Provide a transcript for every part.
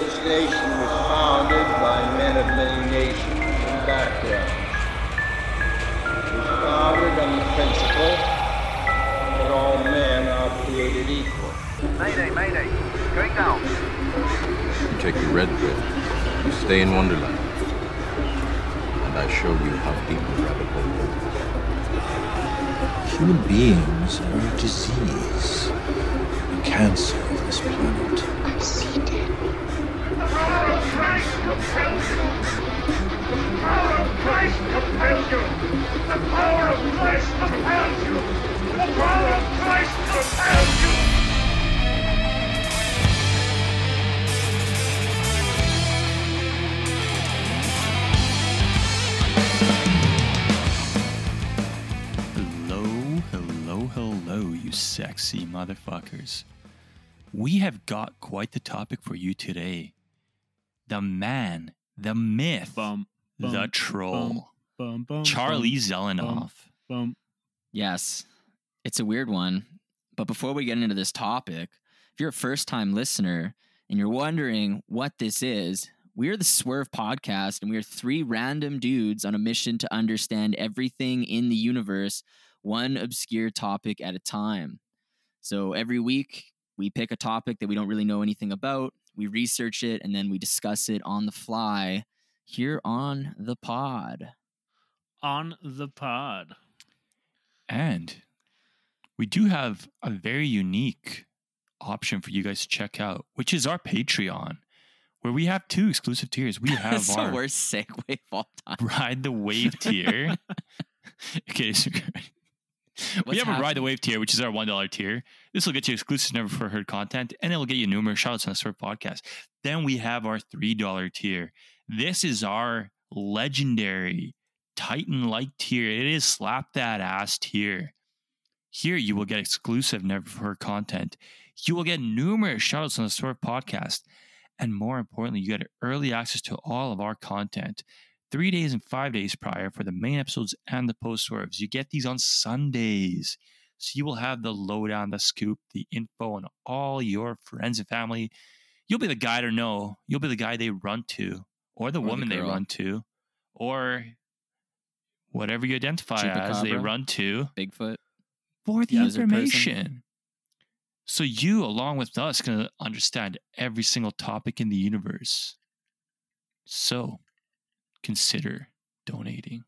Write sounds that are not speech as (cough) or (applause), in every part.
This nation was founded by men of many nations and backgrounds. It was founded on the principle that all men are created equal. Mayday, mayday. Going down. You take the red pill. You stay in Wonderland. And I show you how deep the rabbit hole goes. Human beings are a disease, a cancer of this planet. I see dead. Sexy motherfuckers. We have got quite the topic for you today. The man, the myth, Bum, the troll, Bum, bum, Charlie bum, Zelenoff. bum. Yes, it's a weird one. But before we get into this topic, if you're a first time listener and you're wondering what this is, we're the Swerve Podcast, and we are three random dudes on a mission to understand everything in the universe, one obscure topic at a time. So every week, we pick a topic that we don't really know anything about, we research it, and then we discuss it on the fly here on the pod. On the pod. And we do have a very unique option for you guys to check out, which is our Patreon, where we have two exclusive tiers. We (laughs) have That's the our worst segue of all time. Ride the Wave tier. (laughs) (laughs) okay, so we have a Ride the? Wave tier, which is our $1 tier. This will get you exclusive never before heard content, and it'll get you numerous shoutouts on the Swerve Podcast. Then we have our $3 tier. This is our legendary Titan like tier. It is slap that ass tier. Here you will get exclusive never before heard content. You will get numerous shoutouts on the Swerve Podcast. And more importantly, you get early access to all of our content three days and five days prior for the main episodes and the post swerves. You get these on Sundays. So you will have the lowdown, the scoop, the info on all your friends and family. You'll be the guy to know. You'll be the guy they run to, or the Or the woman they run to, or whatever you identify as they run to Bigfoot. for the person. information. So you, along with us, can understand every single topic in the universe. So consider donating.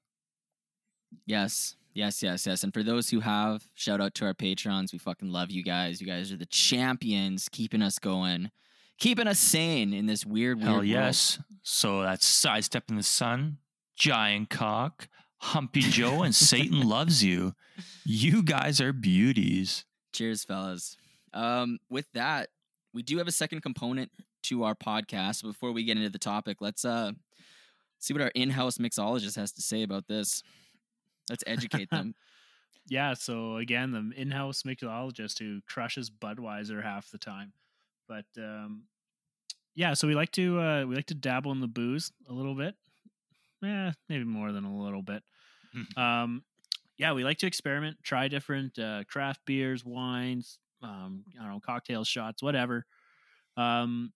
Yes, yes, yes, yes. And for those who have, shout out to our patrons. We fucking love you guys. You guys are the champions, keeping us going, keeping us sane in this weird, weird Hell world. yes. So that's Sidestep in the Sun, Giant Cock, Humpy Joe, and Satan (laughs) Loves You. You guys are beauties. Cheers, fellas. Um, with that, we do have a second component to our podcast. Before we get into the topic, let's uh see what our in-house mixologist has to say about this. Let's educate (laughs) them. Yeah, so again, the in-house mixologist who crushes Budweiser half the time. But um yeah, so we like to uh we like to dabble in the booze a little bit. Yeah, maybe more than a little bit. (laughs) um yeah, we like to experiment, try different uh craft beers, wines, um, I don't know, cocktails, shots, whatever. Um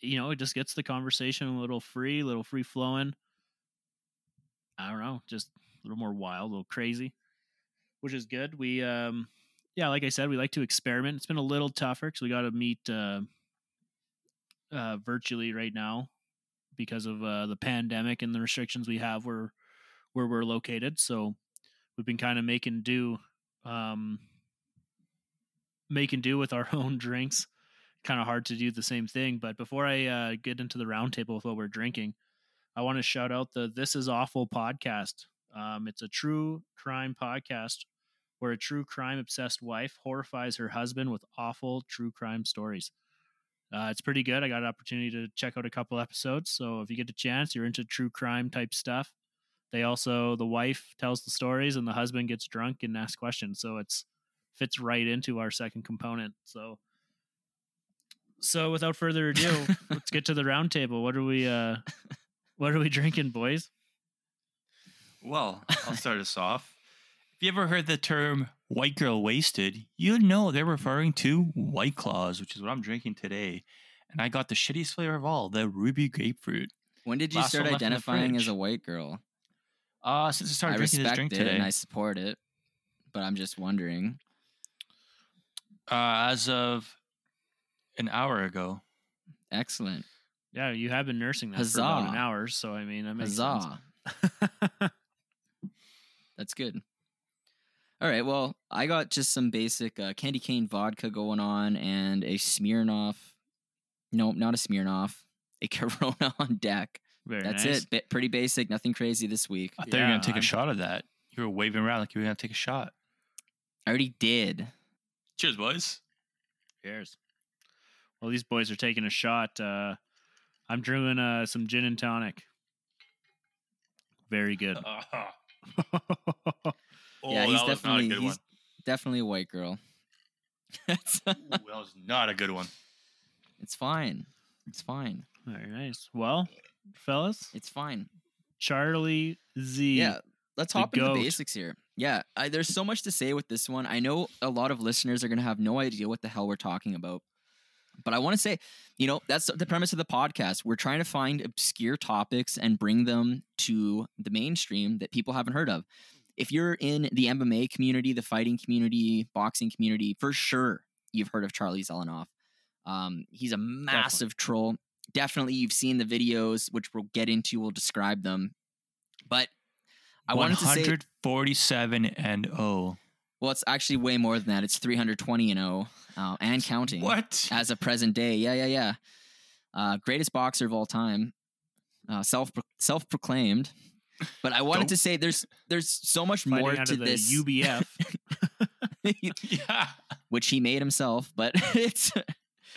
you know, it just gets the conversation a little free, a little free flowing. I don't know, just a little more wild, a little crazy, which is good. We, um, yeah, like I said, we like to experiment. It's been a little tougher because we got to meet uh, uh, virtually right now because of uh, the pandemic and the restrictions we have where where we're located. So we've been kind of making do, um, making do with our (laughs) own drinks. Kind of hard to do the same thing. But before I uh, get into the roundtable with what we're drinking, I want to shout out the This Is Awful podcast. Um, it's a true crime podcast where a true crime obsessed wife horrifies her husband with awful true crime stories. Uh, it's pretty good. I got an opportunity to check out a couple episodes. So if you get a chance, you're into true crime type stuff. They also, the wife tells the stories and the husband gets drunk and asks questions. So it's fits right into our second component. So, so without further ado, (laughs) let's get to the round table. What are we, uh, what are we drinking, boys? Well, I'll start us off. If you ever heard the term white girl wasted, you know they're referring to White Claws, which is what I'm drinking today. and I got the shittiest flavor of all, the ruby grapefruit. When did you Last start one left in the identifying as a white girl? Uh, since I started I drinking this drink it today, and I support it, but I'm just wondering. uh, as of an hour ago. Excellent. Yeah, you have been nursing that for about an hour, so I mean that makes Huzzah. sense. (laughs) That's good. All right. Well, I got just some basic uh, candy cane vodka going on and a Smirnoff. No, not a Smirnoff. A (laughs) Corona on deck. Very That's nice. it. Ba- pretty basic. Nothing crazy this week. I thought you were gonna take a I'm- shot of that. You were waving around like you were gonna take a shot. I already did. Cheers, boys. Cheers. Well, these boys are taking a shot. Uh, I'm brewing uh, some gin and tonic. Very good. (laughs) oh, yeah, he's that was not a definitely good he's one. definitely a white girl. (laughs) That's Ooh, that was not a good one. it's fine. It's fine. Very nice. Well, fellas, It's fine. Charlie Z. Yeah, let's hop into the basics here. Yeah, I, there's so much to say with this one. I know a lot of listeners are going to have no idea what the hell we're talking about. But I want to say, you know, that's the premise of the podcast. We're trying to find obscure topics and bring them to the mainstream that people haven't heard of. If you're in the MMA community, the fighting community, boxing community, for sure you've heard of Charlie Zelenoff. Um, he's a massive troll. Definitely, you've seen the videos, which we'll get into. We'll describe them. But I wanted to say, 147 and oh. Well, it's actually way more than that. It's 320 and 0 uh, and counting. What? As of present day. Yeah, yeah, yeah. Uh, greatest boxer of all time. Uh, self self proclaimed. But I wanted Don't- to say there's there's so much Fighting more to this, UBF, (laughs) yeah. which he made himself. But (laughs) it's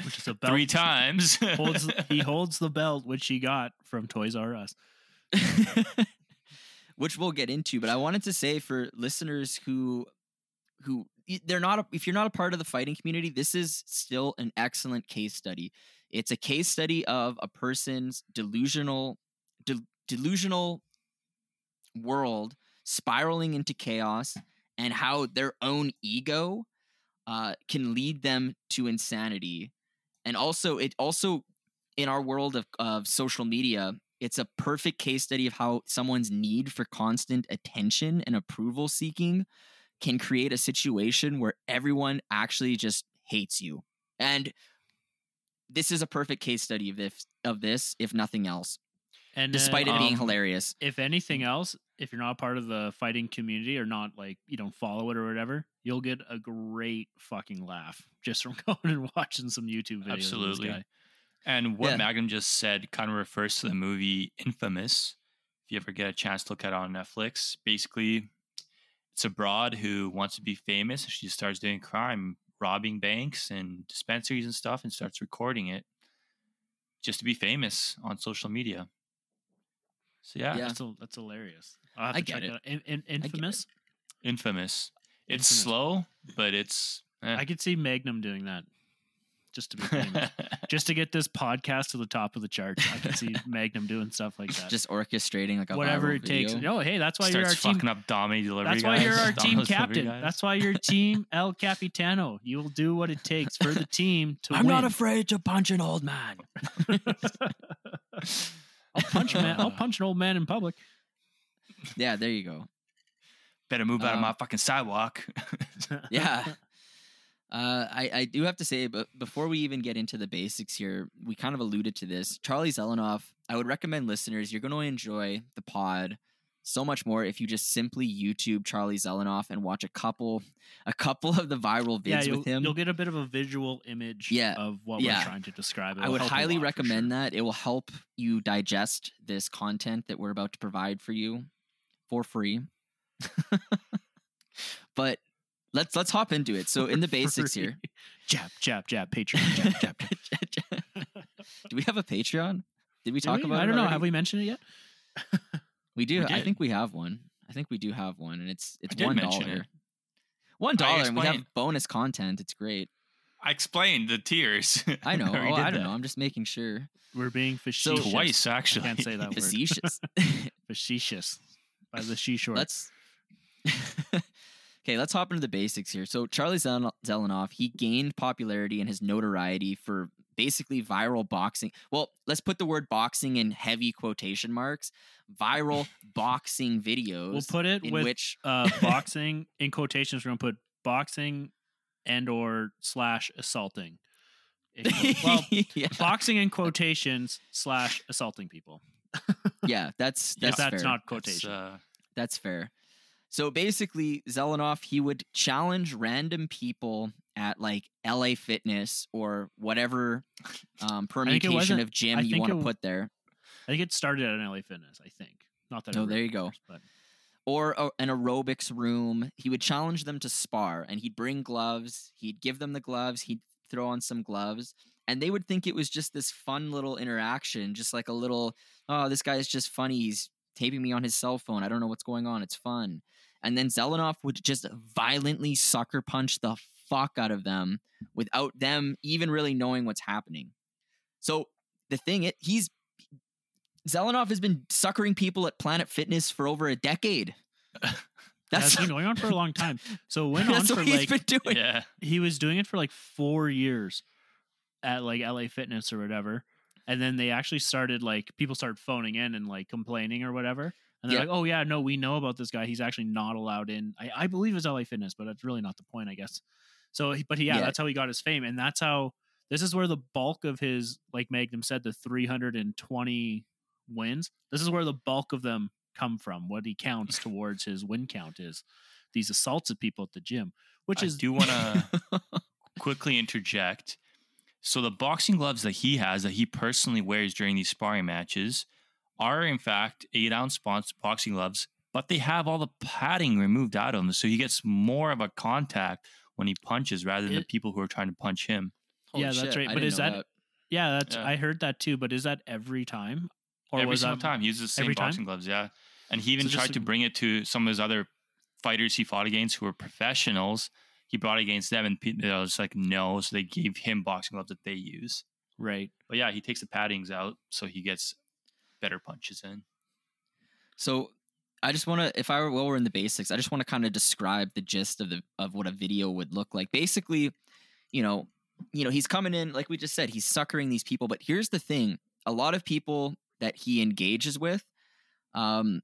which is a belt. Three times. holds he (laughs) holds the belt which he got from Toys R Us. which we'll get into. But I wanted to say for listeners who who they're not a, if you're not a part of the fighting community, this is still an excellent case study. It's a case study of a person's delusional de- delusional world spiraling into chaos and how their own ego uh, can lead them to insanity. And also, it also in our world of, of social media, it's a perfect case study of how someone's need for constant attention and approval seeking can create a situation where everyone actually just hates you. And this is a perfect case study of this, of this if nothing else, And despite uh, it being um, hilarious. if anything else, if you're not a part of the fighting community or not like you don't follow it or whatever, you'll get a great fucking laugh just from (laughs) going and watching some YouTube videos. Absolutely. Of this guy. And what Yeah. Magnum just said kind of refers to the movie Infamous. If you ever get a chance to look at it on Netflix, basically, it's a broad who wants to be famous. She starts doing crime, robbing banks and dispensaries and stuff, and starts recording it just to be famous on social media. So yeah, Yeah. That's, a, that's hilarious. I get it. In, in, infamous. Infamous. It's Infamous. slow, but it's. eh. I could see Magnum doing that, just to be famous. (laughs) just to get this podcast to the top of the charts. I can see (laughs) Magnum doing stuff like that. Just orchestrating like a whatever viral it takes. No, hey, that's why you're our starts team. fucking up Dommy delivery. That's why guys, you're our (laughs) team Domino's delivery captain. That's why you're team El Capitano. You will do what it takes for the team to I'm win. not afraid to punch an old man. I'll punch a man. I'll punch an old man in public. yeah, there you go. Better move out of Um, my fucking sidewalk. Yeah. Uh, I, I do have to say, but before we even get into the basics here, we kind of alluded to this. Charlie Zelenoff, I would recommend listeners, you're going to enjoy the pod so much more if you just simply YouTube Charlie Zelenoff and watch a couple, a couple of the viral vids yeah, with him. you'll get a bit of a visual image Yeah, of what yeah. we're trying to describe. it I would highly recommend that. It will help you digest this content that we're about to provide for you for free. (laughs) but let's let's hop into it. So in the (laughs) basics here, (laughs) Jab, jab, jab, Patreon, jab, (laughs) jab, jab. do we have a Patreon? Did we Do talk we? about? I don't know. already? Have we mentioned it yet? We do. We I think we have one. I think we do have one, and it's it's one mention dollar. it. One dollar, and we have bonus content. It's great. I explained the tiers. I know. Oh, I don't that. know. I'm just making sure. We're being So- facetious. Twice, actually. I can't say that word. Facetious. Facetious. By the seashore. let's. Okay, let's hop into the basics here. So Charlie Zel- Zelenoff, he gained popularity and his notoriety for basically viral boxing. Well, let's put the word boxing in heavy quotation marks. Viral (laughs) boxing videos. We'll put it in with which uh, (laughs) boxing in quotations. We're gonna put boxing and or slash assaulting. (laughs) Well, yeah, boxing in quotations slash assaulting people. yeah, that's If that's that's fair. not It's, quotation. uh, That's fair. So basically, Zelenoff he would challenge random people at like LA Fitness or whatever um, permutation of gym I you want to put there, I think it started at an LA Fitness. I think not that. Oh, there you go. But or a, an aerobics room. He would challenge them to spar, and he'd bring gloves. He'd give them the gloves. He'd throw on some gloves, and they would think it was just this fun little interaction, just like a little, oh, this guy is just funny. He's taping me on his cell phone. I don't know what's going on. It's fun. And then Zelenoff would just violently sucker punch the fuck out of them without them even really knowing what's happening. So the thing, it he's Zelenoff has been suckering people at Planet Fitness for over a decade. (laughs) that's That's been going on for a long (laughs) time. So it went on that's for what he's like been doing. yeah. he was doing it for like four years at like LA Fitness or whatever. And then they actually started like people started phoning in and like complaining or whatever. And they're Yeah. like, oh yeah, no, we know about this guy. He's actually not allowed in. I, I believe it's LA Fitness, but that's really not the point, I guess. So, but yeah, Yeah. that's how he got his fame, and that's how this is where the bulk of his, like Magnum said, the 320 wins. This is where the bulk of them come from. What he counts towards his win count is these assaults of people at the gym, which I is do want to (laughs) quickly interject. So the boxing gloves that he has that he personally wears during these sparring matches are in fact eight ounce boxing gloves, but they have all the padding removed out of them, so he gets more of a contact when he punches rather than the people who are trying to punch him. Yeah, that's right. I But is know that- Yeah, that's Yeah. I heard that too. But is that every time, or every was single that time he uses the same every time? boxing gloves. Yeah, and he even So just tried to bring it to some of his other fighters he fought against who were professionals. He brought it against them, and pe- they was like, no. So they gave him boxing gloves that they use. right? But yeah, he takes the paddings out, so he gets better punches in. So I just want to, if I were while we're in the basics, I just want to kind of describe the gist of the of what a video would look like. Basically, you know, you know, he's coming in like we just said, he's suckering these people. But here's the thing: a lot of people that he engages with, um,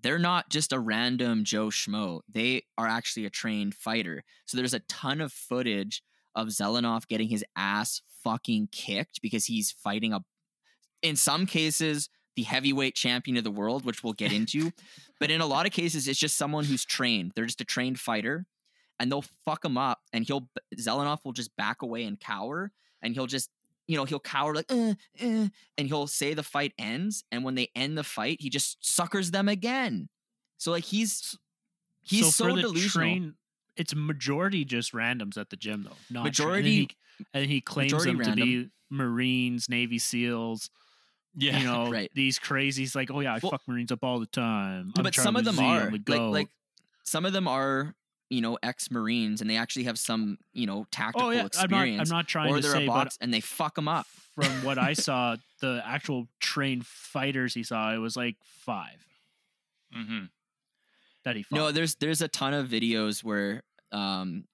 they're not just a random Joe Schmo. They are actually a trained fighter. So there's a ton of footage of Zelenoff getting his ass fucking kicked because he's fighting a, in some cases, the heavyweight champion of the world, which we'll get into. (laughs) but in a lot of cases, it's just someone who's trained. They're just a trained fighter, and they'll fuck him up. And he'll Zelenoff will just back away and cower, and he'll just you know he'll cower like uh, uh, and he'll say the fight ends, and when they end the fight, he just suckers them again. So like he's he's so, the delusional. train, it's majority just randoms at the gym though. Not tra- Majority- and, he, and he claims them to be Marines, Navy SEAls. Yeah, You (laughs) know, Right. these crazies like, oh yeah, I Well- fuck Marines up all the time. I'm but some of them are the like like some of them are you know ex Marines, and they actually have some you know tactical oh yeah, I'm not. experience. I'm not trying or to they're say, a box and they fuck them up. from what I (laughs) saw, the actual trained fighters he saw, it was like five mm-hmm. that he fought. No, there's there's a ton of videos where um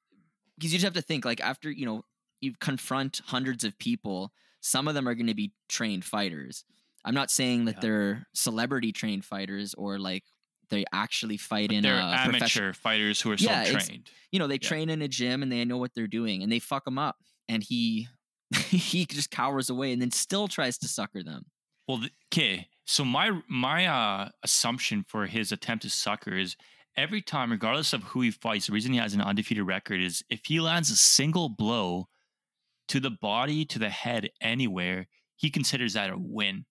because you just have to think like after you know you confront hundreds of people, some of them are going to be trained fighters. I'm not saying that Yeah. they're celebrity trained fighters or like they actually fight in They're amateur fighters who are Yeah, so trained. You know, they Yeah. train in a gym and they know what they're doing and they fuck them up and he (laughs) he just cowers away and then still tries to sucker them. Well, okay. So my my uh, assumption for his attempt to sucker is every time, regardless of who he fights, the reason he has an undefeated record is if he lands a single blow to the body, to the head, anywhere, he considers that a win.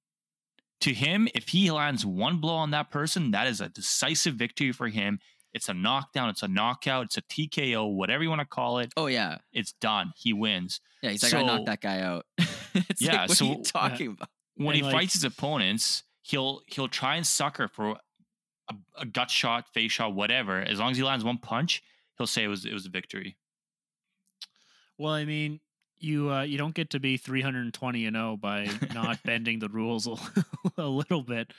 To him, if he lands one blow on that person, that is a decisive victory for him. It's a knockdown, it's a knockout, it's a TKO, whatever you want to call it. Oh yeah. It's done. He wins. Yeah, he's like I knocked that guy out. (laughs) it's Yeah, like, what so- are you talking about? when And, he like- fights his opponents, he'll he'll try and sucker for a, a gut shot, face shot, whatever. As long as he lands one punch, he'll say it was it was a victory. Well, I mean, you uh, you don't get to be 320 and 0 by (laughs) not bending the rules a, (laughs) a little bit.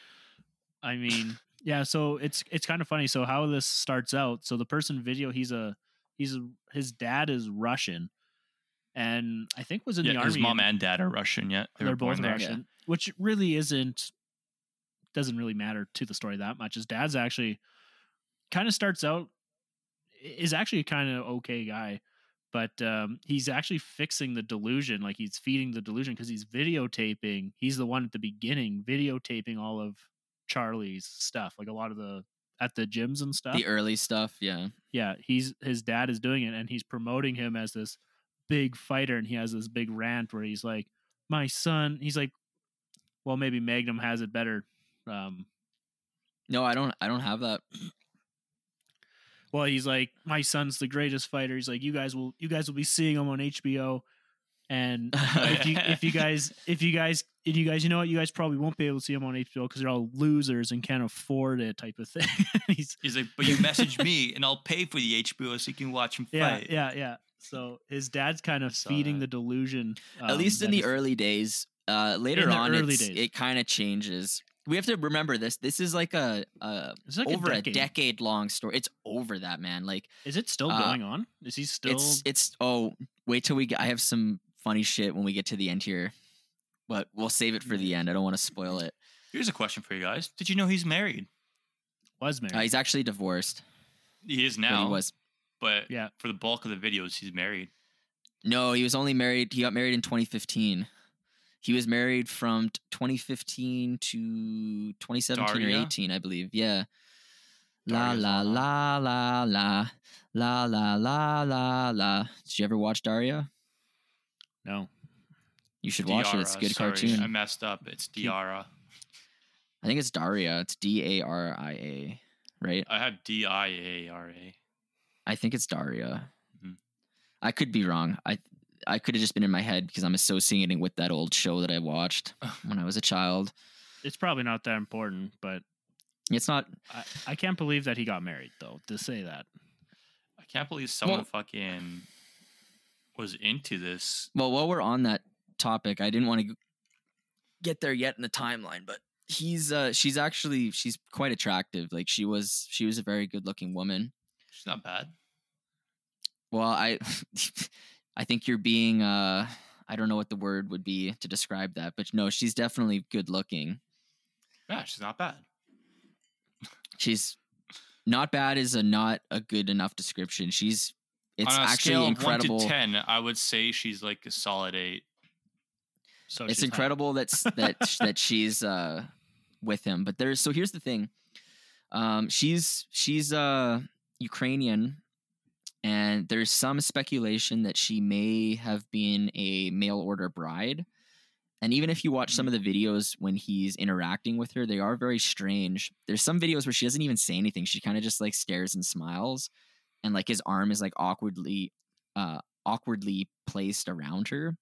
I mean, yeah. So it's it's kind of funny. So how this starts out? So the person video, he's a he's a, his dad is Russian, and I think was in yeah, the army. his mom and dad are Russian. Yeah, they born both there. Russian, which really isn't doesn't really matter to the story that much. His dad's actually kind of starts out is actually a kind of okay guy, but um, he's actually fixing the delusion, like he's feeding the delusion because he's videotaping. He's the one at the beginning videotaping all of Charlie's stuff, like a lot of the at the gyms and stuff. The early stuff, yeah. yeah, he's his dad is doing it, and he's promoting him as this big fighter, and he has this big rant where he's like, "My son," he's like, "Well, maybe Magnum has it better." Um, No, I don't. I don't have that. Well, he's like, "My son's the greatest fighter." He's like, "You guys will, you guys will be seeing him on HBO." And (laughs) if you if you guys if you guys if you guys you know what you guys probably won't be able to see him on HBO because they're all losers and can't afford it type of (laughs) thing. he's He's like, but you message me and I'll pay for the HBO so you can watch him yeah fight. yeah yeah. So his dad's kind of feeding that. the delusion. At um, least in the early days. Uh, later the on, early it's, days. it kind of changes. We have to remember this. This is like a, a It's like over a a decade. decade long story. It's over that man. Like Is it still Uh, going on? Is he still? it's it's oh wait till we get. I have some funny shit when we get to the end here, but we'll save it for the end. I don't want to spoil it. Here's a question for you guys: Did you know he's married? was married. Uh, he's actually divorced. He is but now. he was but Yeah. for the bulk of the videos, he's married. no, he was only married. He got married in 2015. He was married from 2015 to 2017 Daria? or 18, I believe. Yeah. La la la la la la la la la la. Did you ever watch Daria? no. You should watch it. It's a good cartoon. I messed up. It's Diara. I think it's Daria. It's D A R I A, right? I have D I A R A. I think it's Daria. Mhm. I could be wrong. I I could have just been in my head because I'm associating with that old show that I watched (sighs) when I was a child. It's probably not that important, but It's not. I, I can't believe that he got married though. To say that, I can't believe someone Well- fucking was into this. Well, while we're on that topic, I didn't want to get there yet in the timeline, but he's uh she's actually she's quite attractive. Like she was she was a very good looking woman. She's not bad. Well, I (laughs) I think you're being uh I don't know what the word would be to describe that, but no, she's definitely good looking. Yeah, she's not bad. She's not bad is a not a good enough description. She's it's actually incredible. of one to ten, I would say she's like a solid eight. so it's incredible that's that (laughs) that she's uh with him but there's so here's the thing um she's she's uh ukrainian and there's some speculation that she may have been a mail order bride and even if you watch some of the videos when he's interacting with her they are very strange there's some videos where she doesn't even say anything she kind of just like stares and smiles and like his arm is like awkwardly uh awkwardly placed around her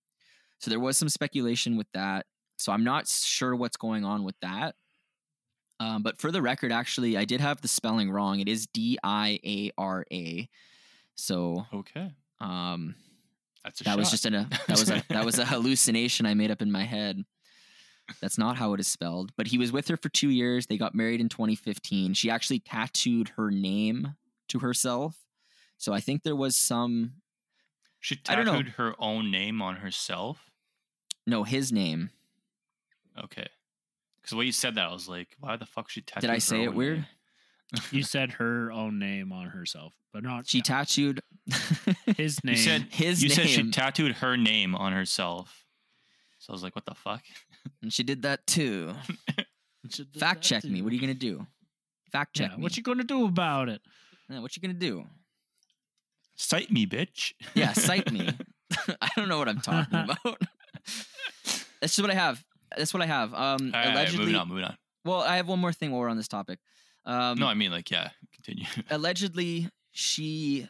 so there was some speculation with that. So I'm not sure what's going on with that. Um, but for the record, actually, I did have the spelling wrong. It is D I A R A. So Okay, um, that's a that was just an, a that was a that was a (laughs) hallucination I made up in my head. That's not how it is spelled. But he was with her for two years. They got married in 2015. She actually tattooed her name to herself. So I think there was some she I don't know. tattooed her own name on herself. no his name. Okay, because the way you said that, I was like, why the fuck she tattooed? Did I say it own weird? Name? You said her own name on herself, but not She tattooed (laughs) his name. You said his name. you name. said she tattooed her name on herself. So I was like, what the fuck? and she did that too. (laughs) Did Fact that check me. What are you gonna do? Fact check Yeah, me. what you gonna do about it? Yeah, what you gonna do? Cite me, bitch. Yeah, cite me. (laughs) I don't know what I'm talking about. That's just what I have. That's what I have. Um, All right, all right, allegedly. moving on, moving on. Well, I have one more thing while we're on this topic. Um, no, I mean like, yeah, continue. (laughs) allegedly, she.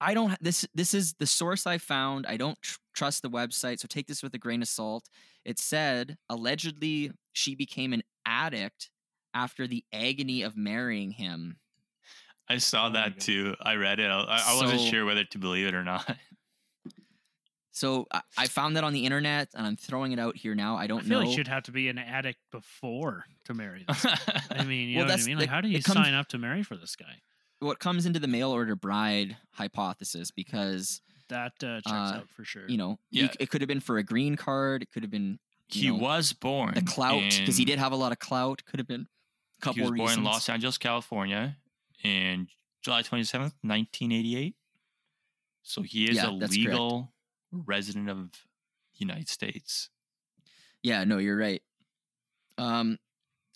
I don't. This this is the source I found. I don't tr- trust the website, so take this with a grain of salt. It said allegedly she became an addict after the agony of marrying him. I saw that too. I read it. I, I wasn't So- sure whether to believe it or not. (laughs) So I, I found that on the internet, and I'm throwing it out here now. I I don't feel know. like you'd have to be an addict before to marry this. I (laughs) mean, you Well, know what I that's mean? the- Like, how do you comes- sign up to marry for this guy? what comes into the mail order bride hypothesis because that uh, checks Uh, out for sure. You know, you- Yeah. it could have been for a green card. It could have been He know, was born the clout because he did have a lot of clout. Could have been a couple He was of born in Los Angeles, California, in July twenty seventh, nineteen eighty eight. So he is Yeah, a that's correct. legal resident of the United States. Yeah, no, you're right. Um,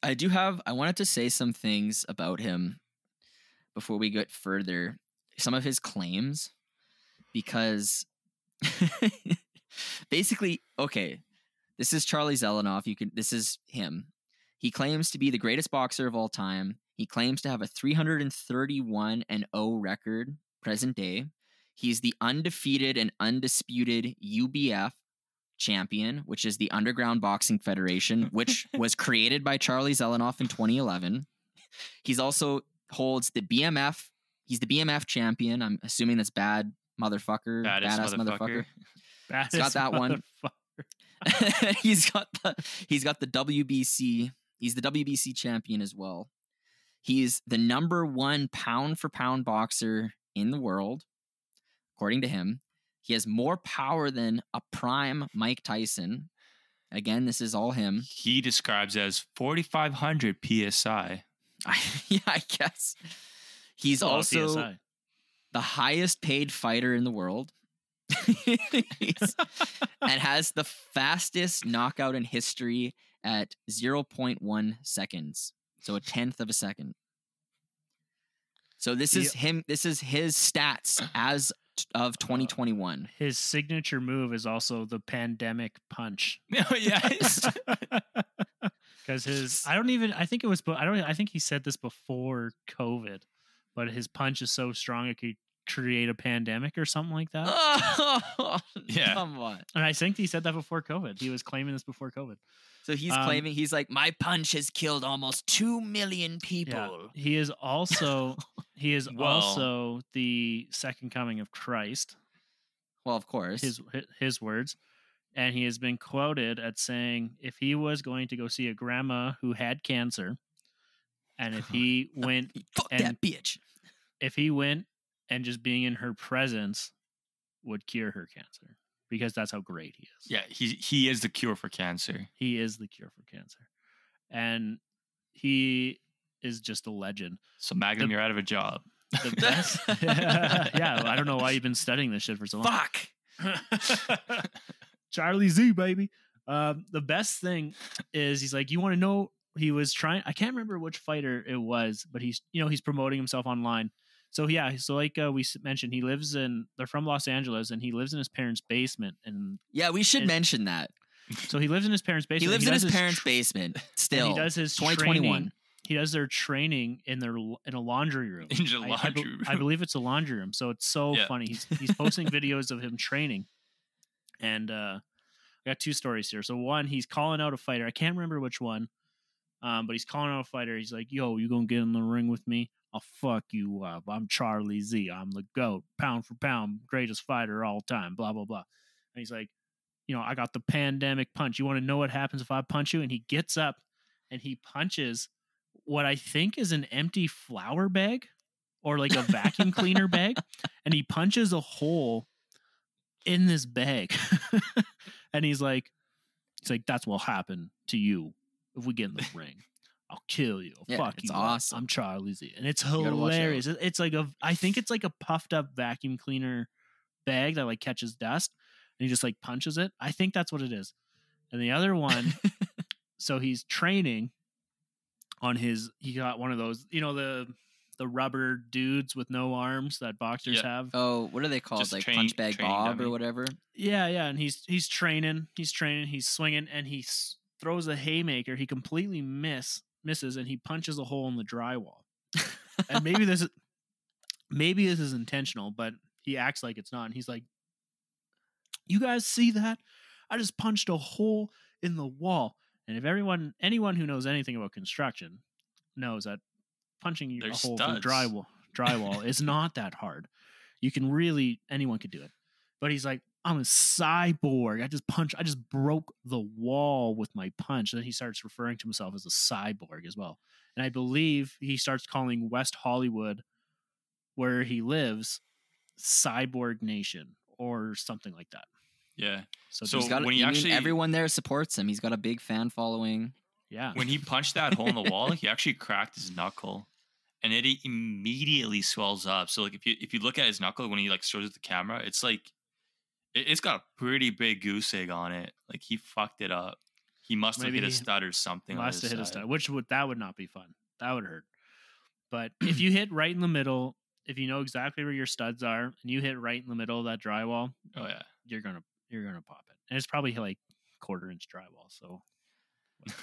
I do have. I wanted to say some things about him before we get further. Some of his claims, because (laughs) basically, okay, this is Charlie Zelenoff. You can. This is him. He claims to be the greatest boxer of all time. He claims to have a 331 and 0 record present day. He's the undefeated and undisputed UBF champion, which is the Underground Boxing Federation, which (laughs) was created by Charlie Zelenoff in 2011. He's also holds the BMF. He's the BMF champion. I'm assuming that's bad motherfucker, Baddest badass motherfucker. motherfucker. Baddest got that one. (laughs) he's got the he's got the WBC. He's the WBC champion as well. He's the number one pound for pound boxer in the world, according to him. He has more power than a prime Mike Tyson. Again, this is all him. He describes as forty five hundred psi. (laughs) yeah, I guess. He's A lot of also the highest paid fighter in the world. (laughs) And has the fastest knockout in history at 0.1 seconds. So a tenth of a second. So this is him this is his stats as of 2021. His signature move is also the pandemic punch. (laughs) Oh, yes. (laughs) Because his, I don't even, I think it was, I don't, I think he said this before COVID, but his punch is so strong it could create a pandemic or something like that. (laughs) Oh, Yeah. Come on. And I think he said that before COVID. He was claiming this before COVID. So he's Um, claiming he's like my punch has killed almost 2 million people. Yeah. He is also, (laughs) he is also the second coming of Christ. Well, of course. his his words and he has been quoted at saying if he was going to go see a grandma who had cancer and if he (laughs) went Fuck and- that bitch. if he went and just being in her presence would cure her cancer because that's how great he is Yeah, he he is the cure for cancer. he is the cure for cancer and he is just a legend So Magnum, The- you're out of a job. the (laughs) best (laughs) yeah i don't know why you've been studying this shit for so long Fuck. (laughs) Charlie Z, baby. Um, the best thing is he's like, you want to know? He was trying. I can't remember which fighter it was, but he's you know he's promoting himself online. So yeah, so like uh, we mentioned, he lives in. They're from Los Angeles, and he lives in his parents' basement. And Yeah, we should And- mention that. so he lives in his parents' basement. He lives and in his does parents' basement still. He does his 2021. (laughs) training- He does their training in their in a laundry room. In the I- I, laundry be- room. I believe it's a laundry room. So it's so Yeah. funny. He's he's (laughs) posting videos of him training. And uh I got two stories here. So one, he's calling out a fighter. I can't remember which one. Um, but he's calling out a fighter. He's like, yo, you gonna get in the ring with me? I'll fuck you up. I'm Charlie Z. I'm the GOAT, pound for pound, greatest fighter all time, blah, blah, blah. And he's like, you know, I got the pandemic punch. You want to know what happens if I punch you? And he gets up and he punches what I think is an empty flour bag or like a vacuum cleaner bag. (laughs) And he punches a hole in this bag. (laughs) and he's like, he's like, that's what'll happen to you if we get in the (laughs) ring. I'll kill you. I'll yeah, fuck it's you. awesome. I'm Charlie Z. And it's gotta watch out. hilarious. It- It's like a I think it's like a puffed up vacuum cleaner bag that like catches dust and he just like punches it. I think that's what it is. And the other one, (laughs) so he's training on his he got one of those, you know, the the rubber dudes with no arms that boxers Yeah. have. oh, what are they called? Just like train- punch bag Bob dummy. or whatever. Yeah, yeah, and he's he's training, he's training, he's swinging, and he s- throws a haymaker. He completely miss misses, and he punches a hole in the drywall. and maybe this is (laughs) maybe this is intentional, but he acts like it's not. And he's like, "You guys see that? I just punched a hole in the wall." And if everyone, anyone who knows anything about construction, knows that punching a hole studs. through drywall drywall is (laughs) not that hard. You can really anyone could do it. But he's like, I'm a cyborg. I just punch. I just broke the wall with my punch. And then he starts referring to himself as a cyborg as well. And I believe he starts calling West Hollywood, where he lives, Cyborg Nation or something like that. Yeah. So, So He's got, when he actually- everyone there supports him. He's got a big fan following. yeah, When he punched that hole in the wall, (laughs) he actually cracked his knuckle, and it immediately swells up. So like if you if you look at his knuckle when he like shows it to the camera, it's like it's got a pretty big goose egg on it. Like he fucked it up. He must have hit a stud or something. on must his have hit a stud, which would that would not be fun. That would hurt. But if (clears throat) you hit right in the middle, if you know exactly where your studs are, and you hit right in the middle of that drywall, Oh yeah. you're gonna you're gonna pop it. And it's probably like quarter inch drywall. So. (laughs)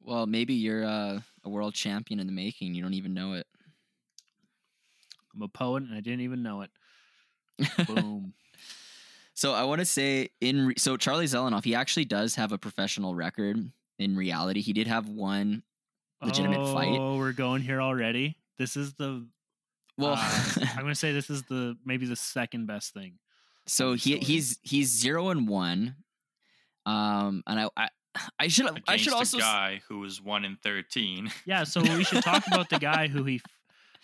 Well, maybe you're uh, a world champion in the making. You don't even know it. I'm a poet and I didn't even know it. (laughs) Boom. So I want to say in re- so Charlie Zelenoff, he actually does have a professional record. In reality, he did have one legitimate oh, fight. we're going here already. This is the Well, uh, (laughs) I'm gonna say this is the maybe the second best thing. so he story. he's he's zero and one. Um, and I I, I should I should also s- guy who was one in thirteen. (laughs) Yeah, so we should talk about the guy who he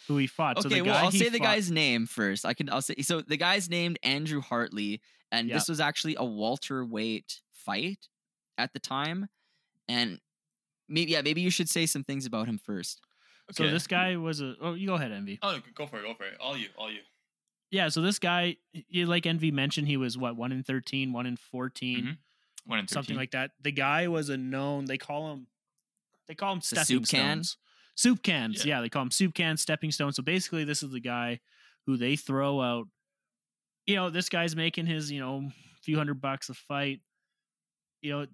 who he fought. so Okay, the well, I'll he say the guy's name first. I can. I'll say so. The guy's named Andrew Hartley, and Yeah. this was actually a welterweight fight at the time. And maybe, yeah, maybe you should say some things about him first. So this guy was a. Oh, you go ahead, Envy. Oh, go for it. Go for it. All you. All you. Yeah, so this guy, you like Envy mentioned, he was what one in 13, one in 14, Mhm. One in 13. something like that. The guy was a known. They call him. They call him The stepping soup can? stones. Soup cans. Yeah. Yeah. they call him soup cans, stepping stones. So basically, this is the guy who they throw out. You know, this guy's making his you know few hundred bucks a fight. You know,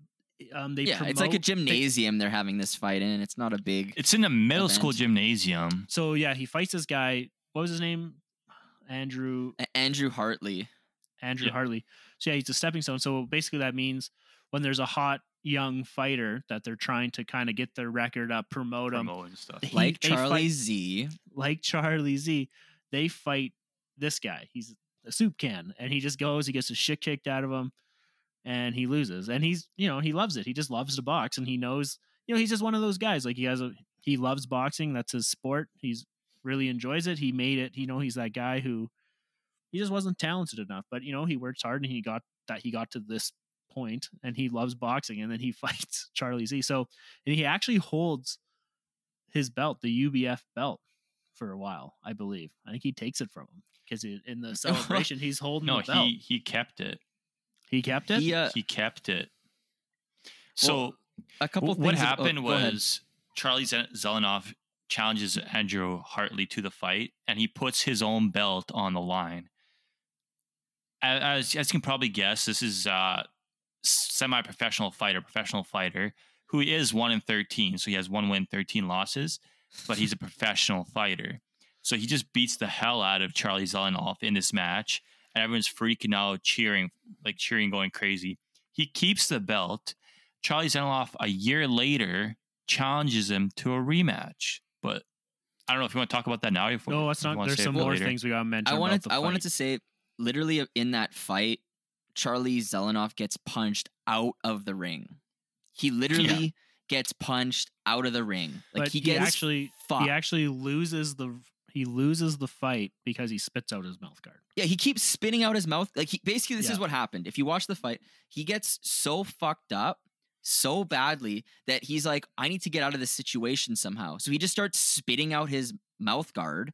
um, they yeah, it's like a promote- they- gymnasium they're having this fight in. It's not a big. It's in a middle school gymnasium. So yeah, he fights this guy. What was his name? Andrew A- Andrew Hartley. Andrew Yeah. Hartley. So yeah, he's a stepping stone. So basically, that means when there's a hot young fighter that they're trying to kind of get their record up, promote him, Promo and stuff. he- Like Charlie fight- Z. like Charlie Z, they fight this guy. He's a soup can, and he just goes. He gets the shit kicked out of him, and he loses. And he's you know he loves it. He just loves to box, and he knows you know he's just one of those guys. Like he has a he loves boxing. That's his sport. He's really enjoys it. He made it. You know he's that guy who he just wasn't talented enough, but you know he works hard and he got that he got to this point, and he loves boxing. And then he (laughs) fights Charlie Z. So and he actually holds his belt, the UBF belt, for a while. I believe. I think he takes it from him because in the (laughs) celebration he's holding No, the belt. he he kept it. He kept it. He, uh, He kept it. So Well, a couple Wh- what things. ab- oh, happened was Charlie Zel- Zelenoff challenges Andrew Hartley to the fight, and he puts his own belt on the line. As, as you can probably guess, this is a semi-professional fighter, professional fighter who is one in thirteen, so he has one win, thirteen losses, but he's a (laughs) professional fighter. So he just beats the hell out of Charlie Zelenoff in this match, and everyone's freaking out, cheering, like cheering, going crazy. He keeps the belt. Charlie Zelenoff a year later challenges him to a rematch. But I don't know if you want to talk about that now. If no, it's if you not. There's some it more later. things we got to mention. I about wanted the I wanted to say literally in that fight, Charlie Zelenoff gets punched out of the ring. He literally gets punched out of the ring. Like but he he, gets actually fucked. he actually loses the he loses the fight because he spits out his mouth guard. Yeah, he keeps spitting out his mouth. Like he basically this is what happened. If you watch the fight, he gets so fucked up so badly that he's like, I need to get out of this situation somehow. So he just starts spitting out his mouth guard.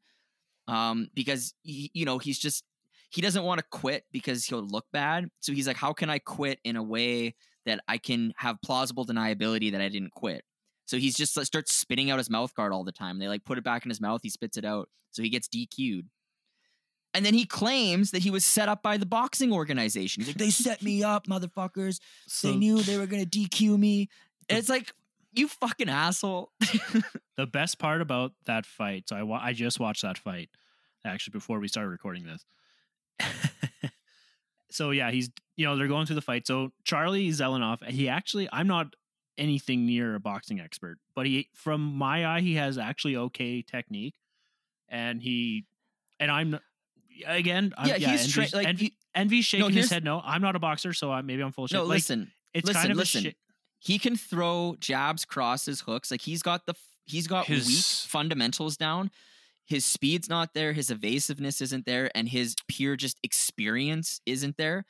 Um, because he, you know, he's just he doesn't want to quit because he'll look bad. So he's like, How can I quit in a way that I can have plausible deniability that I didn't quit? So he's just like, starts spitting out his mouth guard all the time. They like put it back in his mouth, he spits it out. So he gets DQ'd. And then he claims that he was set up by the boxing organization. He's like, they set me up, motherfuckers. So they knew they were gonna DQ me. And it's like, you fucking asshole. (laughs) the best part about that fight, so I wa- I just watched that fight actually before we started recording this. (laughs) so yeah, he's you know they're going through the fight. So Charlie Zelenoff, he actually I'm not anything near a boxing expert, but he from my eye he has actually okay technique, and he and I'm again I'm, yeah, he's tra- like Envy, he- Envy's shaking his head. No, I'm not a boxer, so I, maybe I'm full of shit. no, Like, listen. it's listen, kind of listen. shit. He can throw jabs, crosses, hooks. Like he's got the he's got weak fundamentals down. his speed's not there, his evasiveness isn't there, and his pure just experience isn't there.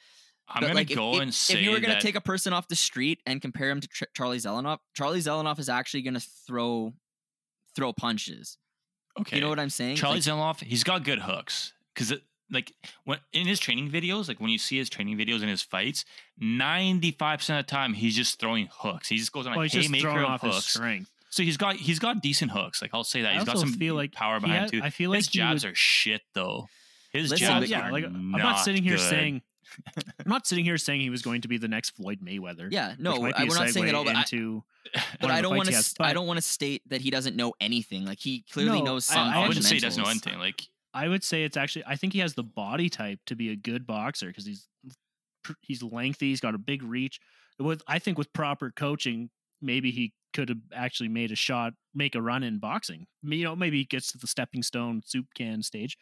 I'm But, gonna like, go if, and if, say you were gonna that take a person off the street and compare him to Tr- Charlie Zelenoff, Charlie Zelenoff is actually gonna throw throw punches. okay, You know what I'm saying? Charlie Like, Zelenoff, he's got good hooks because like when in his training videos, like when you see his training videos and his fights, ninety five percent of the time he's just throwing hooks. He just goes on a Well, he's just haymaker throwing of off his hooks. strength. So he's got he's got decent hooks. Like I'll say that I he's got some feel like power behind had- too. I feel like his he jabs would- are shit though. His Listen, jabs yeah, are like I'm not not sitting here good. saying I'm not sitting here saying he was going to be the next Floyd Mayweather. yeah, no, I, be a we're not saying that segue (laughs) all, but I, but I don't want to. I don't want to state that he doesn't know anything. Like he clearly No, knows some. I I wouldn't say he doesn't know anything. Like I would say it's actually I think he has the body type to be a good boxer because he's he's lengthy, he's got a big reach. With I think with proper coaching, maybe he could have actually made a shot, make a run in boxing. You know, maybe he gets to the stepping stone soup can stage.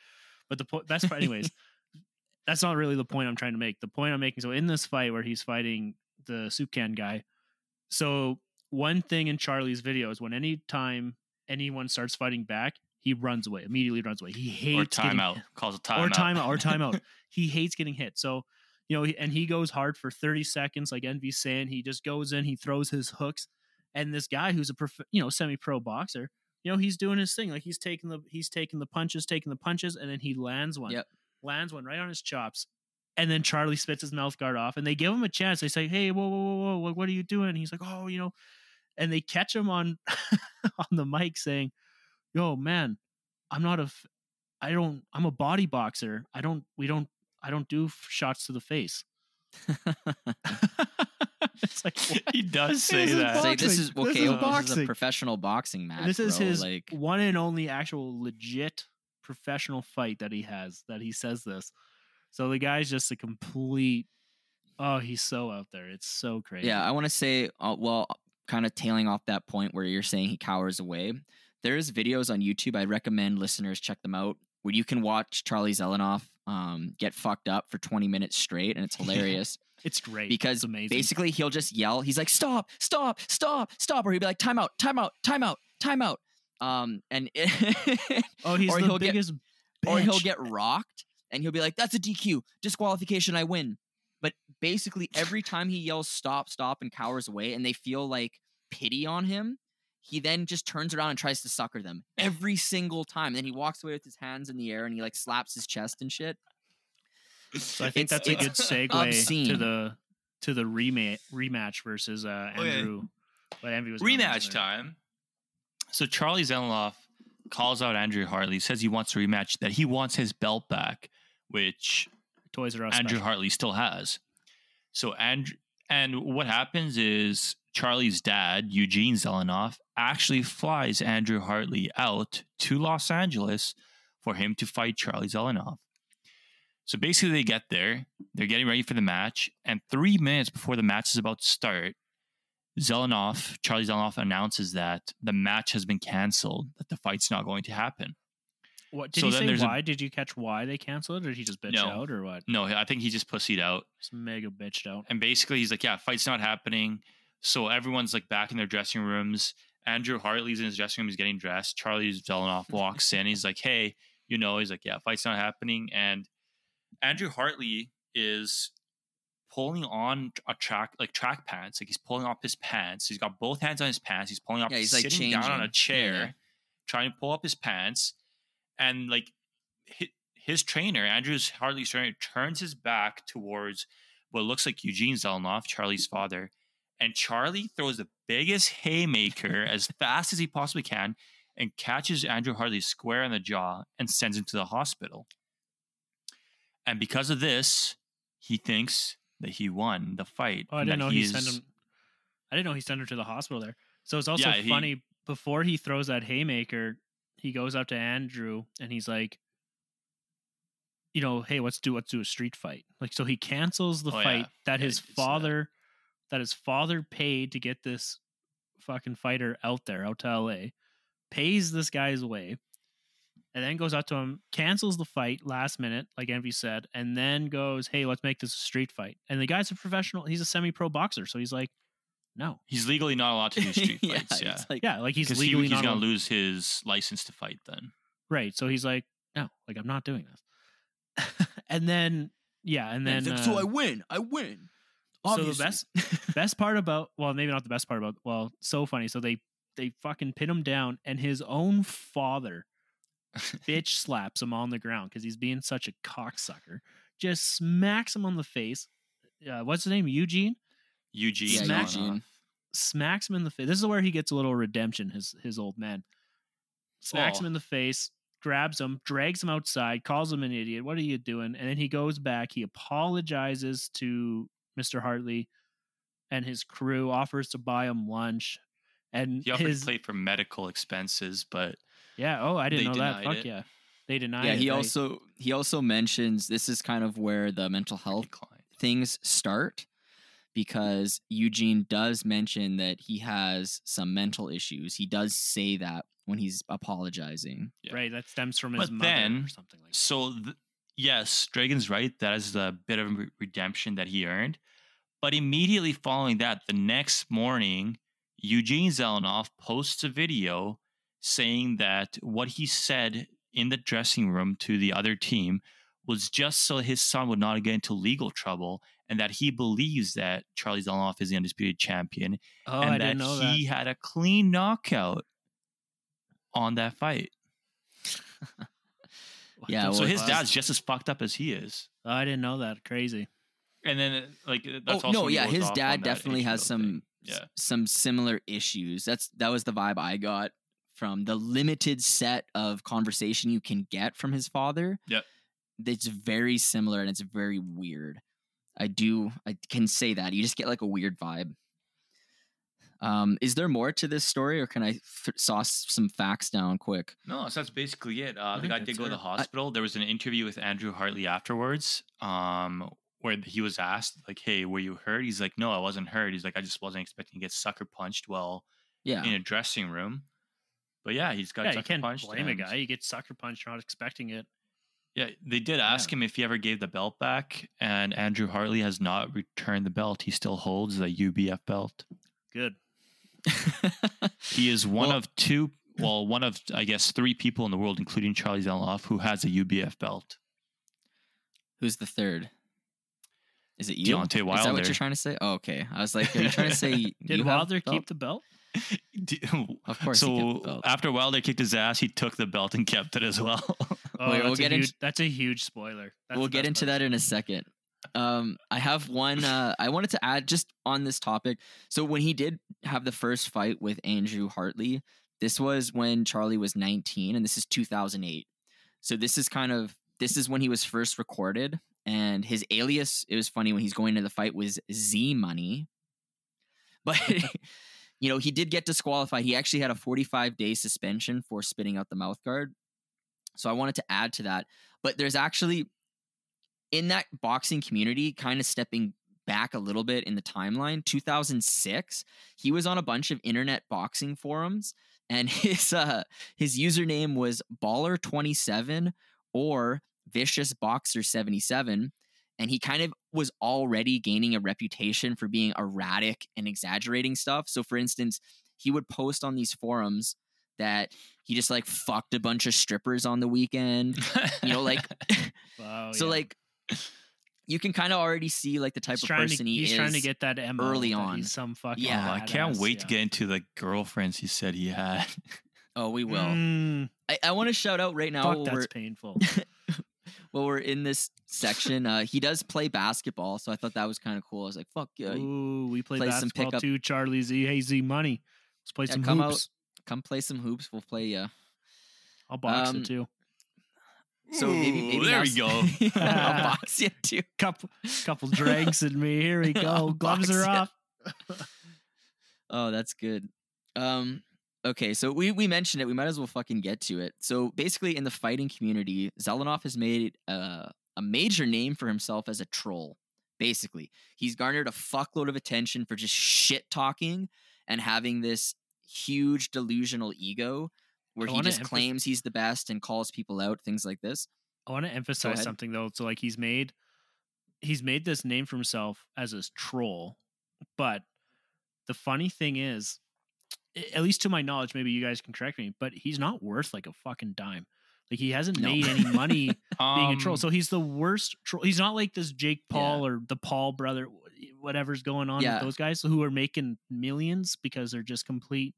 But the point that's (laughs) anyways. That's not really the point I'm trying to make. The point I'm making so in this fight where he's fighting the soup can guy. So one thing in Charlie's video is when any time anyone starts fighting back, he runs away, immediately runs away. He or hates getting timeout calls a timeout or timeout or timeout. (laughs) he hates getting hit. So, you know, and he goes hard for 30 seconds, like Envy's saying. He just goes in, he throws his hooks, and this guy who's a prof- you know semi-pro boxer, you know, he's doing his thing. Like he's taking the he's taking the punches, taking the punches, and then he lands one, Yep. Lands one right on his chops. And then Charlie spits his mouth guard off, and they give him a chance. They say, "Hey, whoa, whoa, whoa, whoa, what- what are you doing?" And he's like, "Oh, you know," and they catch him on (laughs) on the mic saying, "Yo, man, I'm not a, f- I don't, I'm a body boxer. I don't, we don't, I don't do f- shots to the face." (laughs) it's like (laughs) what? he does say This is that. It's this boxing. is This okay. is oh, this is a professional boxing match. this is bro, his like one and only actual legit professional fight that he has. That he says this. So the guy's just a complete. Oh, he's so out there. It's so crazy. Yeah, I want to say, uh, well, kind of tailing off that point where you're saying he cowers away. There's videos on YouTube. I recommend listeners check them out where you can watch Charlie Zelenoff um, get fucked up for 20 minutes straight, and it's (laughs) hilarious it's great because it's basically he'll just yell. He's like, "Stop! Stop! Stop! Stop!" Or he'll be like, "Time out! Time out! Time out! Time out!" Um, and (laughs) oh, he's or the he'll get- biggest. or he'll get rocked and he'll be like, "That's a DQ, disqualification, I win." But basically, every time he yells "stop, stop" and cowers away, and they feel like pity on him, he then just turns around and tries to sucker them every single time. And then he walks away with his hands in the air and he like slaps his chest and shit. So I think It's- that's a good it's segue to the to the rematch rematch versus uh, Okay. Andrew. What Envy was gonna rematch mention there. time. So Charlie Zelenoff calls out Andrew Hartley, says he wants a rematch, that he wants his belt back, which Toys R Us. Andrew special. Hartley still has. So Andrew, and what happens is Charlie's dad, Eugene Zelenoff, actually flies Andrew Hartley out to Los Angeles for him to fight Charlie Zelenoff. So basically, they get there, they're getting ready for the match, and three minutes before the match is about to start, Zelenoff, Charlie Zelenoff announces that the match has been canceled, that the fight's not going to happen. What did So he say? there's a- Why did you catch? Why they canceled it, or did he just bitch No. out, or what? No, I think he just pussied out. Just mega bitched out. and basically he's like, yeah, fight's not happening. So everyone's like back in their dressing rooms. Andrew Hartley's in his dressing room. He's getting dressed. Charlie Zelenoff walks in. He's like, hey, you know, he's like, yeah, fight's not happening. And Andrew Hartley is pulling on a track, like track pants. Like he's pulling off his pants. He's got both hands on his pants. He's pulling off. Yeah, he's, he's like, sitting down on a chair, Yeah. trying to pull up his pants. And like his, his trainer, Andrew's Hartley's trainer, turns his back towards what looks like Eugene Zelenoff, Charlie's mm-hmm. father. And Charlie throws the biggest haymaker (laughs) as fast as he possibly can and catches Andrew Hartley square in the jaw and sends him to the hospital. And because of this, he thinks that he won the fight. Oh, I didn't know he sent him. I didn't know he sent her to the hospital there. So it's also Yeah, he- funny. Before he throws that haymaker, he goes up to Andrew and he's like, you know, hey, let's do let's do a street fight. Like, so he cancels the Oh, yeah. fight that Yeah, his did see that. father, that his father paid to get this fucking fighter out there, out to LA, pays this guy's way, and then goes out to him, cancels the fight last minute, like Envy said, and then goes, hey, let's make this a street fight. And the guy's a professional; he's a semi-pro boxer, so he's like, no, He's legally not allowed to do (laughs) street fights. yeah. like yeah, like he's legally he, he's going allowed- lose his license to fight then. Right. So he's like, no, like I'm not doing this. (laughs) and then yeah, and then He's like, so uh, I win. I win. so the best best part about well maybe not the best part about well so funny so they they fucking pin him down and his own father (laughs) bitch slaps him on the ground because he's being such a cocksucker. Just smacks him on the face. Uh, what's his name? Eugene? Eugene. Yeah, Smack- Smack- Eugene. smacks him in the face this is where he gets a little redemption his his old man smacks him Oh. in the face grabs him drags him outside calls him an idiot. What are you doing? And then he goes back. He apologizes to mr hartley and his crew offers to buy him lunch and He offered his to pay for medical expenses, but yeah oh i didn't They know that fuck it. yeah they denied yeah, it he right? also he also mentions this is kind of where the mental health declined. things start because Eugene does mention that he has some mental issues. He does say that when he's apologizing. Yeah. right that stems from his But mother or something like that. So th- yes, Dragon's right. That is the bit of re- redemption that he earned. But immediately following that, the next morning, Eugene Zelenoff posts a video saying that what he said in the dressing room to the other team was just so his son would not get into legal trouble, and that he believes that Charlie Zelenoff is the undisputed champion, oh and i that didn't know that he had a clean knockout on that fight. (laughs) Yeah, the well, so fuck? his uh, dad's just as fucked up as he is. I didn't know that crazy And then, uh, like, that's oh also no, yeah, his dad definitely has some thing. Yeah. some similar issues. That's that was the vibe I got from the limited set of conversation you can get from his father. Yep. It's very similar and it's very weird. I do I can say that. You just get like a weird vibe. Um, is there more to this story, or can I th- sauce some facts down quick? No, so that's basically it. Uh, the think guy did go to the it. hospital. there was an interview with Andrew Hartley afterwards, um, where he was asked, like, "Hey, were you hurt?" He's like, "No, I wasn't hurt." He's like, "I just wasn't expecting to get sucker punched while Yeah, in a dressing room." But yeah, he's got yeah, sucker you can't punched. blame a guy. You get sucker punched, not expecting it. Yeah, they did ask him if he ever gave the belt back, and Andrew Hartley has not returned the belt. He still holds the UBF belt. Good. (laughs) (laughs) He is one Well- of two, well, one of I guess three people in the world, including Charlie Zelenoff, who has a UBF belt. Who's the third? Is it you? Deontay Wilder? Is that what you're trying to say? Oh, okay. I was like, are you trying to say (laughs) Did you have Wilder belt? keep the belt? (laughs) D- Of course So after a while, they kicked his ass, he took the belt and kept it as well. (laughs) Oh, Wait, that's, we'll a get huge, into- that's a huge spoiler. That's we'll get into part. that in a second. Um, I have one. (laughs) Uh, I wanted to add just on this topic. So when he did have the first fight with Andrew Hartley, this was when Charlie was 19, and this is 2008. So this is kind of this is when he was first recorded, and his alias. It was funny when he's going to the fight was Z Money, but. You know, he did get disqualified. He actually had a 45 day suspension for spitting out the mouth guard. So I wanted to add to that. But there's actually in that boxing community, kind of stepping back a little bit in the timeline, 2006, he was on a bunch of internet boxing forums, and (laughs) his uh, his username was Baller27 or Vicious Boxer 77, and he kind of was already gaining a reputation for being erratic and exaggerating stuff. So, for instance, he would post on these forums that he just like fucked a bunch of strippers on the weekend you know like (laughs) (laughs) Wow, so yeah. like you can kind of already see like the type he's of person to, he he's is trying to get that MO early that on. He's some fucking. Yeah, I can't badass, wait to get into the girlfriends he said he had. oh we will Mm, i, I want to shout out right now fuck, that's painful. (laughs) while we're in this section uh he does play basketball so i thought that was kind of cool i was like fuck yeah Ooh, we play, play some basketball pickup- too. Charlie Z, hey Z Money. Let's play Yeah, some come out. hoops. come play some hoops we'll play uh I'll box Um, it too. so maybe, Ooh, there now we s- go. (laughs) (laughs) i'll box you too Couple couple drinks in me. Here we (laughs) go. Gloves are off. Oh, that's good. Um, okay, so we we mentioned it. We might as well fucking get to it. So basically, in the fighting community, Zelenoff has made uh, a major name for himself as a troll. Basically, he's garnered a fuckload of attention for just shit talking and having this huge delusional ego where he just claims he's the best and calls people out, things like this. I want to emphasize something though. So like he's made he's made this name for himself as a troll, but the funny thing is, a- at least to my knowledge, maybe you guys can correct me, but he's not worth like a fucking dime. Like he hasn't No. made any money (laughs) being a troll. Um, So he's the worst troll. He's not like this Jake Paul or the Paul brother, whatever's going on Yeah. with those guys who are making millions because they're just complete.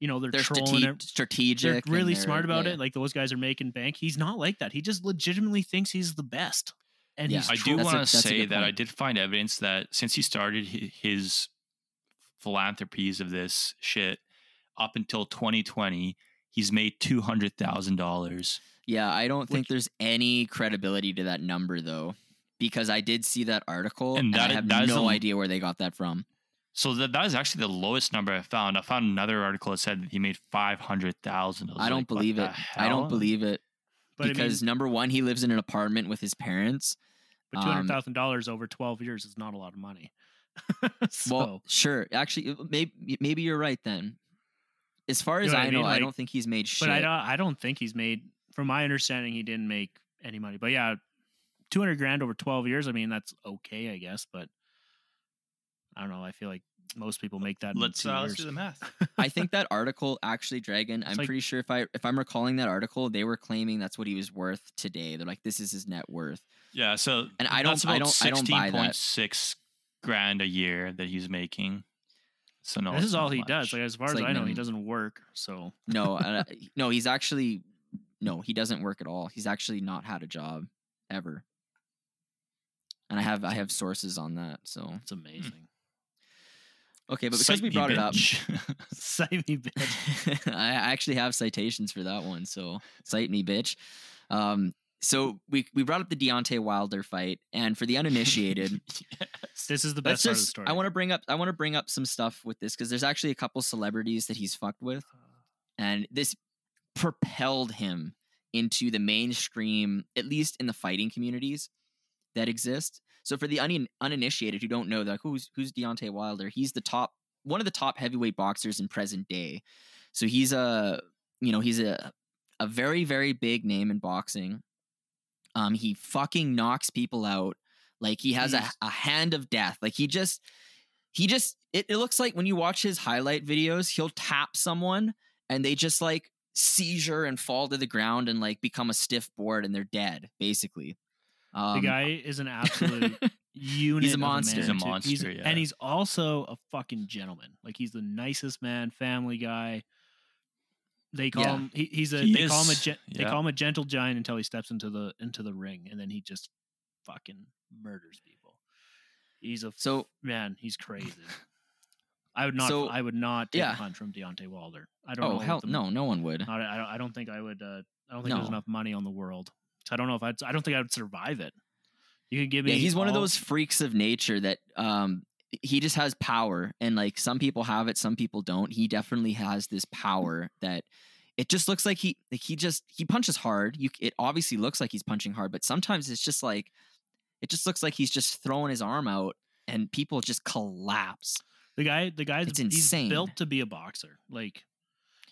You know, they're, They're trolling. strate- strategic. they're really they're- smart about yeah. it. Like those guys are making bank. He's not like that. He just legitimately thinks he's the best. And Yeah. he's I do troll- That's a- want to say that I did find evidence that since he started his philanthropies of this shit up until 2020, he's made two hundred thousand dollars. Yeah, I don't think Which- there's any credibility to that number though, because I did see that article And and, I have that is no the- idea where they got that from. So that that is actually the lowest number I found. I found another article that said that he made five hundred thousand. I don't believe it. I don't believe it but because I mean, number one, he lives in an apartment with his parents. but two hundred um, thousand dollars over twelve years is not a lot of money. (laughs) so, Well, sure. Actually, maybe maybe you're right then. As far You as know what I I know, mean? I don't think he's made shit. but I don't. I don't think he's made. From my understanding, he didn't make any money. But yeah, two hundred grand over twelve years. I mean, that's okay, I guess. But I don't know. I feel like most people make that. Let's in two uh, years. let's do the math. (laughs) I think that article actually, Dragon. I'm like- pretty sure if I if I'm recalling that article, they were claiming that's what he was worth today. They're like, this is his net worth. Yeah, so And I don't- I don't- I don't buy that. 16.6 grand a year that he's making. So no, this is all he much. does. Like as far It's as like I know, he doesn't work. So No, (laughs) uh, no, he's actually no, he doesn't work at all. He's actually not had a job ever. And I have I have sources on that. So it's amazing. okay, but because Cite we me, brought it up. (laughs) (laughs) Cite me, bitch. I actually have citations for that one. So cite me, bitch. Um, so we we brought up the Deontay Wilder fight, and for the uninitiated, (laughs) This is the let's best part of the story. I want to bring up I want to bring up some stuff with this because there's actually a couple celebrities that he's fucked with, and this propelled him into the mainstream, at least in the fighting communities that exist. So for the un- uninitiated who don't know, like who's who's Deontay Wilder? He's the top one of the top heavyweight boxers in present day. So he's a you know he's a a very very big name in boxing. Um, he fucking knocks people out. Like he has a, a hand of death. Like he just he just it, it looks like when you watch his highlight videos, he'll tap someone and they just like seizure and fall to the ground and like become a stiff board and they're dead, basically. Um, the guy is an absolute (laughs) unit. He's a monster. man, He's a too. monster, yeah. and he's also a fucking gentleman. Like he's the nicest man, family guy. They call Yeah. him. He, he's a. He they call him a. is, gen- They call him a gentle giant until he steps into the into the ring, and then he just fucking murders people. He's a so man. He's crazy. I would not. So, I would not take yeah. a punch from Deontay Wilder. I don't know. oh what hell the- no, no one would. I, don't- I don't think I would. Uh, I don't think there's enough money on the world. So I don't know if I'd. I don't think I would survive it. You could give me. Yeah, he's one of those freaks of nature that um he just has power and like some people have it, some people don't. He definitely has this power that it just looks like he like he just he punches hard. You it obviously looks like he's punching hard, but sometimes it's just like it just looks like he's just throwing his arm out and people just collapse. The guy, the guy's It's insane. built to be a boxer. Like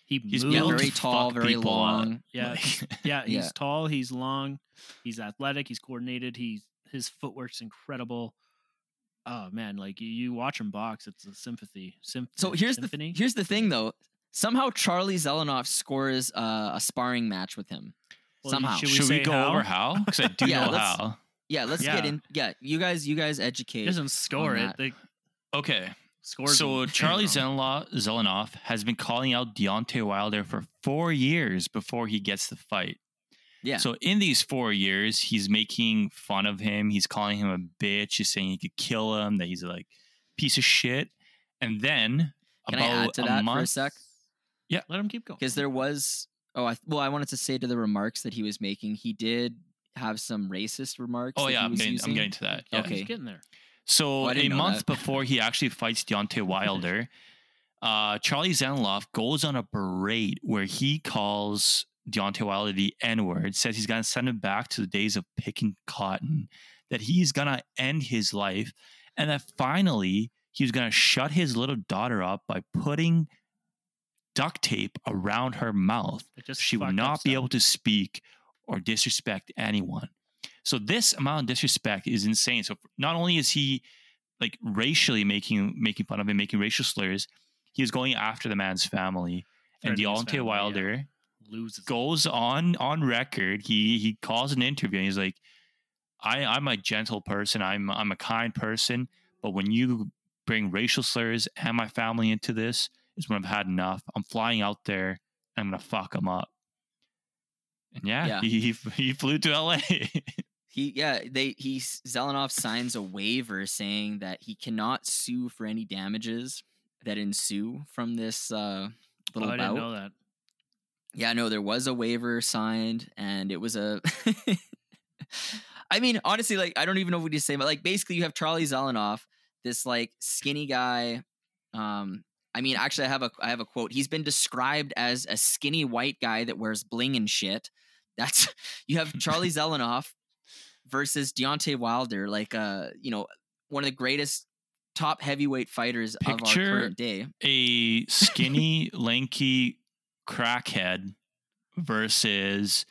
he He's moves. Yeah, very tall, very up. long. Yeah, Like- (laughs) yeah, he's Yeah. tall, he's long, he's athletic, he's coordinated, he's his footwork's incredible. Oh man, like you, you watch him box, it's a sympathy. Sym- So here's symphony. the here's the thing though. Somehow Charlie Zelenoff scores uh, a sparring match with him. Well, somehow. should we, Should we go how? over how? Because I (laughs) do Yeah, know let's- how. Yeah, let's get in. Yeah, you guys, you guys educate. He doesn't score it. They Okay. scores. So. Charlie You. Zelenoff, Zelenoff has been calling out Deontay Wilder for four years before he gets the fight. Yeah. So in these four years, he's making fun of him. He's calling him a bitch. He's saying he could kill him. That he's like piece of shit. And then Can I add to a that for a month, sec? Let him keep going. because there was oh I, well i wanted to say to the remarks that he was making he did have some racist remarks Oh yeah, I'm getting, I'm getting to that. Yeah. Okay. He's getting there. So Oh, I a month that. before he actually fights Deontay (laughs) Wilder, uh, Charlie Zelenoff goes on a berate where he calls Deontay Wilder the N word, says he's gonna send him back to the days of picking cotton, that he's gonna end his life, and that finally he's gonna shut his little daughter up by putting duct tape around her mouth she would not be able to speak or disrespect anyone. So this amount of disrespect is insane. So not only is he like racially making making fun of him, making racial slurs, he was going after the man's family. And Deontay family, yeah. Loses. goes on on record. He he calls an interview and he's like, "I I'm a gentle person. I'm I'm a kind person, but when you bring racial slurs and my family into this, is when I've had enough. I'm flying out there. and I'm gonna fuck them up." And yeah, Yeah. He, he he flew to L.A. (laughs) He yeah, they he Zelenoff signs a waiver saying that he cannot sue for any damages that ensue from this uh Oh, little I bout. didn't know that. Yeah, no, there was a waiver signed, and it was a. (laughs) I mean, honestly, like I don't even know what to say, but like basically, you have Charlie Zelenoff, this like skinny guy. Um, I mean, actually, I have a I have a quote. He's been described as a skinny white guy that wears bling and shit. That's (laughs) you have Charlie (laughs) Zelenoff versus Deontay Wilder, like uh, you know, one of the greatest top heavyweight fighters of our current day. a skinny, lanky crackhead versus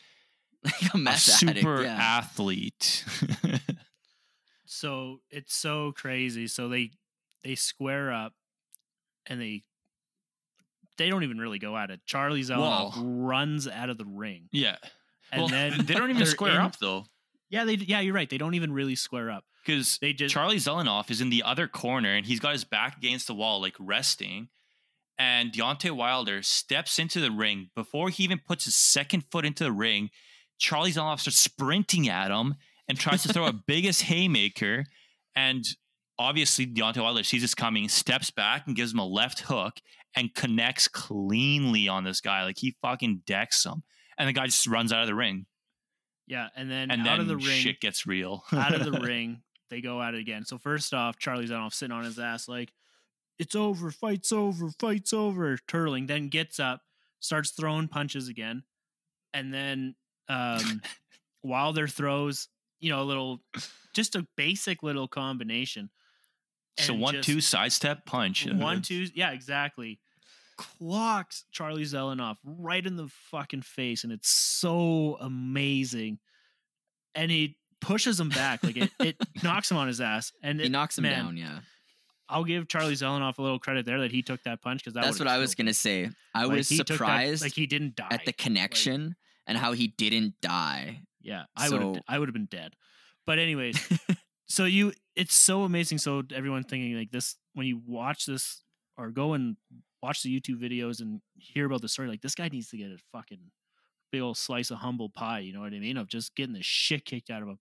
Like a a meth addict, super yeah. athlete. (laughs) So it's so crazy. So they they square up and they they don't even really go at it. Charlie Zelenoff Well- runs out of the ring. yeah. And well, then (laughs) they don't even square in- up though. Yeah, they yeah, you're right. They don't even really square up. Because They just Charlie Zelenoff is in the other corner and he's got his back against the wall, like resting. And Deontay Wilder steps into the ring. Before he even puts his second foot into the ring, Charlie Zelenoff starts sprinting at him and tries to throw a (laughs) biggest haymaker. And obviously, Deontay Wilder sees this coming, steps back and gives him a left hook and connects cleanly on this guy. Like he fucking decks him. And the guy just runs out of the ring. yeah, and then And out then of the ring, shit gets real. out of the (laughs) ring, they go at it again. So first off, Charlie Zelenoff sitting on his ass like, "It's over, fight's over, fight's over." Turling then gets up, starts throwing punches again, and then um, (laughs) Wilder throws, you know, a little, just a basic little combination. So one, two, sidestep punch. one, two, yeah, exactly. Clocks Charlie Zelenoff right in the fucking face, and it's so amazing. And he pushes him back, like it, it (laughs) knocks him on his ass, and He it, knocks him man, down. Yeah. I'll give Charlie Zelenoff a little credit there that he took that punch because that That's what I was gonna say. I Like, was took that- surprised like he didn't die at the connection and how he didn't die. Yeah, I would have. I would have been dead. But anyways, (laughs) so you, it's so amazing. So everyone thinking like this when you watch this or go and watch the YouTube videos and hear about the story, like this guy needs to get a fucking big old slice of humble pie. You know what I mean? Of just getting the shit kicked out of him.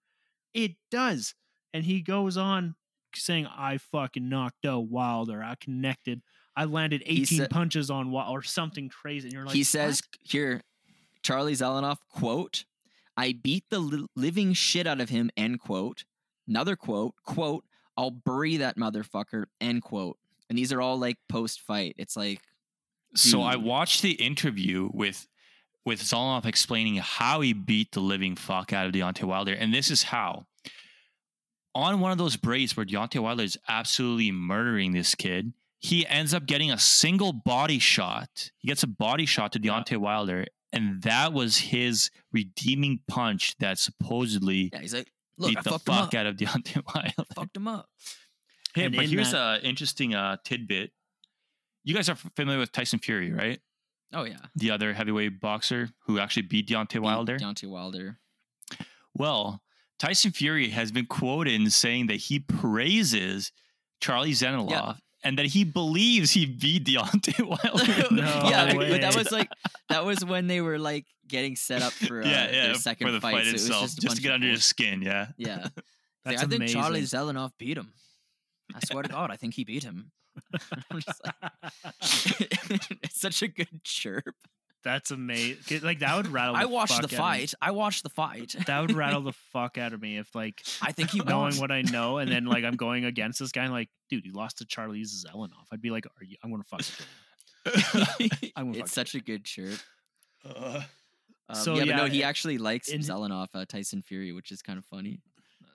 It does, and he goes on saying, "I fucking knocked out Wilder. I connected. I landed 18 said- punches on Wilder or something crazy." And you're like, he says here, Charlie Zelenoff quote, "I beat the li- living shit out of him." End quote. Another quote, quote, "I'll bury that motherfucker." End quote. And these are all like post fight. It's like So I watched the interview with with Zelenoff explaining how he beat the living fuck out of Deontay Wilder, and this is how. On one of those breaks where Deontay Wilder is absolutely murdering this kid, he ends up getting a single body shot. He gets a body shot to Deontay Wilder, and that was his redeeming punch that supposedly yeah, he's like, look, beat I the fuck up. out of Deontay (laughs) Wilder. Fucked him up. Hey, And but here's that- a interesting uh, tidbit. You guys are familiar with Tyson Fury, right? Oh yeah, the other heavyweight boxer who actually beat Deontay Beat Wilder. Deontay Wilder. well, Tyson Fury has been quoted in saying that he praises Charlie Zelenoff and that he believes he beat Deontay (laughs) Wilder. (laughs) No yeah, but that was like that was when they were like getting set up for (laughs) uh, yeah, yeah, their second for the fight, fight so it itself, just, just, to get under his skin. Yeah, Yeah, That's I think. Charlie Zelenoff beat him. I swear to God, I think he beat him. I'm just like, it's such a good chirp. That's amazing. Like that would rattle. I the watched fuck the out of me. fight. I watched the fight. That would rattle the (laughs) fuck out of me if like I think he won. knowing what I know and then like I'm (laughs) going against this guy and like, dude, you lost to Charlie Zelenoff. I'd be like, are you? I'm gonna fuck. you. (laughs) I'm gonna fuck it's such a good shirt. Uh, Um, So, yeah, but no, he it- actually likes in- Zelenoff, uh, Tyson Fury, which is kind of funny.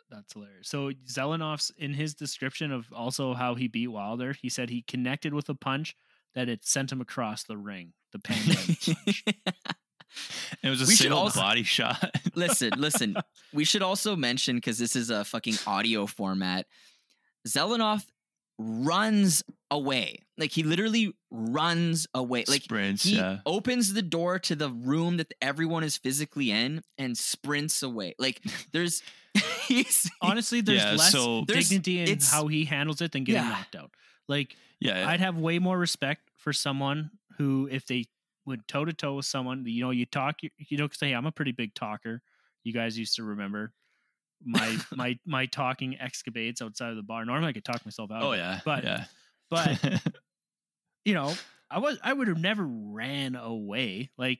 That's hilarious. So Zelenoff's in his description of also how he beat Wilder, he said he connected with a punch that it sent him across the ring. The penguin (laughs) punch. it was a We single also- body shot. (laughs) listen, listen. We should also mention because this is a fucking audio format. Zelenoff runs away. Like he literally runs away. Like Sprints, he yeah. opens the door to the room that everyone is physically in and sprints away. Like (laughs) there's he's Honestly, there's Yeah, less so- There's- dignity in how he handles it than getting Yeah. knocked out. Like Yeah. I'd have way more respect for someone who, if they went toe to toe with someone, you know, you talk, you, you know, say, I'm a pretty big talker. You guys used to remember my (laughs) my my talking excavates outside of the bar. Normally, I could talk myself out. oh it, yeah. but yeah. but (laughs) you know, I was I would have never ran away. Like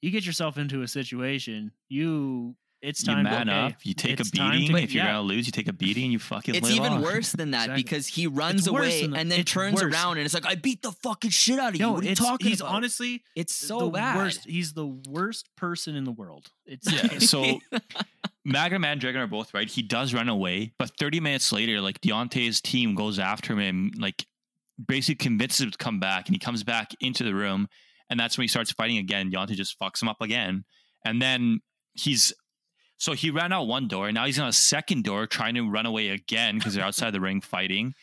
you get yourself into a situation, you it's you man to, okay, up. You take a beating. to- if you're yeah. gonna lose, you take a beating. and You fucking. it's even on. worse than that Exactly. because he runs It's away than and then turns worse. around and it's like I beat the fucking shit out of you. No, what are you it's talking he's about? honestly it's so the bad. worst. He's the worst person in the world. It's Yeah. So (laughs) Magnum and Dragon are both right. He does run away, but 30 minutes later, like Deontay's team goes after him and like basically convinces him to come back, and he comes back into the room, and that's when he starts fighting again. Deontay just fucks him up again, and then he's so he ran out one door, and now he's on a second door trying to run away again because they're outside the ring fighting.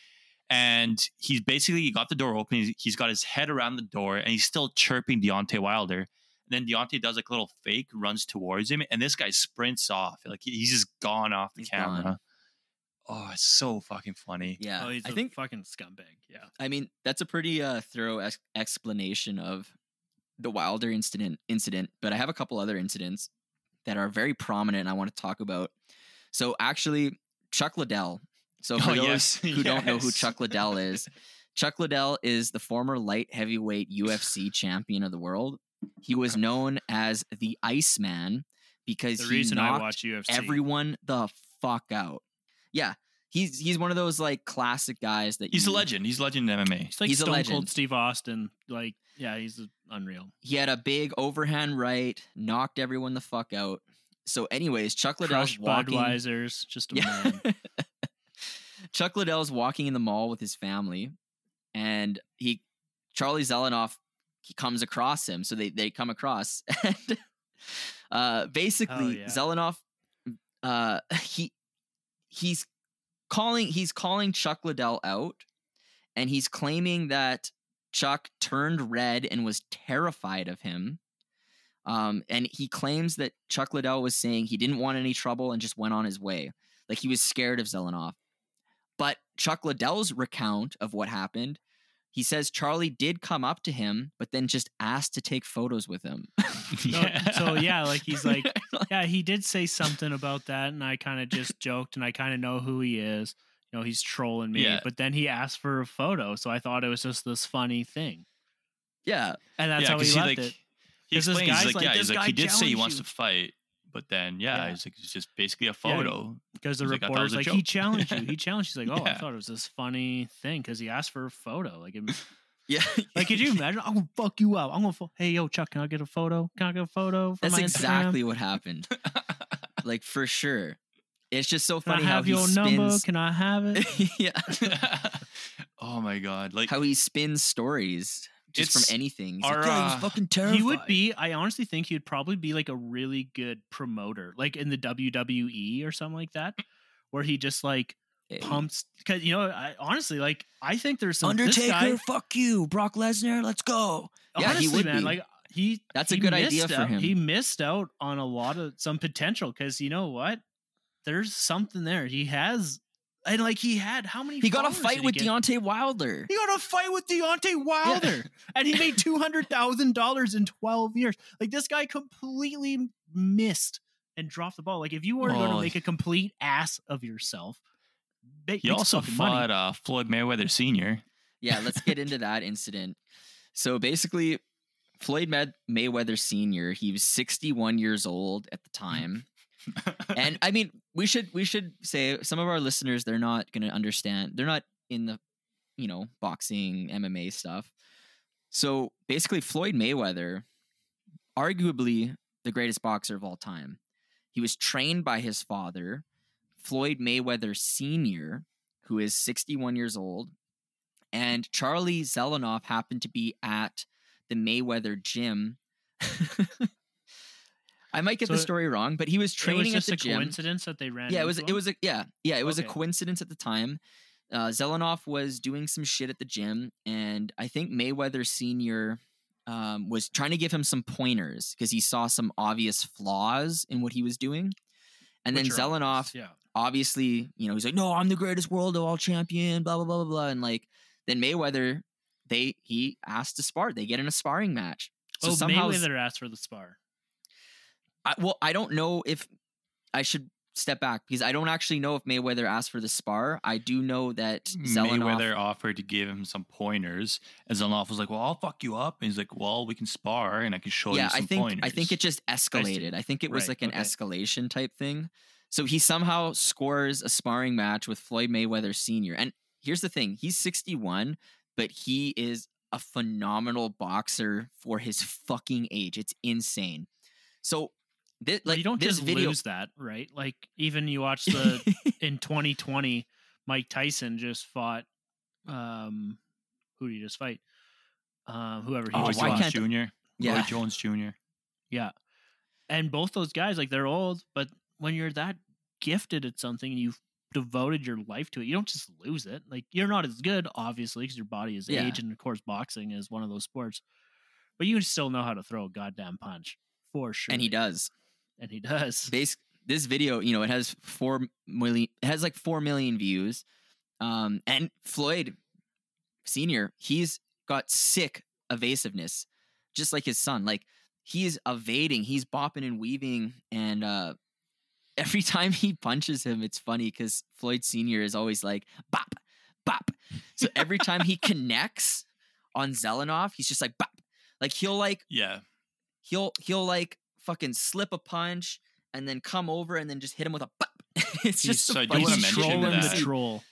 And he's basically he got the door open. He's, he's got his head around the door, and he's still chirping Deontay Wilder. And then Deontay does like a little fake, runs towards him, and this guy sprints off. Like he- he's just gone off the He's camera. gone. Oh, it's so fucking funny. yeah, oh, he's I a think fucking scumbag. Yeah. I mean, that's a pretty uh, thorough ex- explanation of the Wilder incident. Incident, but I have a couple other incidents that are very prominent. and I want to talk about. So actually, Chuck Liddell. So for Oh, those yes, (laughs) who don't know who. Chuck Liddell is, (laughs) Chuck Liddell is the former light heavyweight UFC champion of the world. He was known as the Iceman because The he knocked everyone the fuck out. Yeah, he's he's one of those like classic guys that He's a legend. He's a legend in MMA. He's like He's a Stone legend. Cold Steve Austin. Like, yeah, he's unreal. he had a big overhand right, knocked everyone the fuck out. So, anyways, Chuck Liddell's Crushed walking. Budweiser's just a Yeah. man. (laughs) Chuck Liddell's walking in the mall with his family, and he Charlie Zelenoff he comes across him. So they they come across, (laughs) and uh, basically yeah. Zelenoff, uh, (laughs) he he's calling he's calling Chuck Liddell out, and he's claiming that Chuck turned red and was terrified of him. Um, and he claims that Chuck Liddell was saying he didn't want any trouble and just went on his way. Like he was scared of Zelenoff. But Chuck Liddell's recount of what happened, he says Charlie did come up to him, but then just asked to take photos with him. (laughs) No, so yeah, like he's (laughs) like, yeah, he did say something about that, and I kind of just joked, and I kind of know who he is. You know, he's trolling me, Yeah. but then he asked for a photo, so I thought it was just this funny thing, yeah. and that's yeah, how he 'cause left like, it. He 'Cause this explains, he's like, like, yeah, "This he's like, he did say he wants you." to fight, but then, yeah, Yeah. he's like, it's just basically a Yeah, photo. Because the He's like, "I thought it reporter's was like, (laughs) he challenged you. He challenged. He's like, oh, I thought it was this funny thing because he asked for a photo. Like, it, (laughs) Yeah. (laughs) like could you imagine? I'm gonna fuck you up. I'm gonna. Fo- hey, yo, Chuck, can I get a photo? Can I get a photo? That's exactly what happened. like for sure. It's just so Can I funny how have he your spins. number? Can I have it? yeah. oh my god! Like How he spins stories just It's from anything. He's our, like, yeah, he uh, fucking terrified. He would be. I honestly think he'd probably be like a really good promoter, like in the WWE or something like that, where he just like Hey, pumps. Because you know, I honestly like. I think there's some Undertaker, guy- fuck you. Brock Lesnar, let's go. Yeah, honestly, he would man, be. like he. That's a good idea missed for out- him. He missed out on a lot of some potential because you know what? There's something there. He has, and like he had how many? he got a fight with get? Deontay Wilder. He got a fight with Deontay Wilder, and he made (laughs) two hundred thousand dollars in twelve years. Like this guy completely missed and dropped the ball. Like if you were going to make a complete ass of yourself, make, he make also fought money. uh, Floyd Mayweather Senior. Yeah, let's get into (laughs) that incident. So basically, Floyd May- Mayweather Sr., he was 61 years old at the time. And I mean, we should we should say some of our listeners they're not going to understand. They're not in the you know boxing MMA stuff. So basically, Floyd Mayweather, arguably the greatest boxer of all time, he was trained by his father, Floyd Mayweather Sr., who is 61 years old, and Charlie Zelenoff happened to be at the Mayweather gym. (laughs) I might get So the story wrong, but he was It training was just at the a gym coincidence that they ran. yeah, it was it was a yeah, yeah, it was Okay. a coincidence at the time. uh, Zelenoff was doing some shit at the gym, and I think Mayweather Senior um, was trying to give him some pointers because he saw some obvious flaws in what he was doing. And Which then Zelenoff, Yeah. obviously, you know, he's like, "No, I'm the greatest world of all champion." Blah blah blah blah blah. And like, then Mayweather, they he asked to spar. They get in a sparring match. So oh, somehow, Mayweather asked for the spar. I, well, I don't know if I should step back because I don't actually know if Mayweather asked for the spar. I do know that Zelenoff. Mayweather offered to give him some pointers, and Zelenoff was like, "Well, I'll fuck you up." And he's like, "Well, we can spar, and I can show yeah, you some I think pointers." I think it just escalated. I think it was Right, like an okay. escalation type thing. So he somehow scores a sparring match with Floyd Mayweather Sr. And here's the thing: he's 61, but he is a phenomenal boxer for his fucking age. It's insane. So, thi- Like like you don't this just video, lose that, right? Like even you watch the (laughs) in 2020, Mike Tyson just fought. Um, who did he just fight? Um, whoever he Oh, Roy was. Jones can't- Jr. Roy yeah, Jones Jr. Yeah. And both those guys, like they're old, but when you're that gifted at something and you've devoted your life to it, you don't just lose it. Like you're not as good, obviously, because your body is Yeah. age, and of course, boxing is one of those sports. But you still know how to throw a goddamn punch for sure. and he does. And he does. Bas- this video, you know, it has four million. It has like four million views. Um, and Floyd Senior, he's got sick evasiveness, just like his son. Like he's evading, he's bopping and weaving, and uh, (laughs) every time he punches him, it's funny because Floyd Senior is always like bop, bop. So every time he (laughs) connects on Zelenoff, he's just like bop. Like he'll like Yeah, he'll he'll like fucking slip a punch and then come over and then just hit him with a bop. (laughs) it's He's- just so the I do wanna funniest mention shit trolling the that- troll.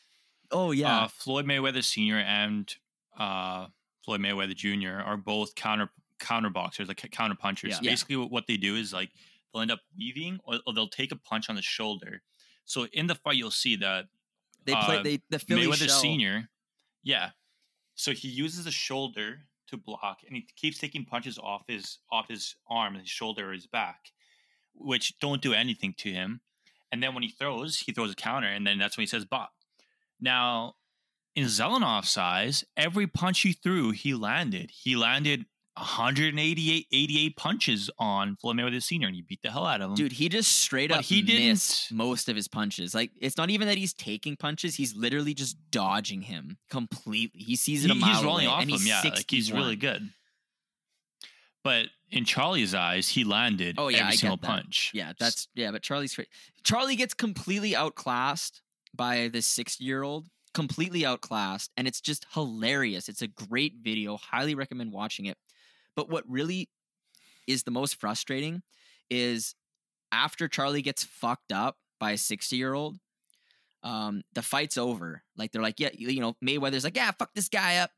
Oh yeah, uh, Floyd Mayweather Sr. and uh, Floyd Mayweather Jr. are both counter counter boxers, like counter punchers. Yeah. So Yeah. basically, what, what they do is like they'll end up weaving, or, or they'll take a punch on the shoulder. So in the fight, you'll see that they play uh, they the Philly Mayweather shell. Senior, yeah. So he uses the shoulder to block, and he keeps taking punches off his off his arm, his shoulder, his back, which don't do anything to him. And then when he throws, he throws a counter, and then that's when he says "bop." Now, in Zelenoff's size, every punch he threw, he landed. He landed 188 88 punches on Floyd Mayweather Senior, and he beat the hell out of him. Dude, he just straight But up he didn't- missed most of his punches. Like it's not even that he's taking punches; he's literally just dodging him completely. He sees it a He- mile he's rolling away, off and him. he's Yeah, like he's really good. But in Charlie's eyes, he landed Oh yeah, every I single get that. punch. Yeah, that's yeah, but Charlie's Charlie gets completely outclassed by this 60-year-old, completely outclassed, and it's just hilarious. It's a great video. Highly recommend watching it. But what really is the most frustrating is after Charlie gets fucked up by a 60-year-old, um, the fight's over. Like they're like, yeah, you know, Mayweather's like, yeah, fuck this guy up.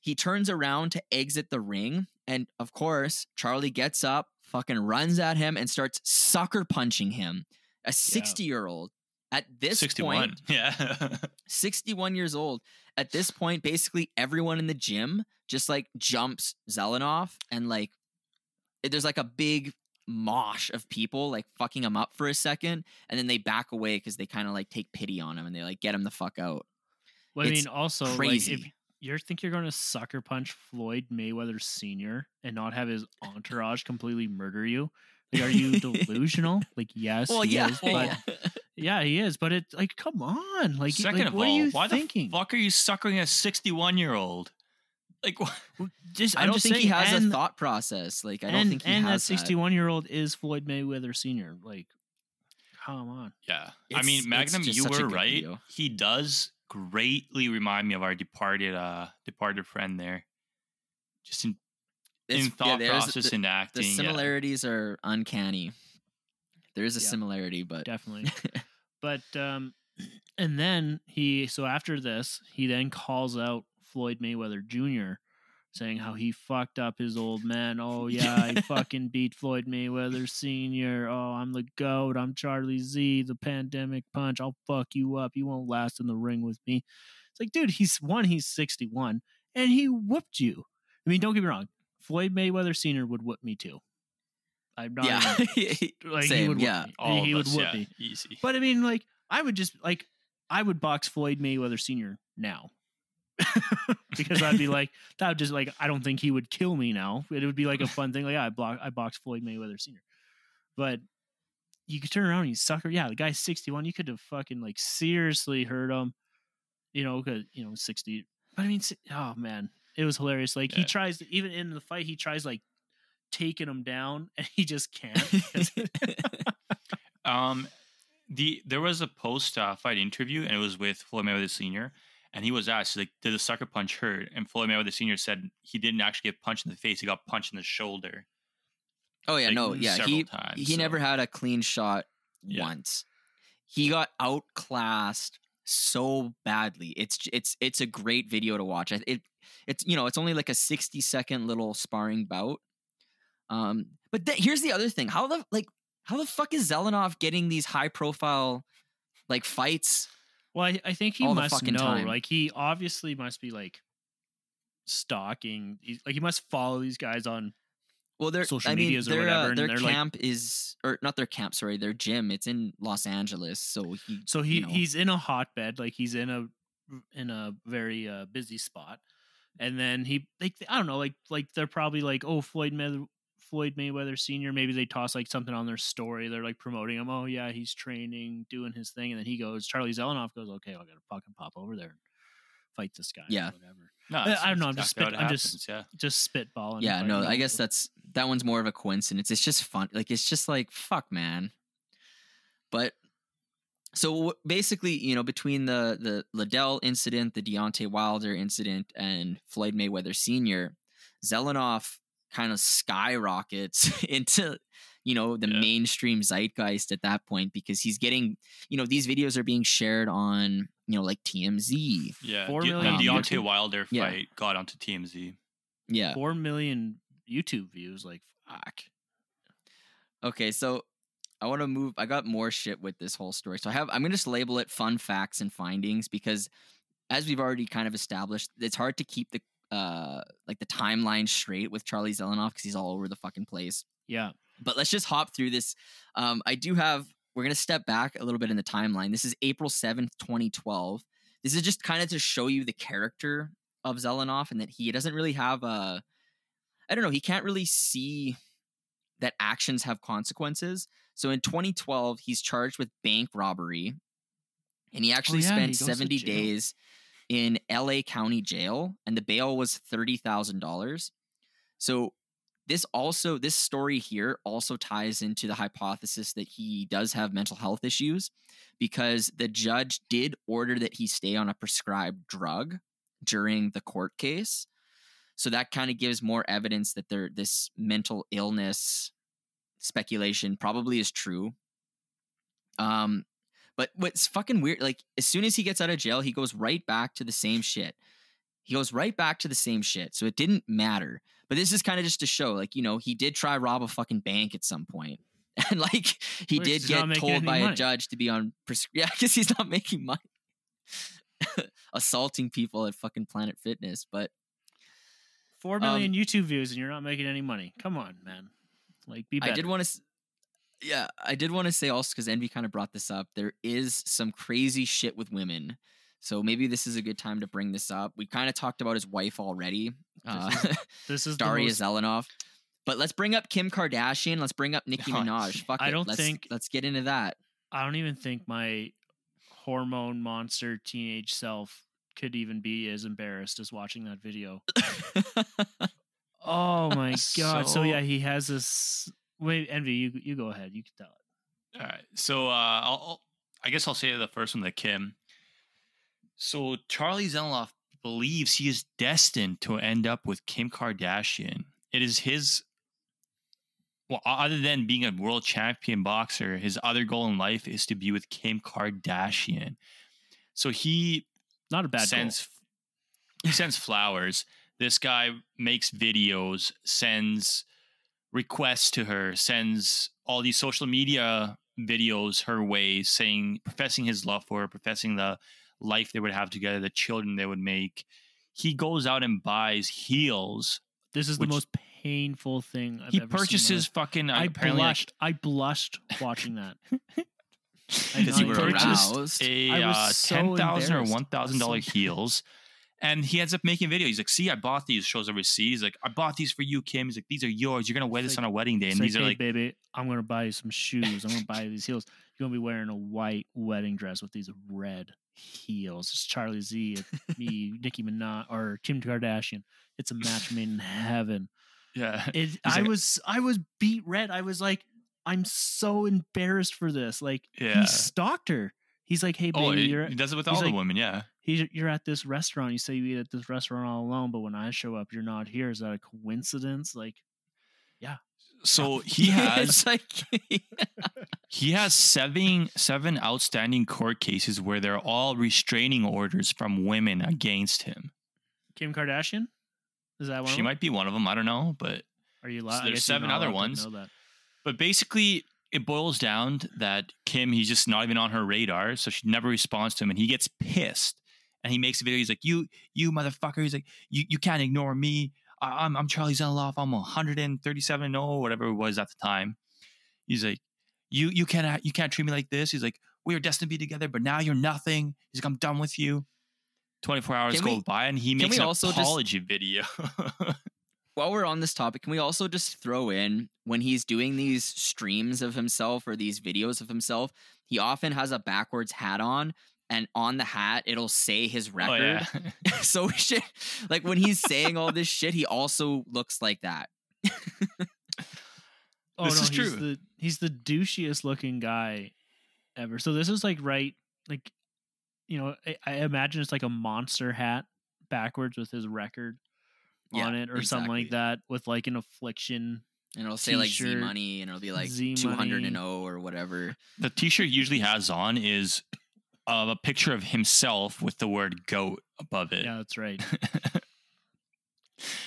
He turns around to exit the ring, and of course, Charlie gets up, fucking runs at him, and starts sucker punching him. A 60 year old at this 61. point, Yeah. (laughs) 61 years old. At this point, basically everyone in the gym just like jumps Zelenoff and like eh, there's like a big mosh of people like fucking him up for a second and then they back away because they kind of like take pity on him and they like get him the fuck out. Well, I It's mean, also, crazy. like, if you think you're going to sucker punch Floyd Mayweather Sr. and not have his entourage completely murder you, like, are you (laughs) delusional? Like, yes, Well, he yeah. is, but yeah, he is. But it's like, come on, like, Second like, of what all, are you why thinking? the fuck are you suckering a 61 year old? Like, what? (laughs) Just, I don't just think he has and, a thought process. Like I don't and, think he and has that 61 year old is Floyd Mayweather Sr. Like, come on. Yeah. I mean, Magnum, you were right. video. He does greatly remind me of our departed uh departed friend there. Just in, It's- in thought there's- process the- and acting. The yeah. similarities are uncanny. There is a Yeah. similarity, but definitely. (laughs) but um, and then he so after this, he then calls out Floyd Mayweather Jr. saying how he fucked up his old man. Oh yeah, I (laughs) fucking beat Floyd Mayweather Sr. Oh, I'm the goat. I'm Charlie Z, the pandemic punch. I'll fuck you up. You won't last in the ring with me. It's like, dude, he's one, he's 61, and he whooped you. I mean, don't get me wrong. Floyd Mayweather Sr. would whoop me too. I'm not yeah, even, (laughs) like he Same, would whoop yeah. All he would us, whoop yeah, me. Easy. But I mean, like, I would just like I would box Floyd Mayweather Sr. now. (laughs) because I'd be like, (laughs) that would just like, I don't think he would kill me now. It would be like a fun thing. Like, yeah, I block, I box Floyd Mayweather Sr. But you could turn around and you sucker. Yeah, the guy's 61. You could have fucking like seriously hurt him, you know, because, you know, 60. But I mean, oh man, it was hilarious. Like, he tries, to, even in the fight, he tries like taking him down and he just can't. (laughs) Um, the there was a post uh, fight interview, and it was with Floyd Mayweather Sr. And he was asked, like, did the sucker punch hurt? And Floyd Mayweather Sr. said he didn't actually get punched in the face; he got punched in the shoulder. Oh yeah, like, no, yeah. He times, he never had a clean shot Yeah. once. He got outclassed so badly. It's it's it's a great video to watch. It it's you know it's only like a sixty second little sparring bout. Um, but th- here's the other thing: how the like how the fuck is Zelenoff getting these high profile like fights? Well, I, I think he must know. time. Like he obviously must be like stalking. He, like he must follow these guys on. Well, their Social I mean, medias or their, whatever, uh, their they're, like- camp is or not their camp. Sorry, their gym. It's in Los Angeles, so he So he you know. he's in a hotbed. Like he's in a in a very uh, busy spot, and then he like I don't know. Like like they're probably like oh Floyd May- Floyd Mayweather Senior. Maybe they toss like something on their story. They're like promoting him. Oh yeah, he's training, doing his thing, and then he goes. Charlie Zelenoff goes. Okay, I gotta fucking pop over there and fight this guy. or Yeah. whatever. No, uh, I- don't know, I'm just spit- I'm just- yeah. Just spitballing. yeah no i guess that's that one's more of a coincidence it's just fun like it's just like fuck man but so w- basically you know between the the liddell incident the Deontay wilder incident and floyd mayweather senior zelenoff kind of skyrockets (laughs) into you know the Yeah. mainstream zeitgeist at that point because he's getting you know these videos are being shared on you know like tmz Yeah, Four the, million um, the YouTube- Deontay Wilder fight Yeah. got onto TMZ. yeah four million YouTube views. Like fuck. Okay, so I want to move. I got more shit with this whole story. So I have. I'm gonna just label it fun facts and findings because, as we've already kind of established, it's hard to keep the uh like the timeline straight with Charlie Zelenoff because he's all over the fucking place. Yeah. But let's just hop through this. Um, I do have. We're gonna step back a little bit in the timeline. This is April seventh, 2012. This is just kind of to show you the character of Zelenoff and that he doesn't really have a. I don't know. He can't really see that actions have consequences. So in 2012, he's charged with bank robbery, and he actually Oh, yeah, spent to 70 jail. days in LA County Jail, and the bail was thirty thousand dollars. So this also this story here also ties into the hypothesis that he does have mental health issues because the judge did order that he stay on a prescribed drug during the court case so that kind of gives more evidence that there this mental illness speculation probably is true um but what's fucking weird like as soon as he gets out of jail he goes right back to the same shit he goes right back to the same shit so it didn't matter but this is kind of just to show like you know he did try rob a fucking bank at some point (laughs) and like he did get told by a judge to be on pres- (laughs) yeah because he's not making money (laughs) assaulting people at fucking planet fitness but four million Um, YouTube views and you're not making any money. Come on, man. Like be better. I did want to, yeah, I did want to say also because Envy kind of brought this up. There is some crazy shit with women, so maybe this is a good time to bring this up. We kind of talked about his wife already, uh, (laughs) this is the Daria most- Zelenoff. But let's bring up Kim Kardashian. Let's bring up Nicki Minaj. (laughs) Fuck I it. don't let's, think- Let's get into that. I don't even think my hormone monster teenage self could even be as embarrassed as watching that video. (laughs) Oh my god! So, So- yeah, he has this. Wait, Envy, you you go ahead. You can tell it. All right. So uh, I'll, I'll, I guess I'll say the first one, the Kim. So Charlie Zelenoff believes he is destined to end up with Kim Kardashian. It is his. Well, other than being a world champion boxer, his other goal in life is to be with Kim Kardashian. So he Not a bad sends he sends flowers. This guy makes videos, sends requests to her, sends all these social media videos her way, saying professing his love for her, professing the life they would have together, the children they would make. He goes out and buys heels. This is the most painful thing I've he ever seen purchases life. fucking I apparently like- blushed. I blushed watching that. I (laughs) Because know, you I were purchased- aroused. a I was uh, so ten thousand or one thousand dollar so heels, and he ends up making a video. He's like, "See, I bought these." Shows a receipt. He's like, "I bought these for you, Kim." He's like, "These are yours. You're gonna wear It's this like- on our wedding day." And these like, are hey, like, baby, I'm gonna buy you some shoes. I'm gonna buy you these heels. You're gonna be wearing a white wedding dress with these red heels. It's Charlie Z, it's me, (laughs) Nicki Minaj, or Kim Kardashian. It's a match made in heaven. yeah, It, I like- was, I was beat red. I was like, I'm so embarrassed for this. Like, Yeah. he stalked her. He's like, hey, oh, baby, oh, he, you're, he does it with all the women. Yeah, he's, you're at this restaurant. You say you eat at this restaurant all alone, but when I show up, you're not here. Is that a coincidence? Like, yeah. so (laughs) he has like (laughs) He has seven seven outstanding court cases where they're all restraining orders from women against him. Kim Kardashian. Is that one? She might be one of them. I don't know, but Are you So there's seven other ones. but basically it boils down to that Kim he's just not even on her radar, so she never responds to him, and he gets pissed and he makes a video. He's like, "You you motherfucker!" He's like, "You you can't ignore me. I, I'm I'm Charlie Zelenoff. I'm 137 and 0, whatever it was at the time." He's like, "You you can't you can't treat me like this." He's like, "We were destined to be together, but now you're nothing." He's like, "I'm done with you." 24 hours Can go we- by and he makes an also just- apology video. (laughs) while we're on this topic, can we also just throw in when he's doing these streams of himself or these videos of himself, he often has a backwards hat on, and on the hat it'll say his Oh, record. yeah. (laughs) so we should like when he's saying all this shit, he also looks like that. Oh This no, is he's true. the he's the douchiest looking guy ever. So this is like right, like you know, I, I imagine it's like a monster hat backwards with his record Yeah, on it or something like that with like an affliction. And it'll say like Z T-shirt, money and it'll be like 200 and Money. 0 or whatever. the t-shirt usually has on is uh, a picture of himself with the word goat above it. Yeah, that's right. (laughs)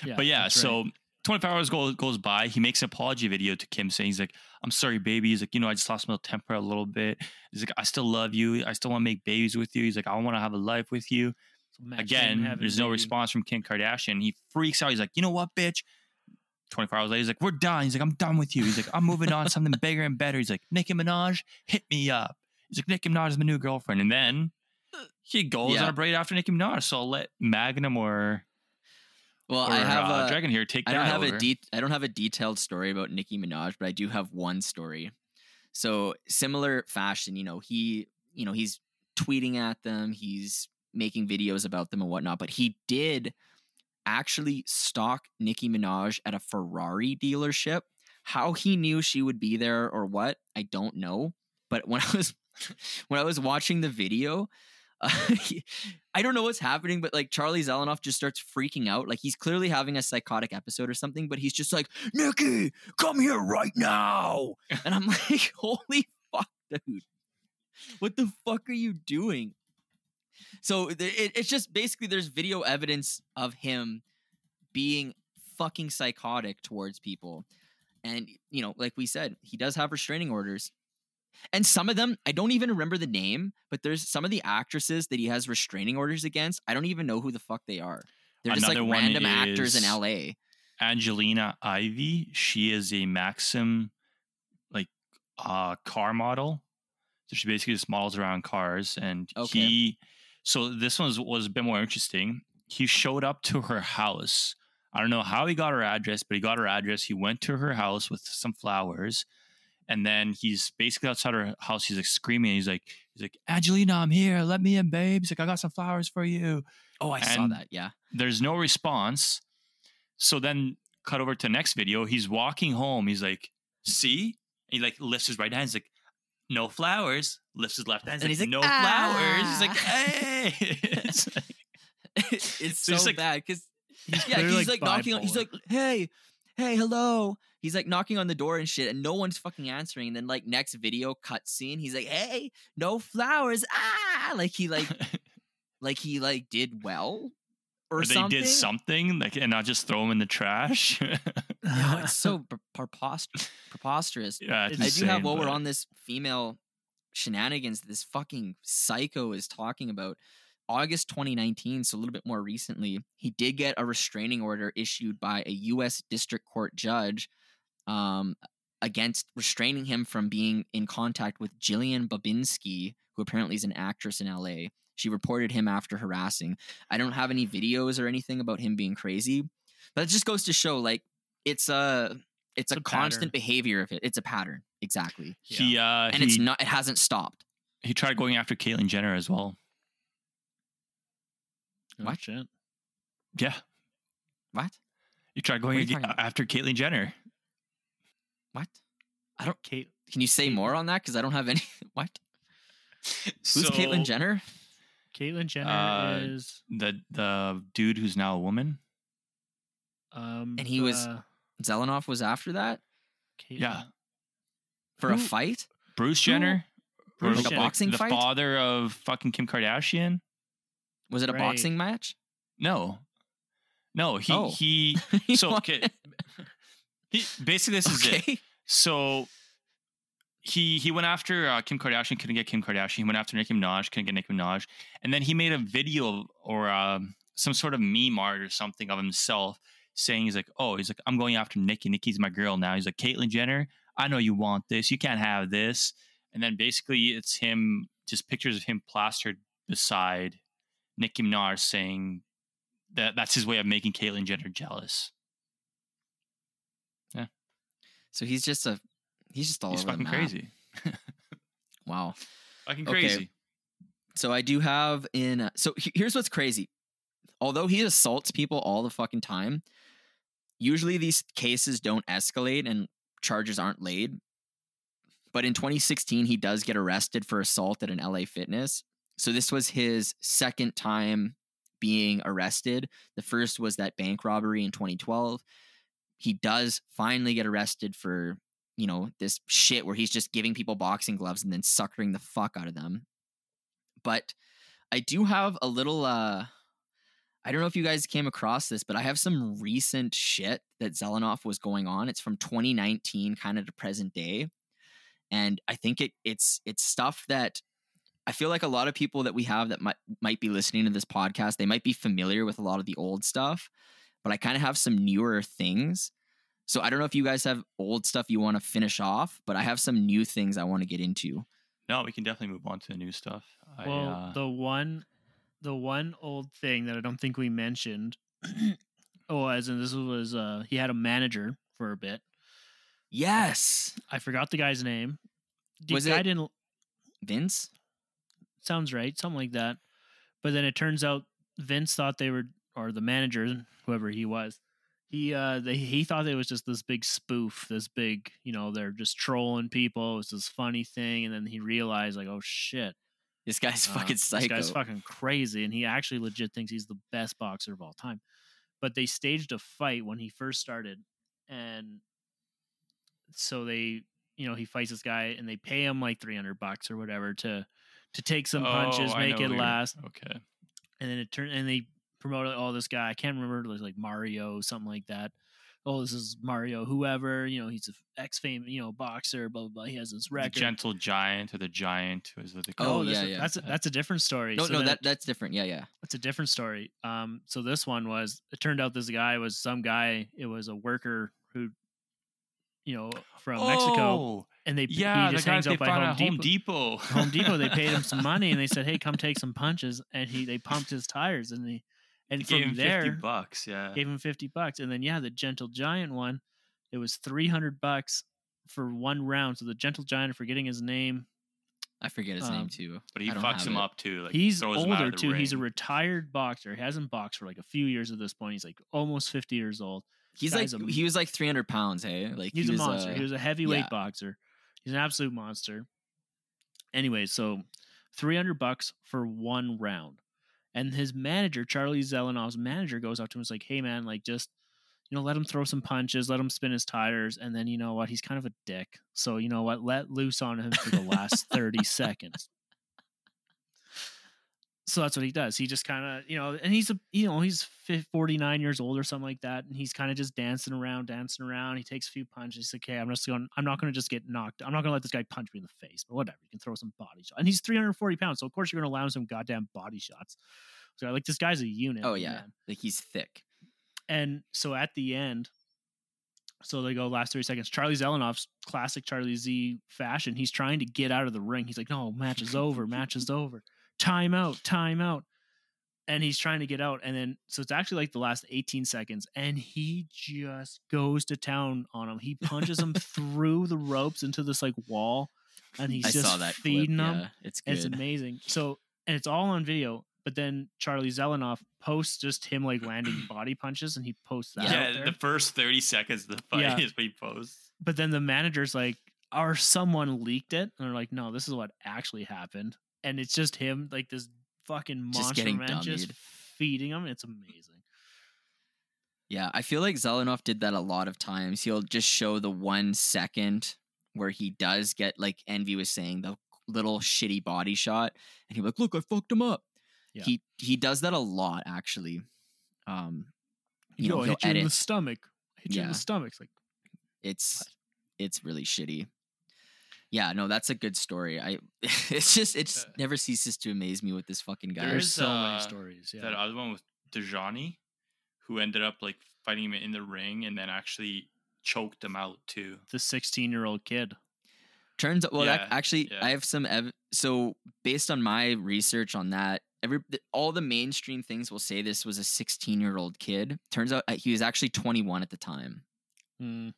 Yeah, but yeah so right. 24 hours go, goes by. He makes an apology video to kim saying he's like i'm sorry baby. He's like you know i just lost my temper a little bit. He's like i still love you. I still want to make babies with you. He's like i want to have a life with you. So match made in again there's no baby. response from kim kardashian. He freaks out. He's like you know what bitch? 24 hours later he's like we're done. He's like i'm done with you. He's like i'm moving on to something bigger and better. He's like nicki minaj hit me up he's like nicki minaj is my new girlfriend and then he goes Yeah. on a break after nicki minaj so i'll let magnum or Well, or I have uh, a Dragon here take I don't have over. a de- I don't have a detailed story about Nicki Minaj, but I do have one story. So similar fashion, you know, he you know he's tweeting at them, he's making videos about them and whatnot, but he did actually stalk Nicki Minaj at a Ferrari dealership. How he knew she would be there or what, I don't know. But when (laughs) I was (laughs) when I was watching the video, uh, (laughs) he- I don't know what's happening, but like Charlie Zelenoff just starts freaking out. Like he's clearly having a psychotic episode or something, but he's just like, Nikki, come here right now. (laughs) And I'm like, holy fuck, dude. What the fuck are you doing? So it, it's just basically there's video evidence of him being fucking psychotic towards people. And, you know, like we said, he does have restraining orders. And some of them, I don't even remember the name, but there's some of the actresses that he has restraining orders against. I don't even know who the fuck they are. They're just like random actors in LA. Angelina Ivy. She is a Maxim like uh car model. So she basically just models around cars and Okay. he so this one was, was a bit more interesting. He showed up to her house. I don't know how he got her address, but he got her address. He went to her house with some flowers. And then he's basically outside her house. He's like screaming. He's like, he's like, Angelina, I'm here. Let me in, babe. He's like, I got some flowers for you Oh, I saw that. Yeah. there's no response. So then cut over to the next video. He's walking home. He's like, see? And he like lifts his right hand. He's like, no flowers. Lifts his left hand. And He's, he's like, like, no flowers. He's like, "Ah." hey. (laughs) It's like- (laughs) it's So so, like- bad because He's yeah, he's like, knocking on. He's like, hey, hey, hello. He's like knocking on the door and shit, and no one's fucking answering. And then like next video cut scene, he's like, hey, no flowers. Ah, like he like (laughs) like he like did well or, or they something. did something like and not just throw him in the trash. (laughs) No, it's so pre- preposter- preposterous. (laughs) yeah, it's I I do have insane, while we're on this female shenanigans that this fucking psycho is talking about. August 2019, so a little bit more recently, he did get a restraining order issued by a U.S. District Court judge um, against restraining him from being in contact with Jillian Babinski, who apparently is an actress in LA. She reported him after harassing. I don't have any videos or anything about him being crazy, but it just goes to show like it's a it's, a, a constant behavior of it. It's a pattern, exactly, He uh and he, it's not. It hasn't stopped. he tried going after Caitlyn Jenner as well. Oh, What? shit. Yeah, What? You tried going you ag- after Caitlyn Jenner. What? I don't. Kate, Can you say Caitlyn- more on that? Because I don't have any. (laughs) What? Who's So, Caitlyn Jenner? Caitlyn Jenner Uh, is The the dude who's now a woman. um And he was- uh, Zelenoff was after that Caitlyn- Yeah, for a fight. Bruce Jenner. Or Bruce Like a Jenner. boxing the fight? father of fucking Kim Kardashian. Was it a Right. boxing match? No, no. He Oh. he. (laughs) So okay. He basically this is it. So he he went after uh, Kim Kardashian, couldn't get Kim Kardashian. He went after Nicki Minaj, couldn't get Nicki Minaj. And then he made a video or um, some sort of meme art or something of himself saying he's like, oh, he's like, I'm going after Nicki. Nicki's my girl now. He's like, Caitlyn Jenner, I know you want this. You can't have this. And then basically it's him, just pictures of him plastered beside Nicki Minaj saying that that's his way of making Caitlyn Jenner jealous. So he's just a he's just all he's over the fucking crazy. (laughs) Wow. Fucking Okay. crazy. So I do have in uh, so he- here's what's crazy. Although he assaults people all the fucking time, usually these cases don't escalate and charges aren't laid. But in 2016 he does get arrested for assault at an LA Fitness. So this was his second time being arrested. The first was that bank robbery in 2012. He does finally get arrested for, you know, this shit where he's just giving people boxing gloves and then suckering the fuck out of them but I do have a little uh I don't know if you guys came across this, but I have some recent shit that Zelenoff was going on. It's from 2019 kind of to present day. And I think it it's it's stuff that I feel like a lot of people that we have that might might be listening to this podcast, they might be familiar with a lot of the old stuff, but I kind of have some newer things. So I don't know if you guys have old stuff you want to finish off, but I have some new things I want to get into. No, we can definitely move on to the new stuff. I, Well, uh, the one, the one old thing that I don't think we mentioned. (clears throat) oh, as in this was uh he had a manager for a bit. Yes. I forgot the guy's name. The Was guy it- didn't Vince? sounds right, something like that. But then it turns out Vince thought they were, or the manager, whoever he was, he uh they, he thought it was just this big spoof, this big, you know, they're just trolling people. It's this funny thing, and then he realized like, oh shit, This guy's uh, fucking psycho. This guy's fucking crazy, and he actually legit thinks he's the best boxer of all time. But they staged a fight when he first started, and so they, you know, he fights this guy, and they pay him like three hundred bucks or whatever to to take some punches, oh, make it last, Okay. and then it turned and they promoted all this guy. I can't remember it was like Mario, something like that. Oh, this is Mario, whoever, you know, he's a ex fame, you know, boxer, blah blah blah. He has this The record. gentle giant or the giant is what they Oh, call oh, it. this yeah, is- yeah. That's a, that's a different story. no, So no, then- that that's different. Yeah, yeah. that's a different story. Um, so this one was it turned out this guy was some guy. It was a worker who, you know, from Mexico, Oh, and they yeah, he the just guy hangs they out by found Home at Depot. Home Depot. Home Depot, they paid him some money and they said, (laughs) "Hey, come take some punches." And he they pumped his tires and he and They gave from him there fifty bucks. Yeah. gave him fifty bucks. And then yeah, the Gentle Giant one, it was three hundred bucks for one round. So the Gentle Giant, I'm forgetting his name, I forget his Um, name too. But he fucks him it. up too. Like he's throws him out older of the too. He's a retired boxer. He hasn't boxed for like a few years at this point. He's like almost fifty years old. He's like a- he was like 300 pounds. Hey, like He's he a monster. uh, he was a heavyweight yeah. boxer. He's an absolute monster. Anyway, so 300 bucks for one round. And his manager, Charlie Zelenoff's manager, goes up to him and is like, hey, man, like, just, you know, let him throw some punches, let him spin his tires. And then, you know what? He's kind of a dick. So, you know what? Let loose on him for the last (laughs) 30 seconds. So that's what he does. He just kind of, you know, and he's a, you know, he's 49 years old or something like that, and he's kind of just dancing around, dancing around. He takes a few punches. He's like, okay, I'm just going, I'm not going to just get knocked. I'm not going to let this guy punch me in the face, but whatever. You can throw some body shots, and he's 340 pounds, so of course you're going to allow him some goddamn body shots. So like, this guy's a unit. Oh yeah, man. like he's thick. And so at the end, So they go last 30 seconds. Charlie Zelenoff's classic Charlie Z fashion. He's trying to get out of the ring. He's like, no, match is over. Match is (laughs) over. Time out. Time out. And he's trying to get out. And then, so it's actually like the last 18 seconds. And he just goes to town on him. He punches him (laughs) through the ropes into this like wall. And he's I just saw that feeding clip. him. Yeah, it's And it's amazing. So, and it's all on video. But then Charlie Zelenoff posts just him like landing (clears throat) body punches, and he posts that. out Yeah, the first 30 seconds of the fight Yeah. is (laughs) what he posts. but then the manager's like, or someone leaked it, and they're like, no, this is what actually happened, and it's just him, like this fucking monster getting man, just feeding him. It's amazing. Yeah, I feel like Zelenoff did that a lot of times. He'll just show the one second where he does get like Envy was saying the little shitty body shot, and he'll be like, "Look, I fucked him up." Yeah. He he does that a lot actually. Um, you Yo, know, he'll hit you in the stomach. Hit you in the stomach. It's like, It's it's really shitty. Yeah, no, that's a good story. I (laughs) it's just it's Uh, never ceases to amaze me with this fucking guy. there's There's, so uh, many stories. Yeah. That other one with Dejani, who ended up like fighting him in the ring and then actually choked him out too. the 16 year old kid. Turns out, well, that, actually, yeah. I have some. Ev- so, based on my research on that, every all the mainstream things will say this was a 16 year old kid. Turns out uh, he was actually 21 at the time. Hmm.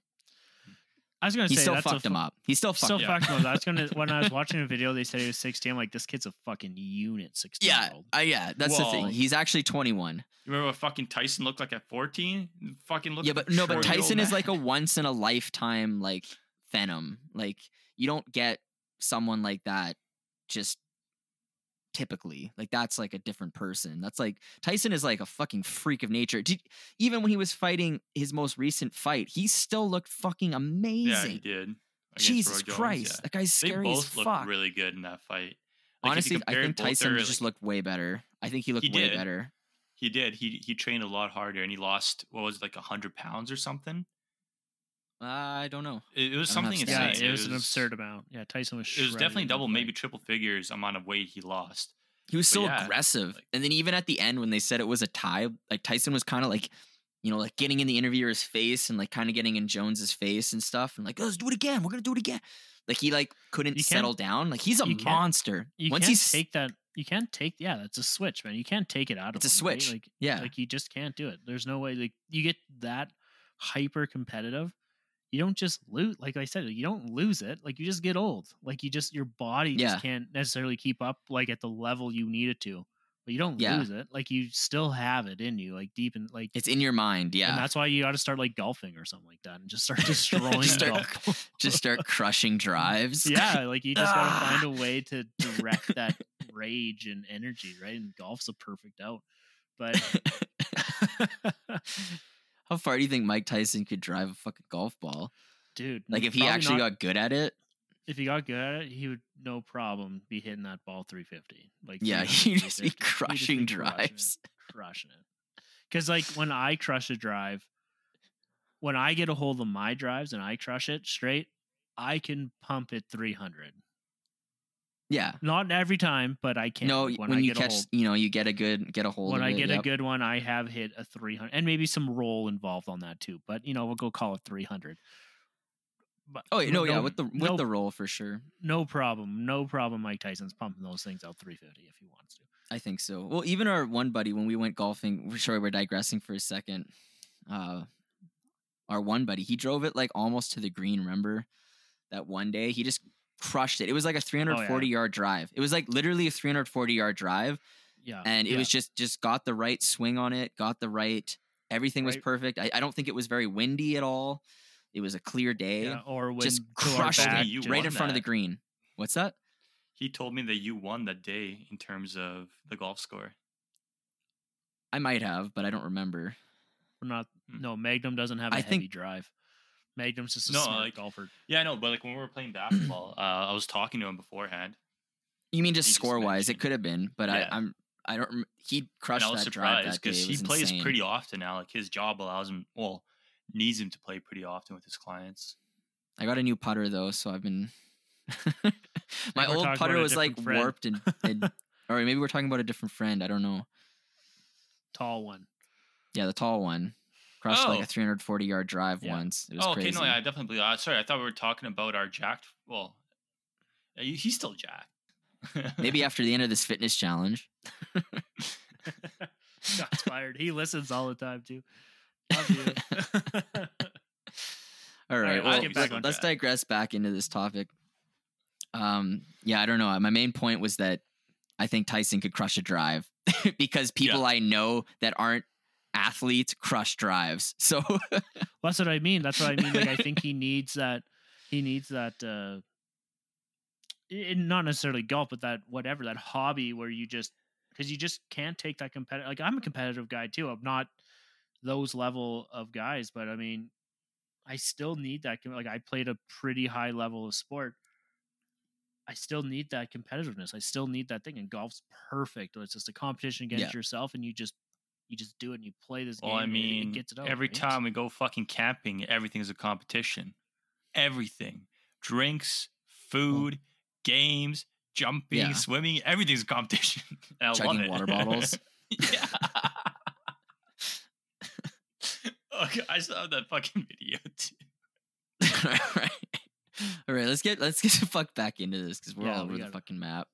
I was gonna He say still that's a fucked him up. He still fucked Still him fucked him up. I was gonna when I was (laughs) watching a video, they said he was 16. I'm like, this kid's a fucking unit. 16 Yeah, uh, yeah, that's the thing. He's actually 21. You remember what fucking Tyson looked like at 14? Fucking look Yeah, but a no, but Tyson is like a (laughs) once in a lifetime like Venom. Like you don't get someone like that just typically. Like that's like a different person. That's like Tyson is like a fucking freak of nature. Did, even when he was fighting his most recent fight, he still looked fucking amazing. Yeah, he did. Jesus Jones, Christ, yeah. that guy's They scary as both looked fuck. really good in that fight. Like, Honestly, I think Tyson their, just like, looked way better. I think he looked He way did. better. He did. He he trained a lot harder, and he lost what was it, like hundred pounds or something. I don't know. It, it was I don't have something stats. Yeah, insane. it was an absurd amount. Yeah, Tyson was. It was definitely double, maybe triple figures amount of weight he lost. He was But so yeah, aggressive. like- and then even at the end when they said it was a tie, like Tyson was kind of like, you know, like getting in the interviewer's face and like kind of getting in Jones's face and stuff and like, let's do it again. We're gonna do it again. Like he like couldn't settle down. Like he's a you monster. You Once can't he's take that. You can't take. Yeah, that's a switch, man. You can't take it out of. It's a him, right? switch. Like, yeah. like you just can't do it. There's no way. Like you get that hyper competitive. You don't just lose. Like I said, you don't lose it. Like you just get old. Like you just your body Yeah. just can't necessarily keep up like at the level you need it to. But you don't Yeah. lose it. Like you still have it in you. Like deep in like. it's in your mind. Yeah. And that's why you got to start like golfing or something like that, and just start (laughs) (laughs) destroying Just start- golf. (laughs) Just start crushing drives. yeah, like you just gotta find a way to direct that rage and energy, right? And golf's a perfect out. But How far do you think Mike Tyson could drive a fucking golf ball? dude, Like if he actually not- got good at it? if he got good at it, he would no problem be hitting that ball 350. Like Yeah, (laughs) he'd just be 350. He'd crushing be drives. crushing it. Because like when I crush a drive, when I get a hold of my drives and I crush it straight, I can pump it 300. Yeah. Not every time, but I can. No, when, I you get a catch, hold- you know, you get a good, get a hold when I it. get a good one, I have hit a 300 and maybe some roll involved on that too. But you know, we'll go call it 300. But Oh yeah, no, yeah, with the with no, the roll for sure. no problem, no problem. Mike Tyson's pumping those things out 350 if he wants to. I think so. Well, even our one buddy when we went golfing, we're sorry, we're digressing for a second. Uh, our one buddy, he drove it like almost to the green. Remember that one day he just crushed it. It was like a 340 yard drive. It was like literally a 340 yard drive, Yeah, and it yeah. was just just got the right swing on it, got the right. Everything was perfect. I, I don't think it was very windy at all. It was a clear day. yeah, or when just crushed back, it you right in front of the green. What's that? He told me that you won that day in terms of the golf score. I might have, but I don't remember. We're not. Hmm. No, Magnum doesn't have a I heavy think- drive. Magnum's just a No, smart like- golfer. Yeah, I know, but like when we were playing basketball, uh, I was talking to him beforehand. You mean just He just score wise? It could have been, but Yeah. I, I'm I don't. rem- He And crushed I was that drive surprised because he plays insane. pretty often now. Like his job allows him, well, needs him to play pretty often with his clients. I got a new putter though, so I've been. (laughs) My old putter was like friend. warped and, (laughs) and or maybe we're talking about a different friend. I don't know. Tall one. Yeah, the tall one. Crushed like Oh. a 340 yard drive Yeah. once. It was Oh, crazy. okay, no, yeah, I definitely believe. Uh, sorry, I thought we were talking about our jacked. Well, uh, he's still jacked. Maybe (laughs) after the end of this fitness challenge. (laughs) Shots fired. He listens all the time too. Love you. (laughs) All right, right, well, let's let- on let's digress back into this topic. Um, yeah, I don't know. My main point was that I think Tyson could crush a drive because people I know that aren't athletes crush drives. (laughs) So That's what I mean. That's what I mean. Like I think he (laughs) needs that. He needs that. uh i- Not necessarily golf, but that whatever that hobby where you just because you just can't take that competitive. Like I'm a competitive guy too. I'm not those level of guys, but I mean, I still need that. Like I played a pretty high level of sport. I still need that competitiveness. I still need that thing, and golf's perfect. It's just a competition against Yeah. yourself, and you just you just do it and you play this well, game. I and it- it mean, it out. every Yes. time we go fucking camping, everything's a competition. Everything, drinks, food, games, jumping, Yeah. swimming, everything's a competition. (laughs) I love Chugging it. water (laughs) bottles. yeah. (laughs) okay, I saw that fucking video too. all right. All right, let's get let's get the fuck back into this because we're Yeah, all we over the gotta- fucking map.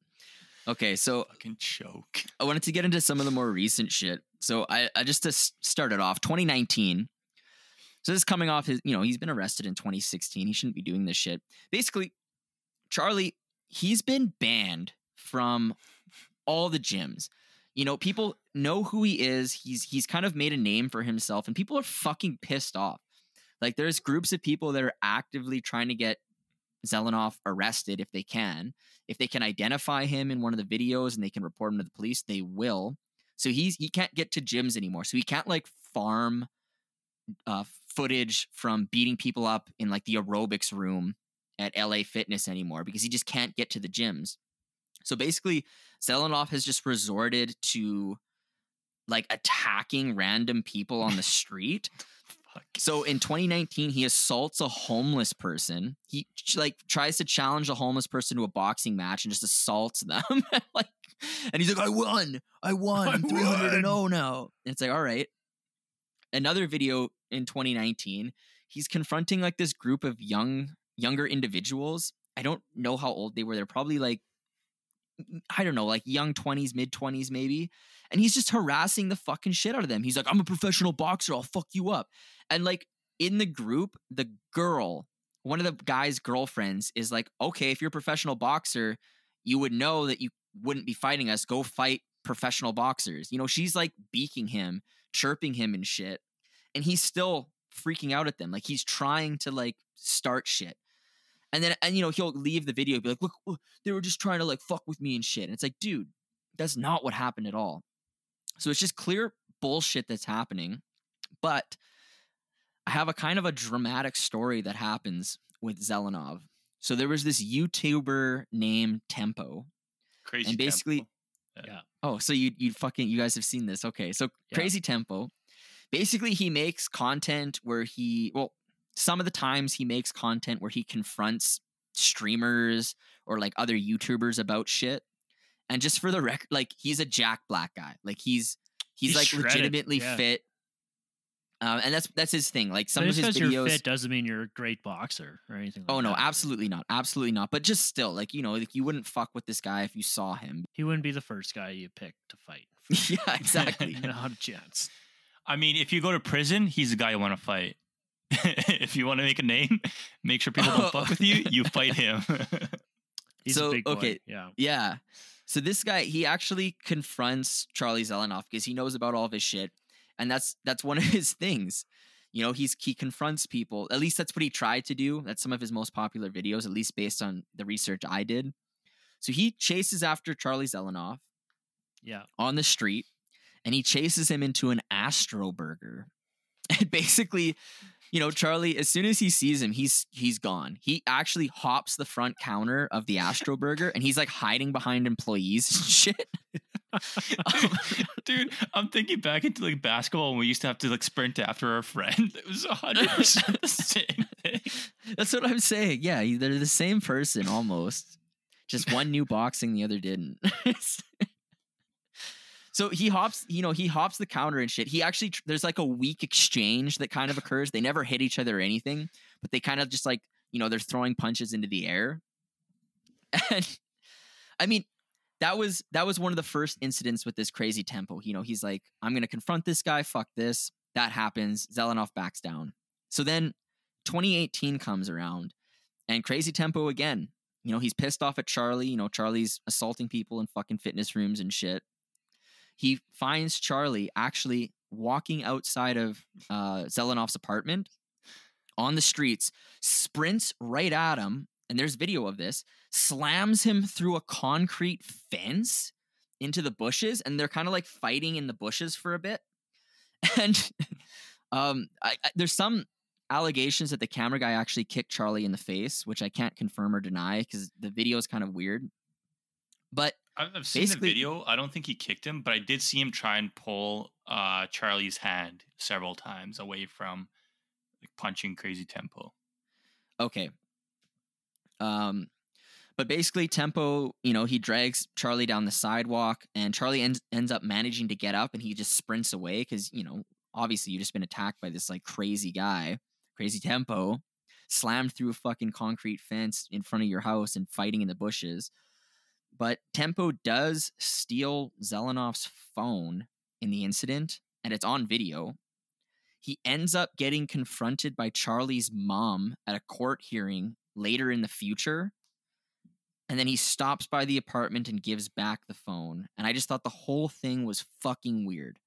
Okay, so Fucking choke. I wanted to get into some of the more recent shit. So I, I just uh, to start it off, 2019. So this is coming off his, you know, he's been arrested in 2016. He shouldn't be doing this shit. Basically, Charlie, he's been banned from all the gyms. You know, people know who he is. He's he's kind of made a name for himself, and people are fucking pissed off. Like there's groups of people that are actively trying to get Zelenoff arrested if they can. If they can identify him in one of the videos and they can report him to the police, they will. So he's he can't get to gyms anymore. So he can't like farm uh, footage from beating people up in like the aerobics room at LA Fitness anymore because he just can't get to the gyms. So basically, Zelenoff has just resorted to like attacking random people on the (laughs) street. Fuck. So in 2019, he assaults a homeless person. He like tries to challenge a homeless person to a boxing match and just assaults them. (laughs) like, and he's like, "I won! I won! I 300 and won." 0 now." And it's like, all right. Another video in 2019, he's confronting like this group of young, younger individuals. I don't know how old they were. They're probably like, I don't know, like young 20s, mid 20s, maybe. And he's just harassing the fucking shit out of them. He's like, I'm a professional boxer. I'll fuck you up. And like in the group, the girl, one of the guy's girlfriends is like, okay, if you're a professional boxer, you would know that you wouldn't be fighting us. Go fight professional boxers. You know, she's like beaking him, chirping him and shit. And he's still freaking out at them. Like he's trying to like start shit. And then, and you know, he'll leave the video, be like, look, look, they were just trying to like fuck with me and shit. And it's like, dude, that's not what happened at all. So it's just clear bullshit that's happening. But I have a kind of a dramatic story that happens with Zelenoff. So there was this YouTuber named Tempo. Crazy. And basically- tempo. Yeah. Oh, so you you fucking you guys have seen this. Okay. So Yeah. Crazy Tempo. Basically he makes content where he well, some of the times he makes content where he confronts streamers or like other YouTubers about shit. And just for the record, like he's a Jack Black guy. Like he's he's, He's like shredded, legitimately yeah. fit. Um, and that's that's his thing. Like some But of his because you're videos. fit doesn't mean you're a great boxer or anything. Like Oh no, that. absolutely not. Absolutely not. But just still, like, you know, like you wouldn't fuck with this guy if you saw him. He wouldn't be the first guy you pick to fight. (laughs) yeah, exactly. (laughs) Not a chance. (laughs) I mean, if you go to prison, he's the guy you want to fight. (laughs) if you want to make a name, make sure people don't fuck with you. You fight him. (laughs) He's So, a big boy. okay. Yeah. Yeah. So this guy, he actually confronts Charlie Zelenoff because he knows about all of his shit, and that's that's one of his things. You know, he's he confronts people. At least that's what he tried to do. That's some of his most popular videos, at least based on the research I did. So he chases after Charlie Zelenoff Yeah. on the street, and he chases him into an Astro Burger. And basically, you know, Charlie, as soon as he sees him, he's he's gone. He actually hops the front counter of the Astro Burger and he's like hiding behind employees and shit. Um, (laughs) Dude, I'm thinking back into like basketball when we used to have to like sprint after our friend. (laughs) It was 100% the same thing. That's what I'm saying. Yeah, they're the same person almost. Just one knew boxing, the other didn't. (laughs) So he hops, you know, he hops the counter and shit. He actually, there's like a weak exchange that kind of occurs. They never hit each other or anything, but they kind of just like, you know, they're throwing punches into the air. (laughs) And I mean, that was that was one of the first incidents with this crazy tempo. You know, he's like, I'm gonna confront this guy. Fuck this. That happens. Zelenoff backs down. So then 2018 comes around, and crazy tempo again. You know, he's pissed off at Charlie. You know, Charlie's assaulting people in fucking fitness rooms and shit. He finds Charlie actually walking outside of uh, Zelenoff's apartment on the streets, sprints right at him, and there's video of this, slams him through a concrete fence into the bushes, and they're kind of like fighting in the bushes for a bit. (laughs) And um, I, I, there's some allegations that the camera guy actually kicked Charlie in the face, which I can't confirm or deny because the video is kind of weird. But I've, I've seen the video. I don't think he kicked him, but I did see him try and pull uh, Charlie's hand several times away from like, punching Crazy Tempo. okay. Um, but basically, Tempo, you know, he drags Charlie down the sidewalk, and Charlie ends ends up managing to get up, and he just sprints away because you know, obviously, you just been attacked by this like crazy guy, crazy Tempo, slammed through a fucking concrete fence in front of your house and fighting in the bushes. But Tempo does steal Zelenoff's phone in the incident, and it's on video. He ends up getting confronted by Charlie's mom at a court hearing later in the future. And then he stops by the apartment and gives back the phone. And I just thought the whole thing was fucking weird.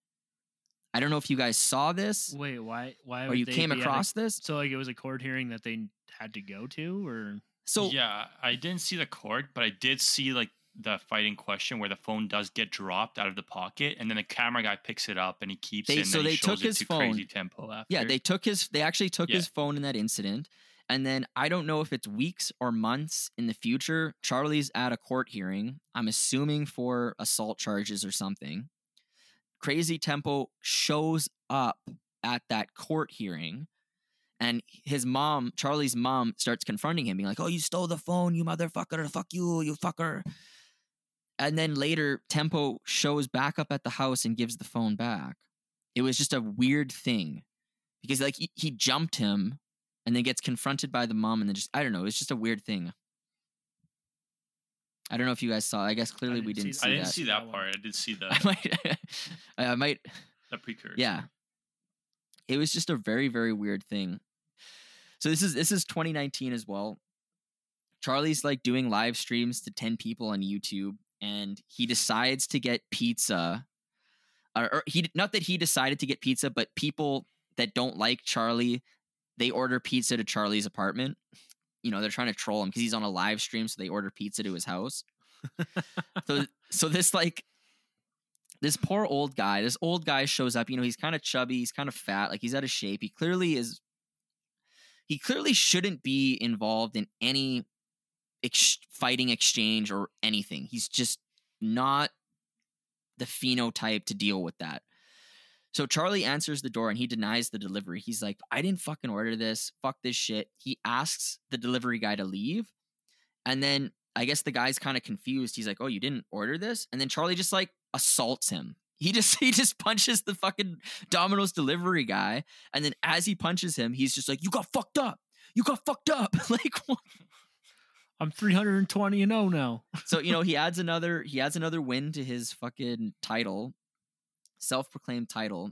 I don't know if you guys saw this Wait, why? Why? or would you they came be at a- across this. so like it was a court hearing that they had to go to, or So yeah, I didn't see the court, but I did see like the fight in question where the phone does get dropped out of the pocket, and then the camera guy picks it up and he keeps They- it. And so they took his to phone. Crazy Tempo after. Yeah, they took his. They actually took Yeah. his phone in that incident, and then I don't know if it's weeks or months in the future. Charlie's at a court hearing. I'm assuming for assault charges or something. Crazy Tempo shows up at that court hearing, and his mom, Charlie's mom, starts confronting him, being like, "Oh, you stole the phone, you motherfucker! Fuck you, you fucker!" And then later, Tempo shows back up at the house and gives the phone back. It was just a weird thing because like he, he jumped him and then gets confronted by the mom and then just I don't know, it's just a weird thing. I don't know if you guys saw. I guess clearly we didn't didn't see see I didn't that. see that that part. I did see (laughs) the (laughs) I might, I might, the precursor. yeah. It was just a very very weird thing. So this is this is 2019 as well. Charlie's like doing live streams to 10 people on YouTube and he decides to get pizza. Or, he not that he decided to get pizza, but people that don't like Charlie, they order pizza to Charlie's apartment. You know, they're trying to troll him because he's on a live stream, so they order pizza to his house. so (laughs) so this like this poor old guy, this old guy shows up, you know, he's kind of chubby, he's kind of fat, like he's out of shape. He clearly is he clearly shouldn't be involved in any ex- fighting exchange or anything. He's just not the phenotype to deal with that. So Charlie answers the door and he denies the delivery. He's like, I didn't fucking order this. Fuck this shit. He asks the delivery guy to leave. And then I guess the guy's kind of confused. He's like, "Oh, you didn't order this?" And then Charlie just like assaults him. He just (laughs) he just punches the fucking Domino's delivery guy, and then as he punches him, he's just like, "You got fucked up. You got fucked up." (laughs) like, what? I'm 320 and 0 now. (laughs) so you know, he adds another he adds another win to his fucking title, self-proclaimed title.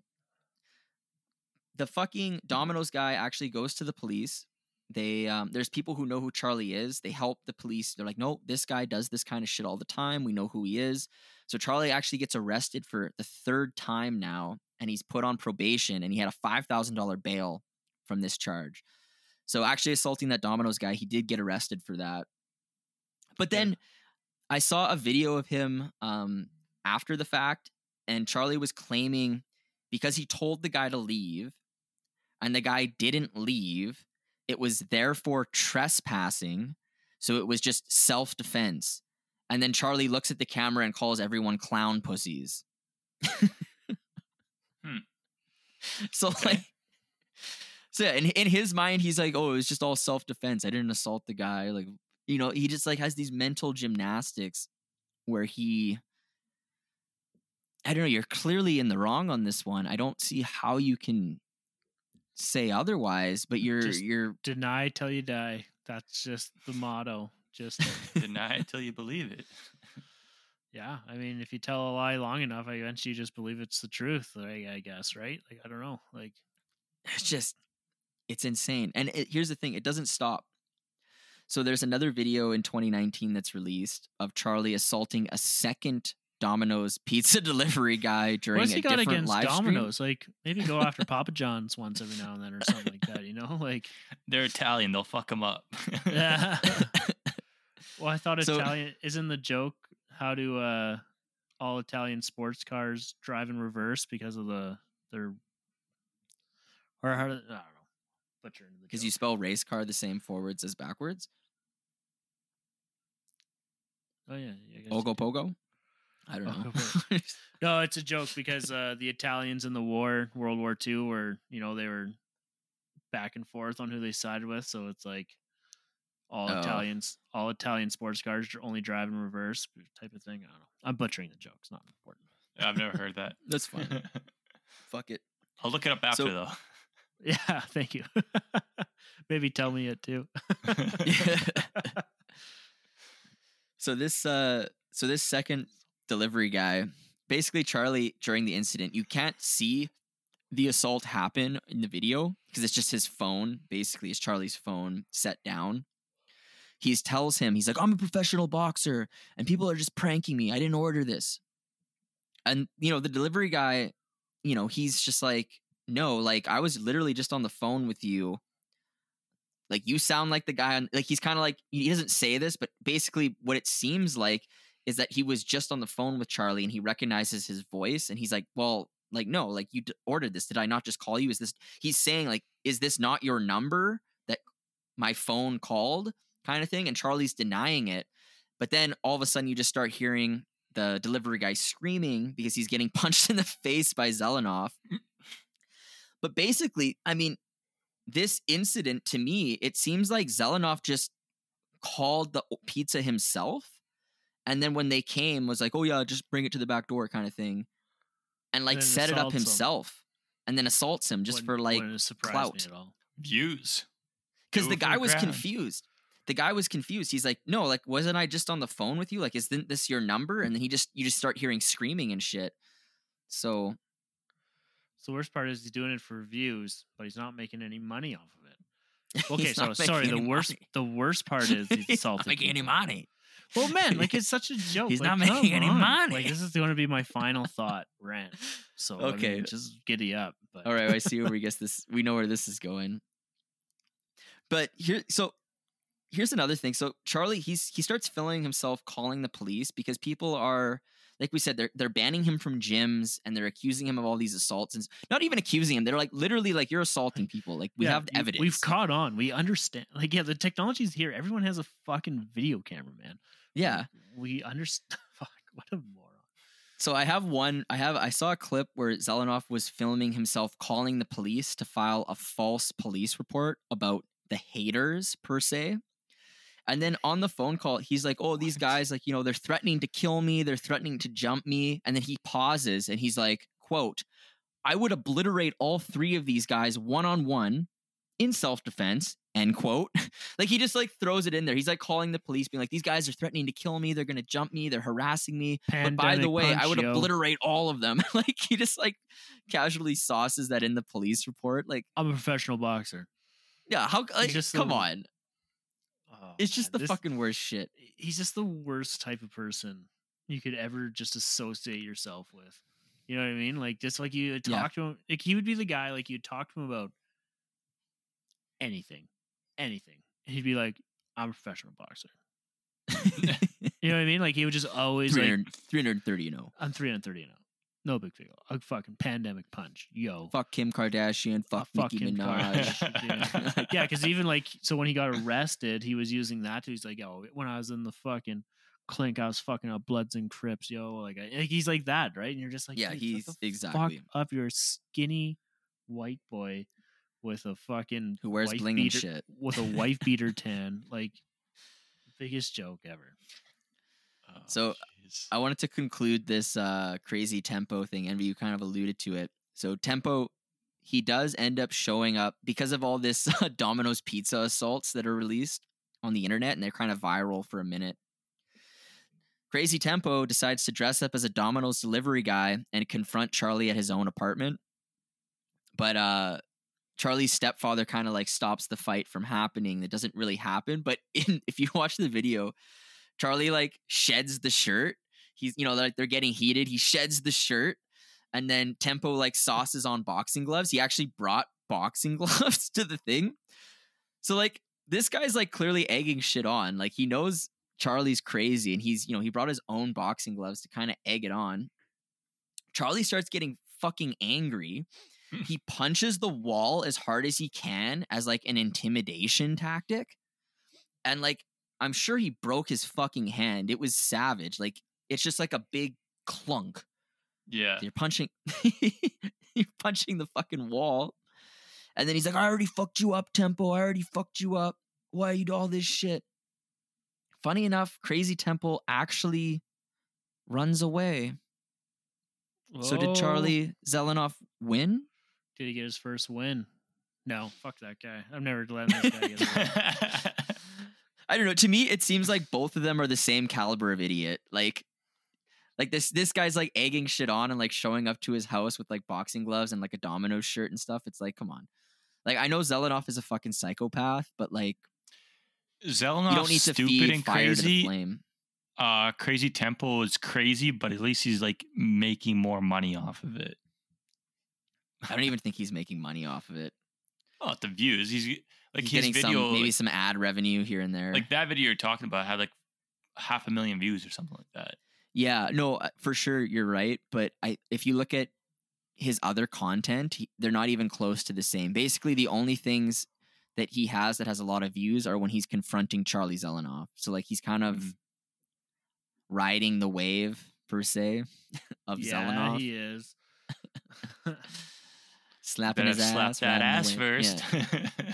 The fucking Domino's guy actually goes to the police. They um, there's people who know who Charlie is. They help the police. They're like, no, this guy does this kind of shit all the time. We know who he is. So Charlie actually gets arrested for the third time now, and he's put on probation, and he had a five thousand dollar bail from this charge. So actually assaulting that Domino's guy, he did get arrested for that. But then I saw a video of him um, after the fact, and Charlie was claiming because he told the guy to leave, and the guy didn't leave, it was therefore trespassing. So it was just self defense. And then Charlie looks at the camera and calls everyone clown pussies. Hmm. (laughs) So Okay. like so yeah, in, in his mind, he's like, oh, it was just all self defense. I didn't assault the guy. Like, you know, he just like has these mental gymnastics where he I don't know. You're clearly in the wrong on this one. I don't see how you can say otherwise. But you're Just- you're Deny till you die. That's just the motto. Just (laughs) Deny it till you believe it. yeah. I mean, if you tell a lie long enough, I eventually you just believe it's the truth. Like, I guess, right? Like I don't know. Like it's just it's insane and it, here's the thing it doesn't stop so there's another video in 2019 that's released of charlie assaulting a second domino's pizza (laughs) delivery guy during what's a he got different against live Domino's? Like maybe go after Papa John's once every now and then or something like that. You know, (laughs) like (laughs) They're Italian. They'll fuck them up. yeah. well, I thought So- Italian isn't the joke how do uh all Italian sports cars drive in reverse because of the their or how do, I don't know. Butchering the because you spell race car the same forwards as backwards oh yeah, yeah, I ogo pogo i don't Ogo know (laughs) No, it's a joke because uh, the Italians in the war, World War II, were you know they were back and forth on who they sided with. So it's like all Oh. Italians, all Italian sports cars dr- only drive in reverse type of thing. I don't know. I'm butchering the joke. It's not important. Yeah, I've never heard that. that's fine (laughs) fuck it I'll look it up after So- though. Yeah, (laughs) thank you. (laughs) Maybe tell me it too. (laughs) so this uh so this second delivery guy basically charlie during the incident you can't see the assault happen in the video because it's just his phone basically it's charlie's phone set down he tells him he's like i'm a professional boxer and people are just pranking me i didn't order this and you know the delivery guy you know he's just like no like i was literally just on the phone with you. Like you sound like the guy on like he's kind of like he doesn't say this but basically what it seems like is that he was just on the phone with charlie and he recognizes his voice and he's like well like no like you d- ordered this. Did i not just call you? Is this he's saying like is this not your number that my phone called? kind of thing and charlie's denying it but then all of a sudden you just start hearing the delivery guy screaming because he's getting (laughs) punched in the face by Zelenoff but basically i mean this incident to me it seems like Zelenoff just called the pizza himself and then when they came was like oh yeah just bring it to the back door kind of thing and like then set it up assaults him. himself and then assaults him just Wouldn't- for like clout. me at all. Views. because the guy the was crowd. confused the guy was confused he's like no like wasn't i just on the phone with you like isn't this your number and then he just you just start hearing screaming and shit so So the worst part is he's doing it for views, but he's not making any money off of it. (laughs) Okay, so sorry. The worst, money. the worst part is (laughs) he's He's not assaulting. making any money Well, man, like it's (laughs) such a joke. He's like, not making any on. money. Like this is going to be my final thought rant. So I mean, Okay. just giddy up. But All right, I see where we guess this. We know where this is going. But here, so here's another thing. So Charlie, he's he starts filling himself calling the police because people are, like we said, they're they're banning him from gyms and they're accusing him of all these assaults and not even accusing him. They're like literally like you're assaulting people. Like we Yeah, have evidence. We've caught on. We understand. Like, yeah, the technology's here. Everyone has a fucking video camera, man. yeah. We understand. (laughs) Fuck, what a moron. So I have one. I have. I saw a clip where Zelenoff was filming himself calling the police to file a false police report about the haters per se. And then on the phone call, he's like, "Oh, these guys, like, you know, they're threatening to kill me. They're threatening to jump me." And then he pauses and he's like, "Quote: I would obliterate all three of these guys one on one in self defense." End quote. (laughs) like he just like throws it in there. He's like calling the police, being like, "These guys are threatening to kill me. They're gonna jump me. They're harassing me." but by the Pandemic way, I would yo. obliterate all of them. (laughs) like he just like casually sauces that in the police report. Like, I'm a professional boxer. yeah, how like, just come the- on. Oh, It's just man, the this- fucking worst shit. He's just the worst type of person you could ever just associate yourself with. You know what I mean? Like just like you Yeah. talk to him, like he would be the guy like you talk to him about anything, anything. He'd be like, "I'm a professional boxer." (laughs) You know what I mean? Like he would just (laughs) always like, 330, you know. "I'm 330 now, no big deal. A fucking pandemic punch, yo." Fuck Kim Kardashian. Fuck Nicki fucking Minaj. (laughs) Yeah, because even like so when he got arrested, he was using that. Too. He's like, "Yo, when I was in the fucking clink, I was fucking up Bloods and Crips, yo." Like, I- like he's like that, right? And you're just like, yeah, "Dude, he's exactly. fuck up, you're skinny white boy with a fucking Who wears bling beater, shit. with a wife beater tan, like biggest joke ever. Uh, So, I wanted to conclude this uh, crazy tempo thing, and you kind of alluded to it. So tempo, he does end up showing up because of all this uh, (laughs) Domino's Pizza assaults that are released on the internet, and they're kind of viral for a minute. Crazy Tempo decides to dress up as a Domino's delivery guy and confront Charlie at his own apartment. But uh Charlie's stepfather kind of like stops the fight from happening. That doesn't really happen, but (laughs) in if you watch the video, Charlie like sheds the shirt. He's you know like they're getting heated. He sheds the shirt, and then Tempo like sauces on boxing gloves. He actually brought boxing (laughs) gloves to the thing. So like this guy's like clearly egging shit on. Like he knows Charlie's crazy, and he's you know he brought his own boxing gloves to kind of egg it on. Charlie starts getting fucking angry. Hmm. he punches the wall as hard as he can as like an intimidation tactic. And like I'm sure he broke his fucking hand. It was savage. Like it's just like a big clunk. yeah. You're punching (laughs) you're punching the fucking wall. And then he's like, I already fucked you up, Tempo. I already fucked you up. Why you do all this shit? Funny enough, Crazy Tempo actually runs away. So did Charlie Zelenoff win? Did he get his first win? No, fuck that guy. I'm never letting this guy get. (laughs) I don't know. To me, it seems like both of them are the same caliber of idiot. Like, like this this guy's like egging shit on and like showing up to his house with like boxing gloves and like a domino shirt and stuff. It's like, come on. Like, I know Zelenoff is a fucking psychopath, but like, Zelenoff's you don't need stupid and fire to the crazy. flame. Uh, crazy Tempo is crazy, but at least he's like making more money off of it. I don't even think he's making money off of it. Oh, the views. He's like he's his getting video, some maybe like, some ad revenue here and there. like that video you're talking about had like half a million views or something like that. Yeah, no, uh, for sure you're right, but I if you look at his other content, he, they're not even close to the same. Basically, the only things that he has that has a lot of views are when he's confronting Charlie Zelenoff. So like he's kind of Mhm. riding the wave per se (laughs) of yeah, Zelenoff, he is. (laughs) slapping Better his slap that ass first. Yeah. (laughs)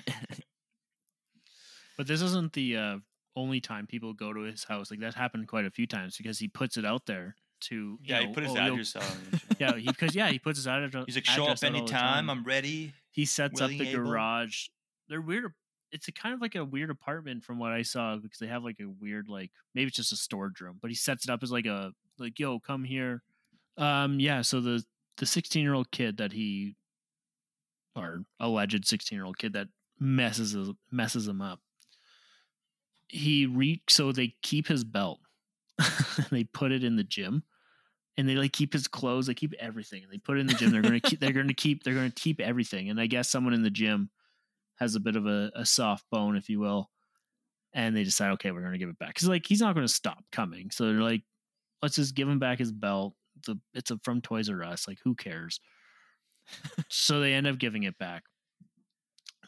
But this isn't the uh, only time people go to his house. Like that happened quite a few times because he puts it out there to. you yeah, he know, put his oh, address on. (laughs) Yeah, he because yeah, he puts his address. On he's like, show up address out all the anytime. time. I'm ready. he sets up the able. garage. They're weird. It's a kind of like a weird apartment from what I saw because they have like a weird like maybe it's just a storage room, but he sets it up as like a like yo come here. Um yeah, so the the 16 year old kid that he or alleged 16 year old kid that messes messes him up. He re so they keep his belt. (laughs) they put it in the gym and they like keep his clothes, they keep everything, and they put it in the gym. They're gonna keep, they're gonna keep, they're gonna keep everything. And I guess someone in the gym has a bit of a, a soft bone, if you will, and they decide, okay, we're gonna give it back because like he's not gonna stop coming. So they're like, let's just give him back his belt. the it's a from Toys R Us. Like who cares? so they end up giving it back.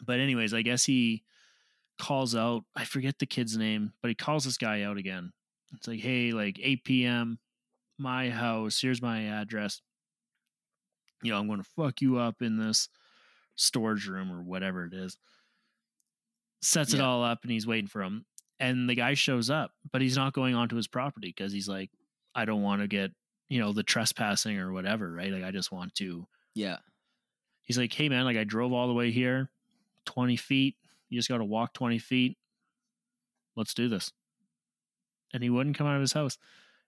But anyways, I guess he calls out. I forget the kid's name, but he calls this guy out again. It's like, hey, like 8 p.m my house. Here's my address. You know, I'm going to fuck you up in this storage room or whatever it is. Sets it all up and he's waiting for him. And the guy shows up, but he's not going onto his property because he's like, I don't want to get, you know, the trespassing or whatever, right? Like, I just want to. yeah, He's like, hey, man, like, I drove all the way here 20 feet. You just got to walk 20 feet. Let's do this. And he wouldn't come out of his house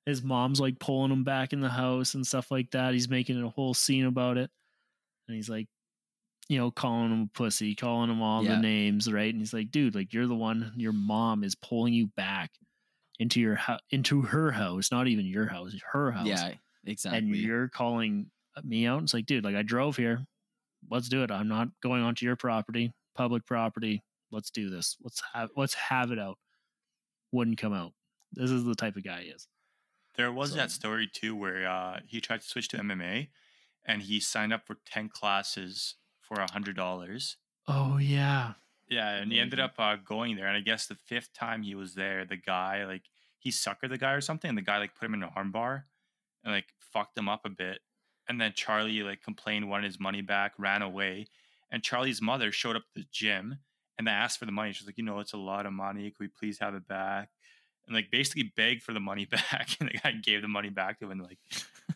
his mom's like pulling him back in the house and stuff like that. He's making a whole scene about it. And he's like, you know, calling him a pussy, calling him all Yeah. the names, right? And he's like, dude, like you're the one your mom is pulling you back into your house into her house, not even your house, her house. yeah, exactly. And you're calling me out. It's like, dude, like I drove here. Let's do it. I'm not going onto your property, public property. Let's do this. Let's have let's have it out. Wouldn't come out. This is the type of guy he is. There was So- that story too where uh, he tried to switch to MMA, and he signed up for ten classes for a hundred dollars. Oh yeah. Yeah, and he ended up uh, going there. And I guess the fifth time he was there, the guy like he suckered the guy or something, and the guy like put him in an armbar and like fucked him up a bit. And then Charlie like complained, wanted his money back, ran away. And Charlie's mother showed up at the gym and they asked for the money. She's like, you know, it's a lot of money. Could we please have it back? and like basically begged for the money (laughs) back, and the guy gave the money back to him. And like,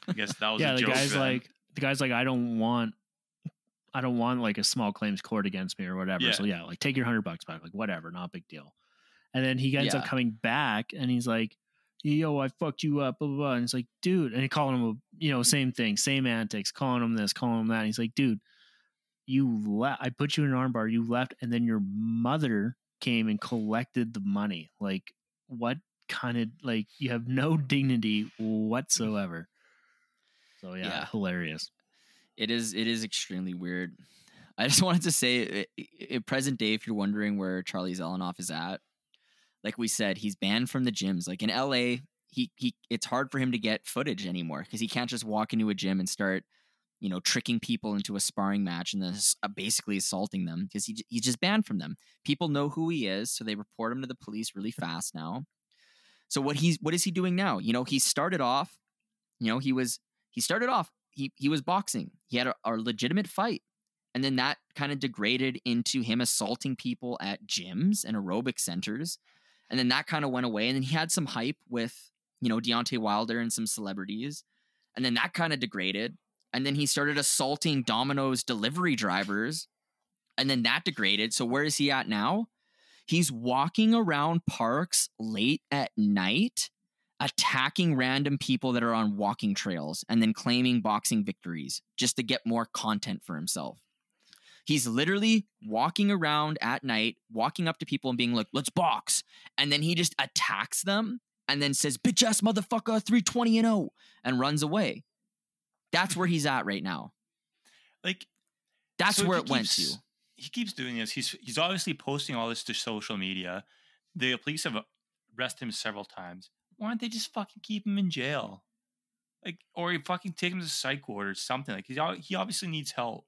I guess that was yeah, a the joke guy's then. like the guy's like, I don't want I don't want like a small claims court against me or whatever. Yeah. So yeah, like take your hundred bucks back, like whatever, not a big deal. And then he ends up coming back and he's like, Yo, I fucked you up, blah blah blah. And it's like, dude, and he calling him a you know, same thing, same antics, calling him this, calling him that. And he's like, dude, you left I put you in an armbar, you left, and then your mother came and collected the money. Like, what kind of like you have no (laughs) dignity whatsoever. So yeah, Yeah. hilarious. it is it is extremely weird. I just (laughs) wanted to say, in present day, if you're wondering where Charlie Zelenoff is at, like we said, he's banned from the gyms. Like in LA, he he, it's hard for him to get footage anymore because he can't just walk into a gym and start, you know, tricking people into a sparring match and then uh, basically assaulting them because he he's just banned from them. People know who he is, so they report him to the police really fast now. So what he's what is he doing now? You know, he started off, you know, he was he started off he he was boxing. He had a, a legitimate fight. And then that kind of degraded into him assaulting people at gyms and aerobic centers. And then that kind of went away. And then he had some hype with, you know, Deontay Wilder and some celebrities. And then that kind of degraded. And then he started assaulting Domino's delivery drivers. And then that degraded. So where is he at now? He's walking around parks late at night attacking random people that are on walking trails and then claiming boxing victories just to get more content for himself. He's literally walking around at night, walking up to people and being like, let's box. And then he just attacks them and then says, bitch ass motherfucker, 320 and 0, and runs away. That's where he's at right now. like That's So where he it went to. He keeps doing this. He's he's obviously posting all this to social media. The police have arrested him several times. Why don't they just fucking keep him in jail? Like, or you fucking take him to psych ward or something. Like, he's he obviously needs help.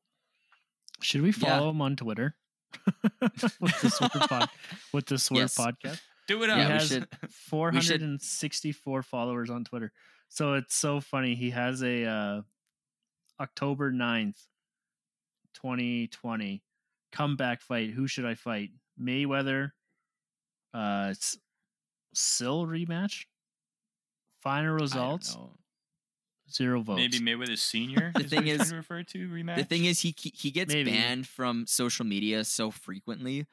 Should we Yeah. follow him on Twitter? (laughs) with the Swerve, pod, with the Swerve Yes. podcast. Do it Yeah, up. he we has 464 followers on Twitter. So it's so funny. He has a uh, October 9th, 2020 comeback fight. Who should I fight? Mayweather, uh, S- Sill rematch. Final results zero votes. Maybe Mayweather Senior. (laughs) The is thing is- trying to rematch. The thing is, he he- he gets Maybe. banned from social media so frequently.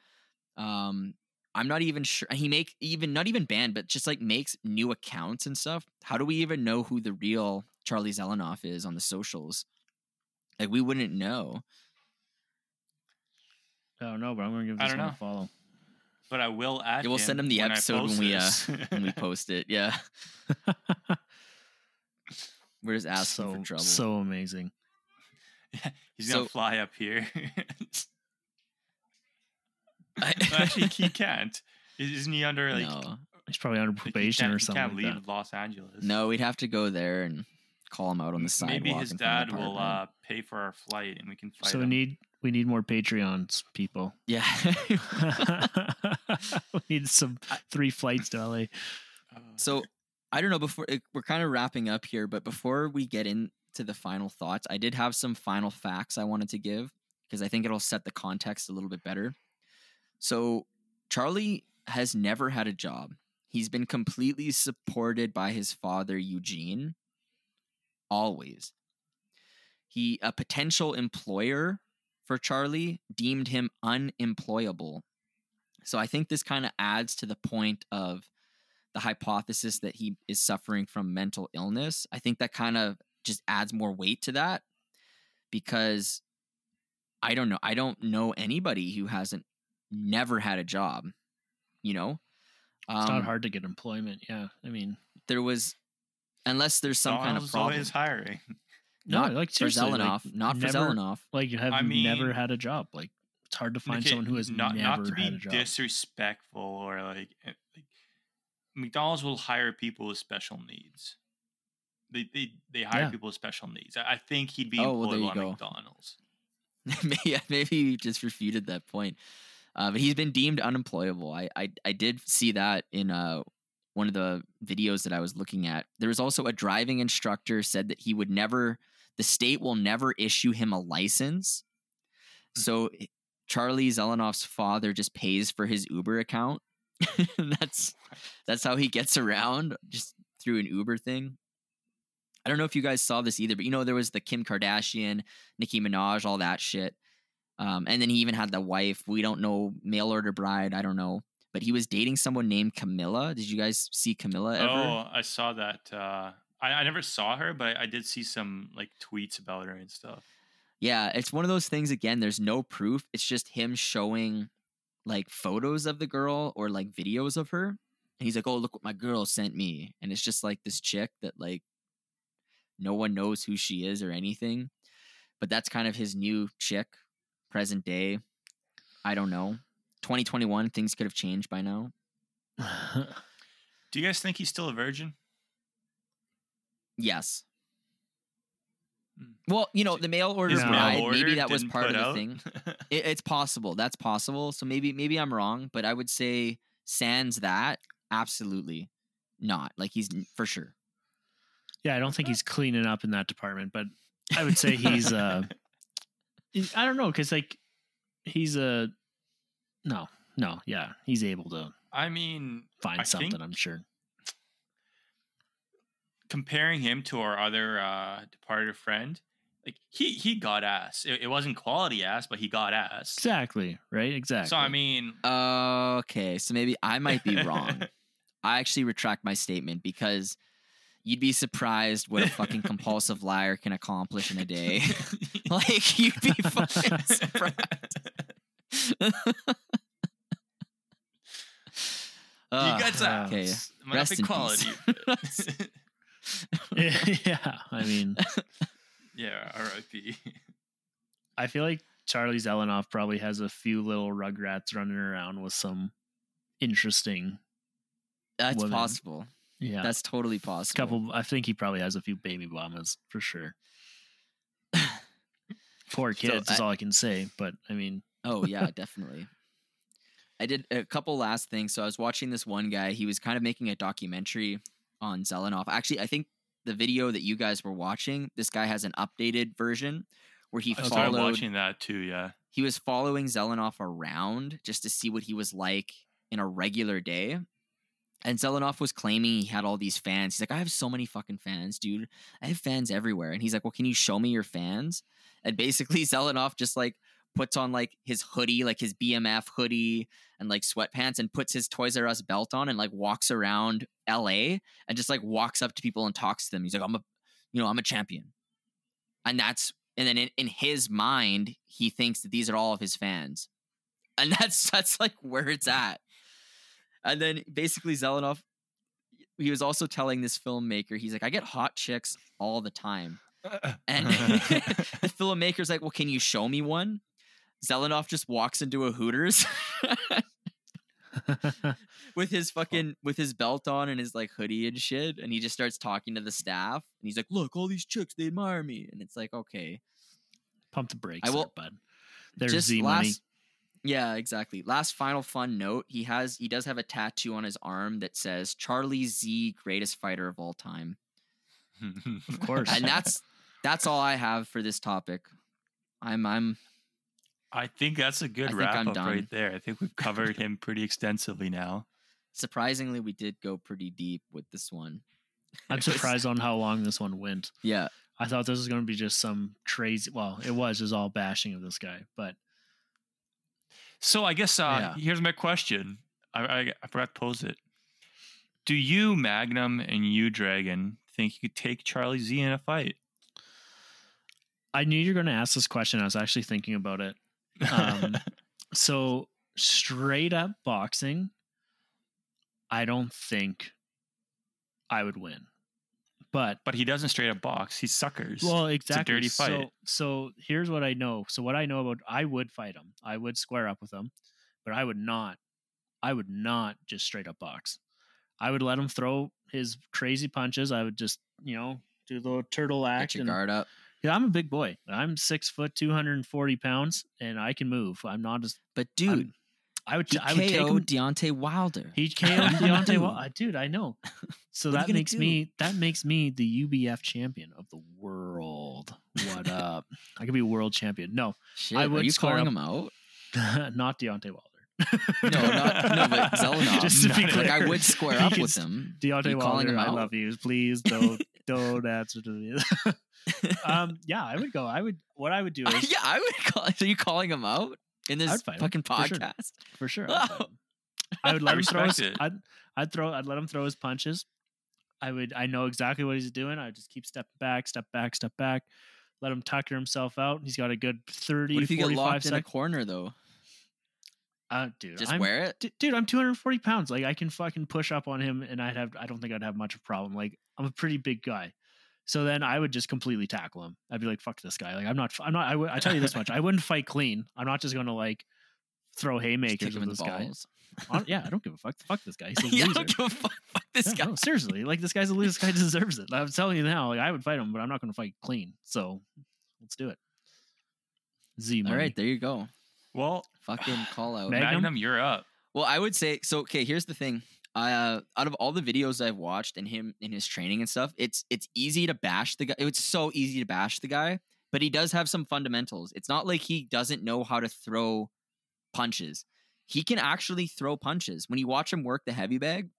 Um, I'm not even sure he make even not even banned, but just like makes new accounts and stuff. How do we even know who the real Charlie Zelenoff is on the socials? Like we wouldn't know. I don't know, but I'm gonna give I this don't one know. a follow. but I will add. Yeah, we'll send him the when episode when we, uh. When we (laughs) post it, yeah, (laughs) we're just asking so for trouble. so amazing. Yeah, (laughs) He's gonna So- fly up here. I- (laughs) Well, Actually, he (laughs) can't. Isn't he under like? no, He's probably under probation or he something can't like leave that. Los Angeles. no, we'd have to go there and call him out on the sidewalk. Maybe his in front of dad will uh, pay for our flight and we can fight So we him. need we need more Patreons, people. yeah. (laughs) we need some three flights to LA. Uh, So I don't know. Before we're kind of wrapping up here, but before we get into the final thoughts, I did have some final facts I wanted to give because I think it'll set the context a little bit better. So Charlie has never had a job. He's been completely supported by his father Eugene. Always. He a potential employer for Charlie deemed him unemployable. So I think this kind of adds to the point of the hypothesis that he is suffering from mental illness. I think that kind of just adds more weight to that because I don't know. I don't know anybody who hasn't never had a job, you know? It's Um, not hard to get employment. Yeah, I mean, There was, unless there's some kind of problem. always hiring. (laughs) no, Not like for seriously, like, not for never- Zelenoff. Like you have I never had a job. Like it's hard to find Okay, someone who has not never not to had be a job. disrespectful or like, eh, like McDonald's will hire people with special needs. They they they hire Yeah. people with special needs. I, I think he'd be Oh, well, there employable you at go. McDonald's. (laughs) maybe, maybe you just refuted that point. Uh, but he's been deemed unemployable. I, I I did see that in uh one of the videos that I was looking at. There was also a driving instructor said that he would never, the state will never issue him a license. So Charlie Zelenoff's father just pays for his Uber account, (laughs) that's that's how he gets around just through an Uber thing. I don't know if you guys saw this either, but you know there was the Kim Kardashian, Nicki Minaj, all that shit. Um, and then he even had the wife. We don't know mail order bride. I don't know, but he was dating someone named Camilla. Did you guys see Camilla ever? Oh, I saw that. Uh, I, I never saw her, but I, I did see some like tweets about her and stuff. Yeah, it's one of those things again, there's no proof. It's just him showing like photos of the girl or like videos of her. And he's like, "Oh, look what my girl sent me." And it's just like this chick that like no one knows who she is or anything. But that's kind of his new chick, present day. I don't know. 2021 things could have changed by now. (laughs) Do you guys think he's still a virgin? Yes. Hmm. Well, you know, the mail order His mail bride, order maybe that was part of the out? thing. (laughs) It, it's possible. That's possible. So maybe maybe I'm wrong, but I would say sans that, absolutely not. Like he's for sure. yeah, I don't think he's cleaning up in that department, but I would say he's uh he- (laughs) I don't know cuz like he's a no, no, yeah, he's able to I mean, find I something, think- I'm sure. comparing him to our other uh, departed friend, like he he got ass. It, it wasn't quality ass, but he got ass. Exactly, right? Exactly. So I mean, Okay, so maybe I might be wrong. (laughs) I actually retract my statement because you'd be surprised what a fucking (laughs) compulsive liar can accomplish in a day. (laughs) (laughs) like you'd be fucking surprised. he Ugh, gets ass. okay. Might Rest in quality. peace. yeah, I mean, yeah, R.I.P. I feel like Charlie Zelenoff probably has a few little rugrats running around with some interesting. That's Women. possible. Yeah, That's totally a possible. couple. I think he probably has a few baby mamas for sure. (laughs) Poor So kids is all I can say, but I mean, Oh yeah, (laughs) definitely. I did a couple last things. So I was watching this one guy. He was kind of making a documentary on Zelenoff. Actually, I think the video that you guys were watching, this guy has an updated version where he I started followed. watching that too. Yeah. He was following Zelenoff around just to see what he was like in a regular day. And Zelenoff was claiming he had all these fans. He's like, I have so many fucking fans, dude. I have fans everywhere. And he's like, Well, can you show me your fans? And basically, (laughs) Zelenoff just like puts on like his hoodie, like his BMF hoodie and like sweatpants, and puts his Toys R Us belt on and like walks around LA and just like walks up to people and talks to them. He's like, I'm a, you know, I'm a champion. And that's, and then in, in his mind, he thinks that these are all of his fans. And (laughs) that's, that's like where it's at. And then basically Zelenoff, he was also telling this filmmaker, he's like, I get hot chicks all the time. (laughs) And (laughs) the filmmaker's like, Well, can you show me one? Zelenoff just walks into a Hooters (laughs) with his fucking with his belt on and his like hoodie and shit. And he just starts talking to the staff. And he's like, Look, all these chicks, they admire me. And it's like, okay. pump the brakes, I will- bud. There's Z last money. Yeah exactly last final fun note he has he does have a tattoo on his arm that says charlie z greatest fighter of all time (laughs) Of (laughs) course, and that's that's all i have for this topic i'm i'm I think that's a good I wrap up done. right there. I think we've covered him (laughs) pretty extensively now. surprisingly we did go pretty deep with this one I'm surprised on how long this one went. yeah I thought this was going to be just some crazy. Well, it was just all bashing of this guy, but So I guess uh, Yeah. here's my question. I, I, I forgot to pose it. Do you, Magnum, and you, Dragon, think you could take Charlie Z in a fight? I knew you were going to ask this question. I was actually thinking about it. Um, (laughs) so straight up boxing, I don't think I would win. But but he doesn't straight up box. He suckers. well, exactly. dirty fight. So, so here's what I know. So what I know about, I would fight him. I would square up with him, but I would not. I would not just straight up box. I would let him throw his crazy punches. I would just, you know, do the little turtle act get your and guard up yeah, I'm a big boy. I'm six foot, two hundred and forty pounds, and I can move. I'm not as but dude I would. he I would take him. Deontay Wilder. He KO'd are (laughs) you gonna Deontay. Well, uh, dude, I know. So What that makes do? me that makes me the UBF champion of the world. What (laughs) up? I could be world champion. No, Shit, I are would you square calling up- him out? (laughs) not Deontay Wilder. No, not no, but Zelenoff. Just to be clear, like I would square up with him. Deontay You calling Wilder, him I out? love you. Please don't don't answer to me. um, yeah, I would go. I would. What I would do is yeah, I would call. Are you calling him out in this I'd him, fucking for sure. podcast? for sure. I would (laughs) let him throw. His, it. I'd, I'd throw. I'd let him throw his punches. I would. I know exactly what he's doing. I just keep stepping back, step back, step back. Let him tucker himself out. He's got a good 30, What if you get 45 locked in a corner though? Uh, dude, Just I'm, wear it. D- dude, I'm 240 pounds. Like I can fucking push up on him, and I'd have. I don't think I'd have much of a problem. Like I'm a pretty big guy, so then I would just completely tackle him. I'd be like, "Fuck this guy." Like I'm not. I'm not. I tell you this much. I wouldn't fight clean. I'm not just gonna like throw haymakers kick him with in this guy. yeah, I don't give a fuck. Fuck this guy. He's a (laughs) yeah, I loser. don't give a fuck. Fuck this Yeah, guy. no, seriously, like this guy's a loser. This guy deserves it. I'm telling you now. Like I would fight him, but I'm not going to fight clean. So let's do it. Z money. All right, there you go. Well, Fucking call out. Magnum? Magnum, you're up. Well, I would say so. Okay, here's the thing. Uh, out of all the videos I've watched and him in his training and stuff, it's it's easy to bash the guy. It's so easy to bash the guy, but he does have some fundamentals. It's not like he doesn't know how to throw punches. He can actually throw punches. When you watch him work the heavy bag,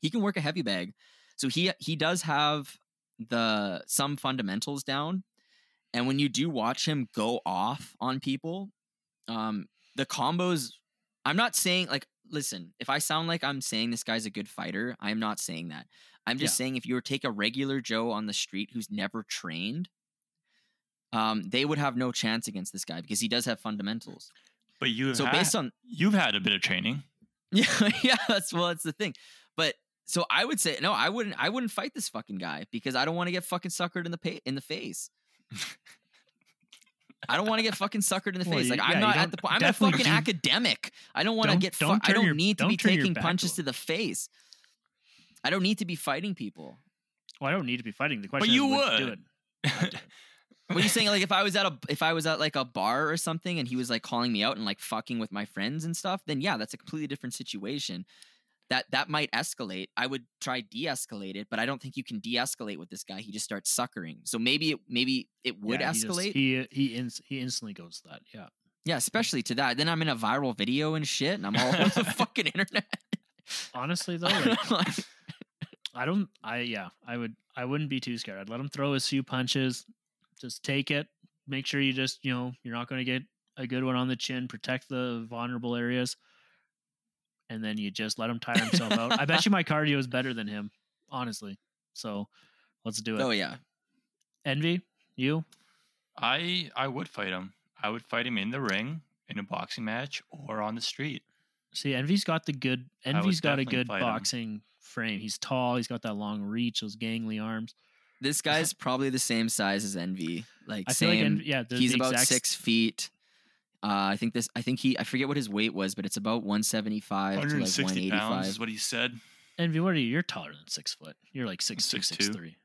he can work a heavy bag. So he he does have the some fundamentals down. And when you do watch him go off on people, um, the combos I'm not saying like listen, if I sound like I'm saying this guy's a good fighter, I'm not saying that. I'm just saying if you were to take a regular Joe on the street who's never trained, um, they would have no chance against this guy because he does have fundamentals. But you So based on you've had a bit of training. (laughs) yeah, yeah, that's well, that's the thing. But so I would say no, I wouldn't. I wouldn't fight this fucking guy because I don't want to get fucking suckered in the pa- in the face. (laughs) I don't want to get fucking suckered in the Well, face. Like yeah, I'm not at the point. I'm a fucking do- academic. I don't want to get. Fu- don't I don't your- need to don't be taking punches to the face. I don't need to be fighting people. Well, I don't need to be fighting. The question But you is, would. do it. I'd do it. (laughs) What are you saying? Like if I was at a if I was at like a bar or something and he was like calling me out and like fucking with my friends and stuff, then yeah, that's a completely different situation. That that might escalate. I would try de-escalate it, but I don't think you can de-escalate with this guy. He just starts suckering. So maybe it maybe it would Yeah, he just- escalate. He he he instantly goes to that. Yeah. yeah, especially to that. Then I'm in a viral video and shit, and I'm all over the (laughs) fucking internet. Honestly though, (laughs) like, I don't. I yeah. I would. I wouldn't be too scared. I'd let him throw his few punches. Just take it. Make sure you just you know you're not going to get a good one on the chin. Protect the vulnerable areas, and then you just let him tire (laughs) himself out. I bet you my cardio is better than him, honestly. So let's do it. oh yeah, Envy, you? I I would fight him. I would fight him in the ring in a boxing match or on the street. See, Envy's got the good. Envy's got a good fight him. boxing frame. He's tall. He's got that long reach. Those gangly arms. this guy's (laughs) probably the same size as Envy. Like I feel like same. Envy, yeah, he's the about exact- six feet. Uh, I think this. I think he. I forget what his weight was, but it's about one seventy five to like one 160 eighty pounds is what he said. Envy, what are you? You're taller than six foot. You're like six two, Six six two. three,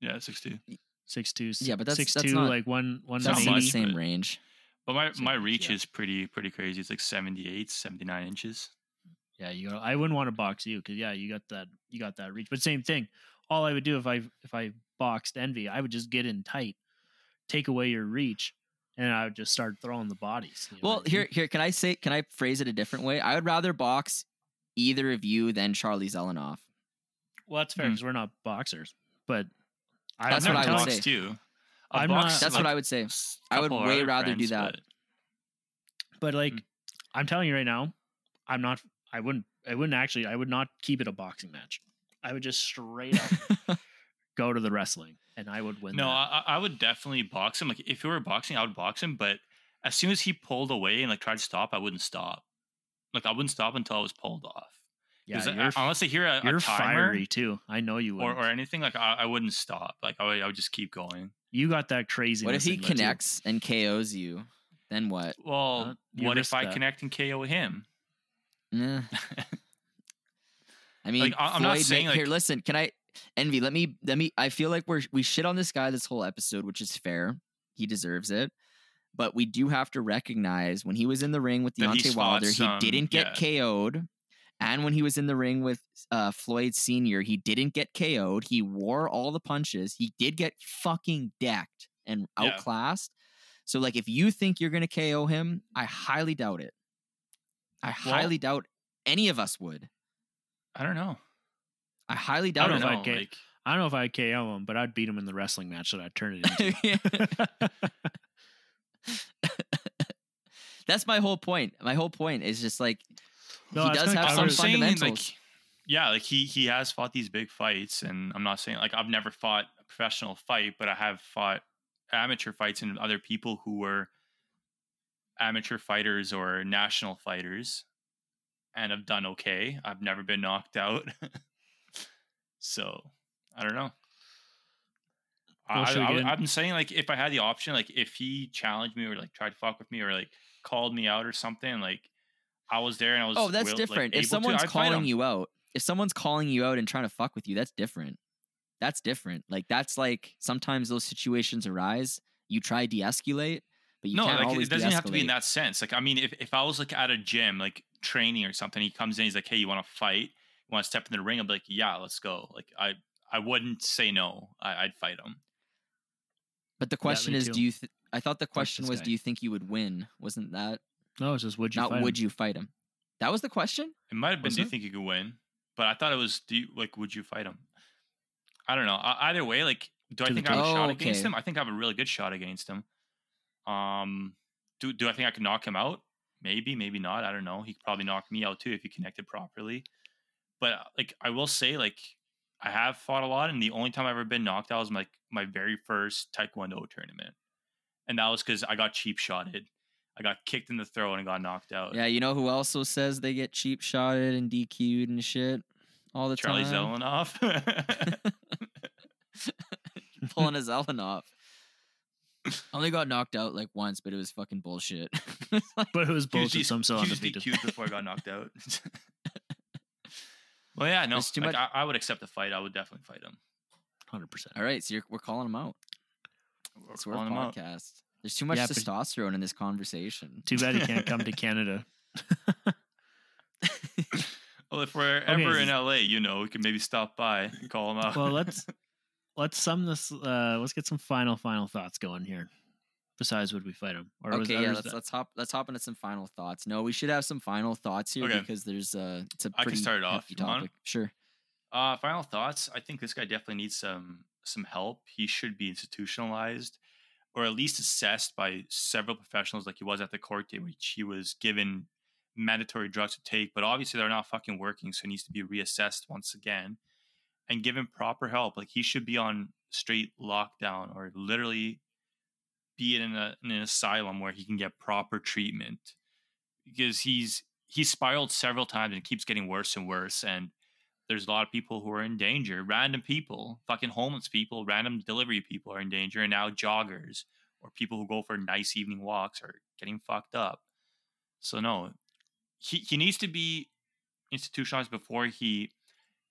Yeah, six two. six two. Yeah, but that's- six that's two, not- like one one That's not the much, same but- range. But my, Same my reach yeah. is pretty pretty crazy. It's like 78, 79 inches. Yeah, you. Got, I wouldn't want to box you because yeah, you got that. You got that reach. But same thing. All I would do if I if I boxed Envy, I would just get in tight, take away your reach, and I would just start throwing the bodies. you know Well, I mean? here, here, can I say? Can I phrase it a different way? I would rather box either of you than Charlie Zelenoff. Well, that's fair Hmm. because we're not boxers. But I, That's I've what never I would boxed say. you. I'm I've not- boxed, That's like, what I would say. I would way other rather do that. but But like, Mm. I'm telling you right now, I'm not. I wouldn't. I wouldn't actually. I would not keep it a boxing match. I would just straight up (laughs) go to the wrestling, and I would win. No, that. I, I I would definitely box him. Like if it were boxing, I would box him. But as soon as he pulled away and like tried to stop, I wouldn't stop. Like I wouldn't stop until I was pulled off. yeah, 'Cause I- you're, unless I hear a, a you're timer fiery too. I know you would. or, or anything, like I, I wouldn't stop. Like I would, I would just keep going. you got that crazy. what if he connects and KOs you? Then what? Well, Uh, what if risk I that. connect and KO him? Eh. (laughs) I mean, I- I'm not saying, may- here. Listen, can I? Envy, let me. Let me. I feel like we're we shit on this guy this whole episode, which is fair. He deserves it. But we do have to recognize when he was in the ring with Deontay Wilder, some- he didn't get KO'd. And when he was in the ring with uh, Floyd Senior, he didn't get KO'd. He wore all the punches. He did get fucking decked and Yeah. outclassed. So, like, if you think you're gonna KO him, I highly doubt it. I Well- highly doubt any of us would. I don't know. I highly I doubt don't know if. I'd get- Like, I don't know if I'd KO him, but I'd beat him in the wrestling match that I'd turn it into. (laughs) (laughs) That's my whole point. My whole point is just like No, he does gonna have some I'm saying fundamentals. like, yeah, like he he has fought these big fights, and I'm not saying like I've never fought a professional fight, but I have fought amateur fights and other people who were amateur fighters or national fighters, and I've done okay. I've never been knocked out, (laughs) so I don't know. Well, I, should we I, get in- I'm saying like if I had the option, like if he challenged me or like tried to fuck with me or like called me out or something, like I was there and I oh, was. Oh, that's will- different. able if someone's I'd calling you out, if someone's calling you out and trying to fuck with you, that's different. That's different. Like that's like sometimes those situations arise. You try de-escalate, but you no, can't like always it doesn't have to be in that sense. Like I mean, if, if I was like at a gym, like training or something, he comes in, he's like, "Hey, you want to fight? You want to step in the ring?" I'm like, "Yeah, let's go." Like I I wouldn't say no. I, I'd fight him. But the question me is, too. do you? Th- I thought the question was, guy. do you think you would win? Wasn't that no, it's just would you not? fight would him? you fight him? That was the question. It might have been, Was "Do you think you could win?" But I thought it was, "Do you like? Would you fight him?" I don't know. I, either way, like, do I To the think I have a shot Oh, against him? I think I have a really good shot against him. Um, do do I think I can knock him out? Maybe, maybe not. I don't know. He could probably knock me out too if he connected properly. But uh, like, I will say, like, I have fought a lot, and the only time I've ever been knocked out was like my very first Taekwondo tournament, and that was because I got cheap shotted. I got kicked in the throat and got knocked out. Yeah, you know who also says they get cheap shotted and DQ'd and shit all the Charlie time? Charlie Zelenoff. (laughs) Pulling a Zelenoff. (laughs) Only got knocked out like once, but it was fucking bullshit. (laughs) But it was He was bullshit. just- So I'm so he was undefeated. DQ'd before I got knocked out. Well, yeah, no, There's too like, much- I, I would accept a fight. I would definitely fight him. Hundred percent. all right, so you're, we're calling him out. We're It's our calling him out. podcast. There's too much Yeah, but- testosterone in this conversation. Too bad he can't come to (laughs) Canada. (laughs) Well, if we're Okay, ever this in is- LA, you know, we can maybe stop by and call him out. Well, let's (laughs) let's sum this. Uh, let's get some final final thoughts going here. Besides, would we fight him? Or okay, or yeah, was let's that- let's hop let's hop into some final thoughts. No, we should have some final thoughts here Okay. because there's uh it's a I can start it off hefty if you want. topic. Sure. Uh, final thoughts. I think this guy definitely needs some some help. He should be institutionalized, or at least assessed by several professionals, like he was at the court date, which he was given mandatory drugs to take. But obviously, they're not fucking working, so he needs to be reassessed once again and given proper help. Like he should be on straight lockdown, or literally be in, a, in an asylum where he can get proper treatment because he's he's spiraled several times and keeps getting worse and worse and there's a lot of people who are in danger. Random people, fucking homeless people, random delivery people are in danger, and now joggers or people who go for nice evening walks are getting fucked up. So no, he he needs to be institutionalized before he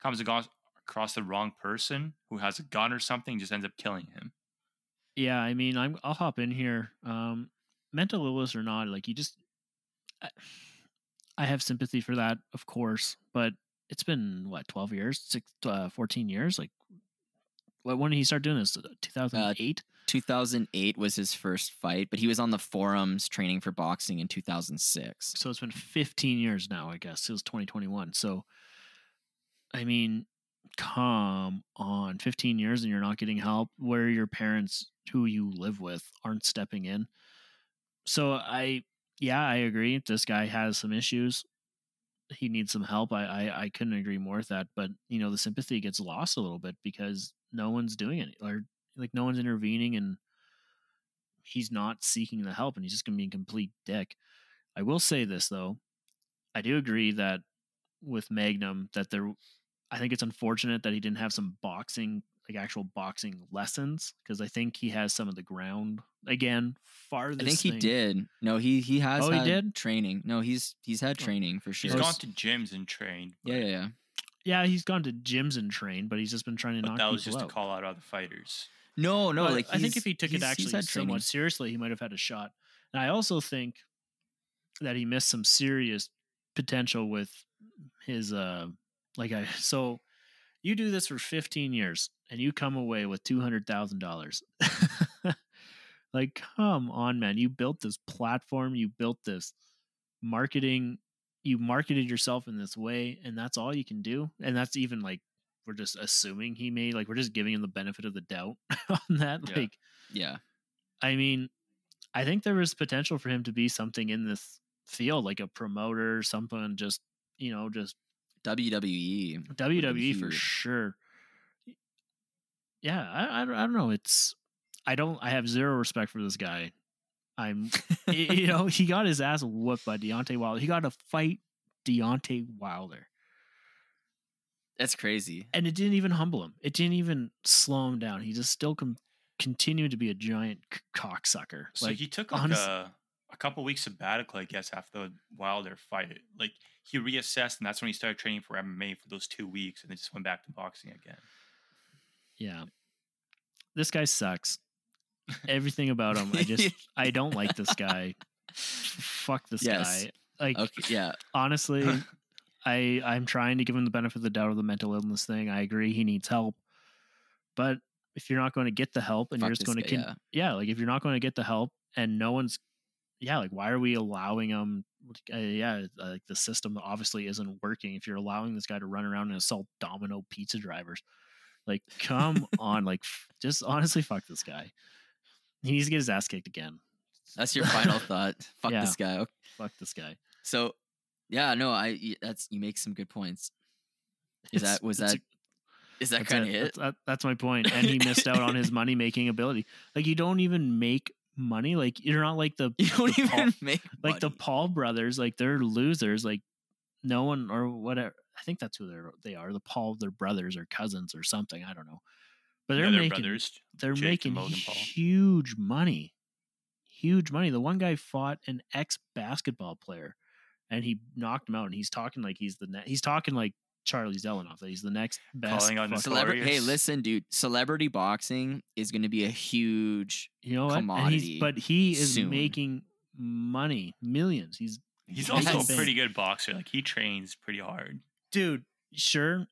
comes across across the wrong person who has a gun or something, just ends up killing him. Yeah, I mean, I'm I'll hop in here. Um, mental illness or not, like you just, I, I have sympathy for that, of course, but it's been what 12 years, six, uh, 14 years. Like, what when did he start doing this? 2008. 2008 was his first fight, but he was on the forums training for boxing in 2006. so it's been 15 years now. I guess it was 2021. So, I mean, come on, 15 years and you're not getting help. Where your parents, who you live with, aren't stepping in. So I, yeah, I agree. This guy has some issues. He needs some help. I, I, I couldn't agree more with that. But you know, the sympathy gets lost a little bit because no one's doing it, or like no one's intervening, and he's not seeking the help, and he's just gonna be a complete dick. I will say this though, I do agree that with Magnum that there, I think it's unfortunate that he didn't have some boxing, like actual boxing lessons, because I think he has some of the ground again farthest. I think he thing- did. No, he he has Oh, he did? training. No, he's he's had training for sure. He's gone to gyms and trained. yeah, yeah, yeah. Yeah, he's gone to gyms and trained, but he's just been trying to But knock that was just out. to call out other fighters. No, no, But like I think if he took it he's- he's actually somewhat seriously, he might have had a shot. And I also think that he missed some serious potential with his uh like I (laughs) so you do this for 15 years and you come away with $200,000. (laughs) like come on man, you built this platform, you built this marketing, you marketed yourself in this way and that's all you can do and that's even like we're just assuming he made like we're just giving him the benefit of the doubt (laughs) on that Yeah. like Yeah. i mean i think there was potential for him to be something in this field like a promoter something just you know just WWE. WWE for sure. Yeah, I, I, don't- I don't know. It's I don't. I have zero respect for this guy. I'm, (laughs) y- you know, he got his ass whooped by Deontay Wilder. He got to fight Deontay Wilder, That's crazy. and it didn't even humble him. It didn't even slow him down. He just still com- continued to be a giant c- cocksucker. So like he took like honest- a, a couple weeks sabbatical, I guess, after the Wilder fight. Like he reassessed, and that's when he started training for MMA for those two weeks, and then just went back to boxing again. Yeah. This guy sucks. (laughs) Everything about him, I just (laughs) I don't like this guy. Fuck this Yes. guy. Like Okay. Yeah. honestly, (laughs) I I'm trying to give him the benefit of the doubt of the mental illness thing. I agree he needs help. But if you're not going to get the help and Fuck you're just going to con- yeah. yeah, like if you're not going to get the help and no one's yeah, like why are we allowing him uh, yeah, uh, like the system obviously isn't working if you're allowing this guy to run around and assault domino pizza drivers. Like come on, like f- just honestly fuck this guy. He needs to get his ass kicked again. That's your (laughs) final thought. Fuck Yeah. this guy. Okay. Fuck this guy. So, yeah, no, I that's you make some good points. Is It's- that was that a- is that kind of it. it? That's, that's my point. And he missed out on his (laughs) money making ability. Like you don't even make money. Like you're not like the (laughs) You don't the even Paul, make like the. Paul brothers. Like they're losers. Like no one or whatever. I think that's who they're they are. The Paul, their brothers or cousins or something. I don't know. But they're Yeah, making brothers. they're Jake making huge money. Huge money. The one guy fought an ex basketball player, and he knocked him out. And he's talking like he's the ne- he's talking like Charlie Zelenoff that he's the next best. Calling on fucking- Celebra- hey, listen, dude. Celebrity boxing is going to be a huge. You know what? And commodity he's, but he is soon. making money, millions. He's He's also a pretty good boxer. Like he trains pretty hard. dude. Sure,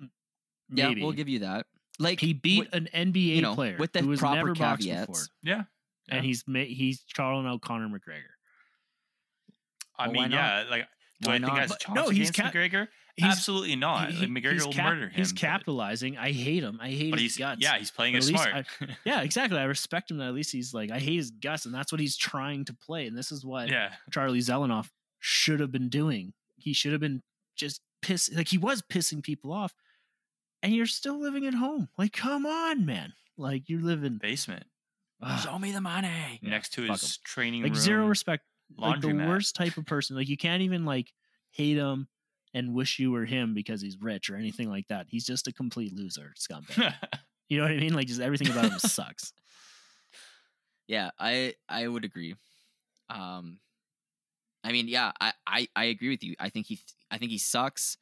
m- Yeah, we'll give you that. Like he beat wi- an NBA you know, player with the who was proper never boxed caveats. before, Yeah. and he's ma- he's Charles out Conor McGregor. I Well, mean, yeah. Like, do Why I think not? has But- chance no, he's against ca- McGregor? He's- Absolutely not. he- like McGregor will cap- murder him. He's but- capitalizing. I hate him. I hate But his guts. yeah, he's playing it smart. yeah, exactly. I respect him that at least he's like I hate his guts, and that's what he's trying to play. And this is what yeah. Charlie Zelenoff should have been doing. He should have been just piss like he was pissing people off. And you're still living at home. Like, come on, man. Like you're living Basement Ugh, Show me the money. next to his training like room. zero respect. Like the worst type of person. Like you can't even like hate him and wish you were him because he's rich or anything like that. He's just a complete loser, scumbag. (laughs) you know what I mean? Like just everything about him (laughs) sucks. Yeah, I I would agree. Um, I mean, yeah, I, I I agree with you. I think he I think he sucks.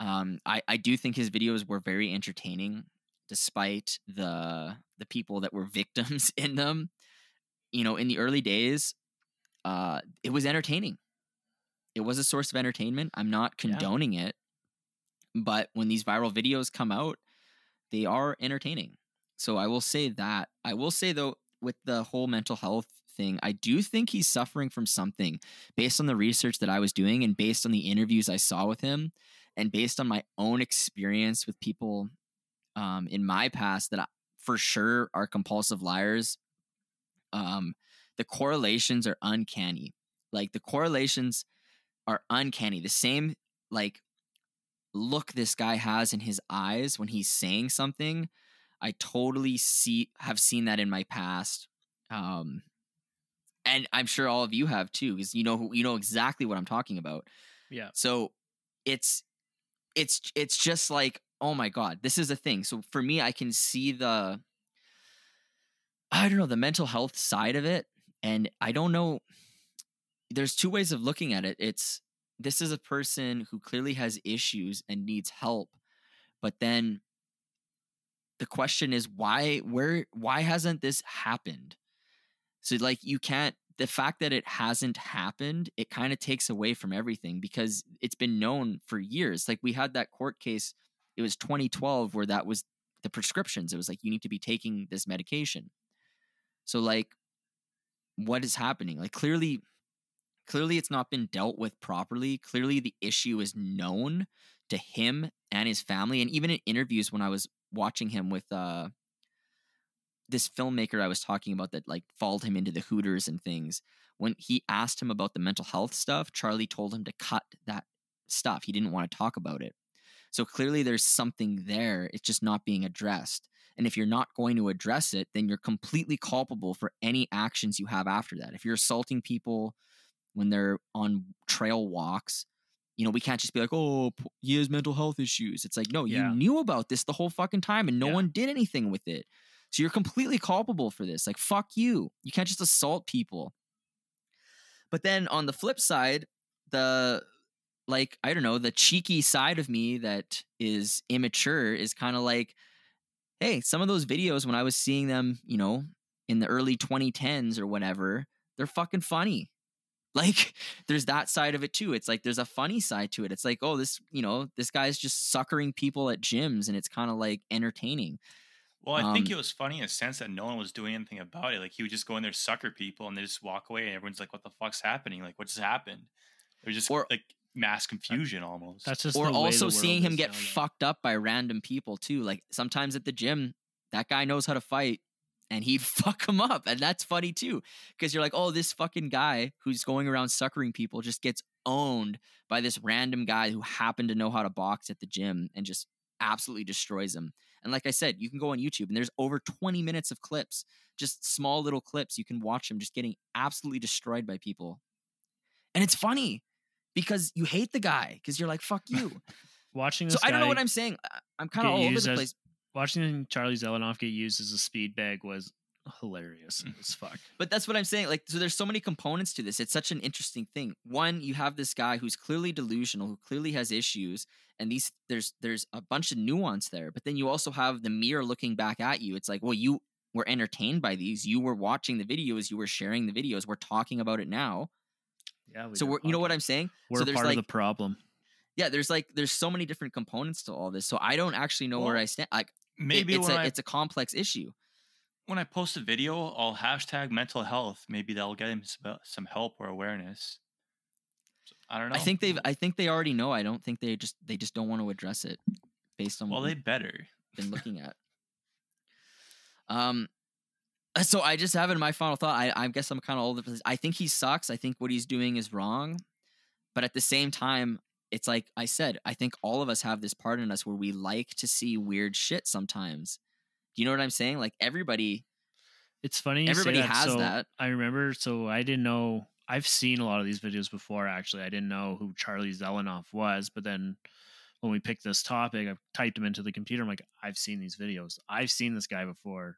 Um, I I do think his videos were very entertaining, despite the the people that were victims (laughs) in them. You know, in the early days, uh, it was entertaining. It was a source of entertainment. I'm not Yeah. condoning it, but when these viral videos come out, they are entertaining. So I will say that. I will say though, with the whole mental health thing, I do think he's suffering from something based on the research that I was doing and based on the interviews I saw with him and based on my own experience with people um, in my past that I, for sure are compulsive liars. Um, the correlations are uncanny. Like the correlations are uncanny. The same like look this guy has in his eyes when he's saying something I totally see have seen that in my past. Um and I'm sure all of you have too because you know who you know exactly what I'm talking about. Yeah. So it's it's it's just like oh my god, this is a thing. So for me I can see the I don't know the mental health side of it and I don't know there's two ways of looking at it. It's this is a person who clearly has issues and needs help but then the question is why where why hasn't this happened? So like you can't the fact that it hasn't happened it kind of takes away from everything because it's been known for years. Like we had that court case it was 2012 where that was the prescriptions. It was like you need to be taking this medication. So like what is happening like clearly clearly it's not been dealt with properly. Clearly the issue is known to him and his family. And even in interviews when I was watching him with uh this filmmaker I was talking about that like followed him into the Hooters and things, when he asked him about the mental health stuff, Charlie told him to cut that stuff. He didn't want to talk about it. So clearly there's something there. It's just not being addressed. And if you're not going to address it, then you're completely culpable for any actions you have after that. If you're assaulting people when they're on trail walks, you know, we can't just be like, oh, he has mental health issues. It's like, no, Yeah. you knew about this the whole fucking time and no Yeah. one did anything with it. So you're completely culpable for this. Like, fuck you. You can't just assault people. But then on the flip side, the like, I don't know, the cheeky side of me that is immature is kind of like, hey, some of those videos when I was seeing them, you know, in the early 2010s or whatever, they're fucking funny. (laughs) Like there's that side of it too. It's like there's a funny side to it. It's like, oh, this, you know, this guy's just suckering people at gyms and it's kind of like entertaining. Well, I think Um, it was funny in a sense that no one was doing anything about it. Like he would just go in there, sucker people, and they just walk away, and everyone's like, "What the fuck's happening? Like, what just happened?" It was just Or- like mass confusion almost. That's just or the also seeing him get now, though. fucked up by random people too. Like sometimes at the gym, that guy knows how to fight and he'd (laughs) fuck him up. And that's funny too. Because you're like, oh, this fucking guy who's going around suckering people just gets owned by this random guy who happened to know how to box at the gym and just absolutely destroys him. And like I said, you can go on YouTube and there's over 20 minutes of clips, just small little clips. You can watch him just getting absolutely destroyed by people. And it's funny because you hate the guy because you're like, fuck you. (laughs) Watching this So I don't know what I'm saying. I'm kind of all over the as- place. watching Charlie Zelenoff get used as a speed bag was hilarious Mm. as fuck. But that's what I'm saying. Like, so there's so many components to this. It's such an interesting thing. One, you have this guy who's clearly delusional, who clearly has issues, and these there's there's a bunch of nuance there. But then you also have the mirror looking back at you. It's like, well, you were entertained by these. You were watching the videos. You were sharing the videos. We're talking about it now. Yeah, we so we're, you know what. I'm saying? We're so there's part like of the problem. yeah, there's like there's so many different components to all this. So I don't actually know where I stand. Like it- Maybe it's when a I it's a complex issue. when I post a video, I'll hashtag mental health. Maybe that'll get him some, some help or awareness. So, I don't know. I think they've I think they already know. I don't think they just they just don't want to address it based on Well, what they better. been looking (laughs) at. Um uh, (laughs) so I just have in my final thought. I, I guess I'm kind of the. I think he sucks. I think what he's doing is wrong. But at the same time, it's like I said, I think all of us have this part in us where we like to see weird shit sometimes. Do you know what I'm saying? Like everybody It's funny. Everybody that. has So that. I remember. So I didn't know. I've seen a lot of these videos before. Actually, I didn't know who Charlie Zelenoff was. But then when we picked this topic, I typed him into the computer. I'm like, I've seen these videos. I've seen this guy before.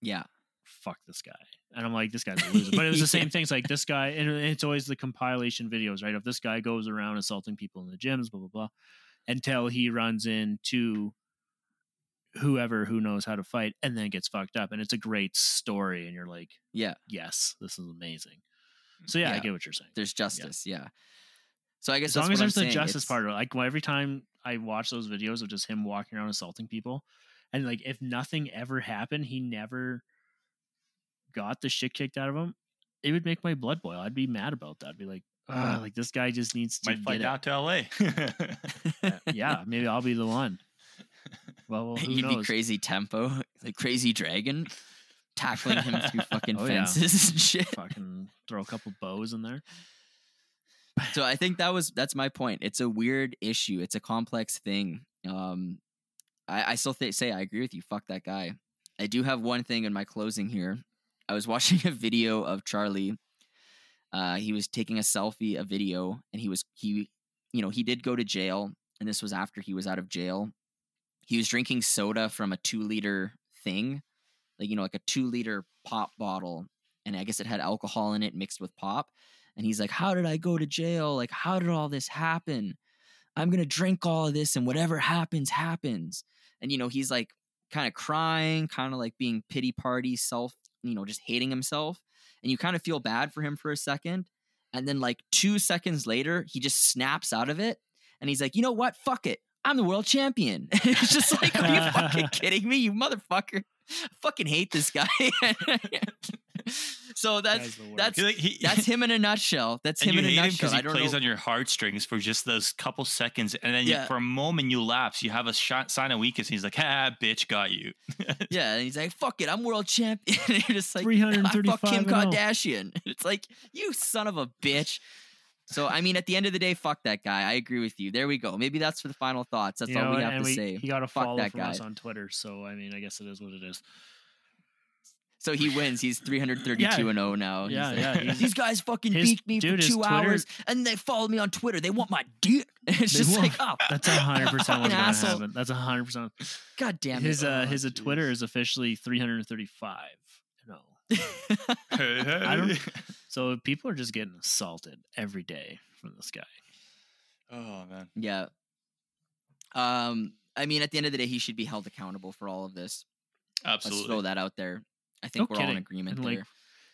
yeah. Fuck this guy. And I'm like, this guy's a loser. But it was the (laughs) same Yeah. thing. It's like this guy, and it's always the compilation videos, right? If this guy goes around assaulting people in the gyms, blah blah blah, until he runs into whoever who knows how to fight and then gets fucked up. And it's a great story. And you're like, Yeah. yes, this is amazing. Mm, so yeah, I get what you're saying. There's justice. Yeah. So I guess As long as what I'm there's the saying. justice It's- part of it. Like well, every time I watch those videos of just him walking around assaulting people, and like if nothing ever happened, he never got the shit kicked out of him. It would make my blood boil. I'd be mad about that. I'd be like, ah, like this guy just needs to Might fly get down to LA. Yeah, maybe I'll be the one. (laughs) Well, well who You'd knows? be crazy tempo, like crazy dragon, tackling him through (laughs) fucking Oh, yeah. fences and shit. Fucking throw a couple bows in there. So I think that was that's my point. It's a weird issue. It's a complex thing. Um, I, I still th- say I agree with you. Fuck that guy. I do have one thing in my closing here. I was watching (laughs) a video of Charlie. Uh, he was taking a selfie, a video, and he was he, you know, he did go to jail, and this was after he was out of jail. He was drinking soda from a two liter thing, like you know, like a two liter pop bottle, and I guess it had alcohol in it mixed with pop. And he's like, How did I go to jail? Like, how did all this happen? I'm to drink all of this and whatever happens, happens. And, you know, he's like kind of crying, kind of like being pity party, self, you know, just hating himself. And you kind of feel bad for him for a second. And then, like, two seconds later, he just snaps out of it. And he's like, You know what? Fuck it. I'm the world champion. (laughs) it's just like, Are you fucking (laughs) kidding me, you motherfucker? (laughs) fucking hate this guy. (laughs) so that's Guy's the worst. that's He, that's (laughs) him in a nutshell. That's him in a nutshell. because he plays know. on your heartstrings for just those couple seconds, and then you, for a moment you lapse. You have a shot, sign of weakness. And he's like, "Ha, bitch, got you." Yeah, and he's like, "Fuck it, I'm world champion." and you're just like, "I 335 fuck Kim oh." Kardashian." It's like, you son of a bitch. So I mean, at the end of the day, fuck that guy. I agree with you. There we go. Maybe that's for the final thoughts. That's You all know, we have and to say. He got a Fuck follow that from guy. us on Twitter, so I mean, I guess it is what it is. So he wins. He's 332 (laughs) Yeah. and 0 now. Yeah, He's yeah, like, he's- These guys fucking his- beat me dude, for two Twitter- hours and they followed me on Twitter. They want my dick. (laughs) It's They just like, oh, That's a hundred percent what's gonna happen. That's a hundred percent. God damn it. His uh Oh, his uh. Twitter is officially 335. No, I (laughs) I don't- so people are just getting assaulted every day from this guy. Oh man. yeah. Um, I mean, at the end of the day, he should be held accountable for all of this. Let's throw that out there. I think No we're all in agreement And, like, there.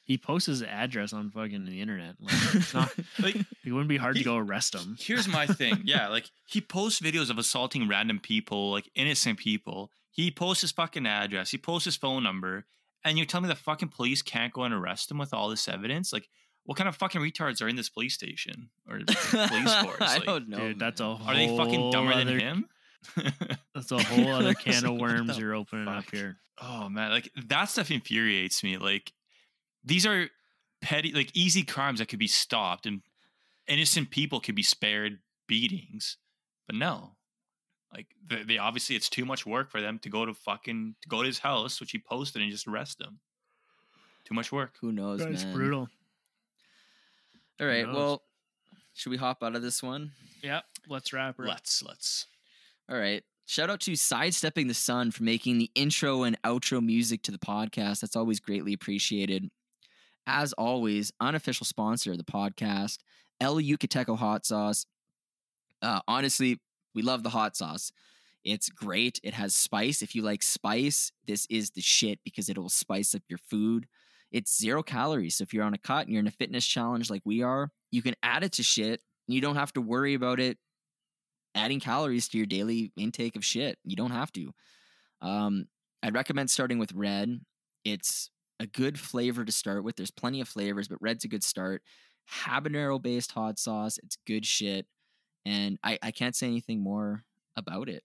He posts his address on fucking the internet. Like, (laughs) it's not. Like, (laughs) It wouldn't be hard He- to go arrest him. Here's my thing. (laughs) Yeah, like he posts videos of assaulting random people, like innocent people. He posts his fucking address. He posts his phone number. And you tell me the fucking police can't go and arrest him with all this evidence? Like, what kind of fucking retards are in this police station or (laughs) police force? I don't know. Dude, that's a whole Are they fucking dumber other, than him? (laughs) That's a whole (laughs) other can of worms you're opening up fuck? here. Oh man, like that stuff infuriates me. Like these are petty, like easy crimes that could be stopped, and innocent people could be spared beatings. But no, like they, they obviously it's too much work for them to go to fucking to go to his house, which he posted, and just arrest him. Too much work. Who knows, That's man? brutal. All right. Well, should we hop out of this one? Yep. Let's wrap her up. Let's let's. All right. Shout out to Sidestepping the Sun for making the intro and outro music to the podcast. That's always greatly appreciated. As always, unofficial sponsor of the podcast, El Yucateco Hot Sauce. Uh, honestly, we love the hot sauce. It's great. It has spice. If you like spice, this is the shit because it will spice up your food. It's zero calories. So if you're on a cut and you're in a fitness challenge like we are, you can add it to shit. And you don't have to worry about it adding calories to your daily intake of shit. You don't have to. Um, I'd recommend starting with red. It's a good flavor to start with. There's plenty of flavors, but red's a good start. Habanero based hot sauce. It's good shit. And I, I can't say anything more about it.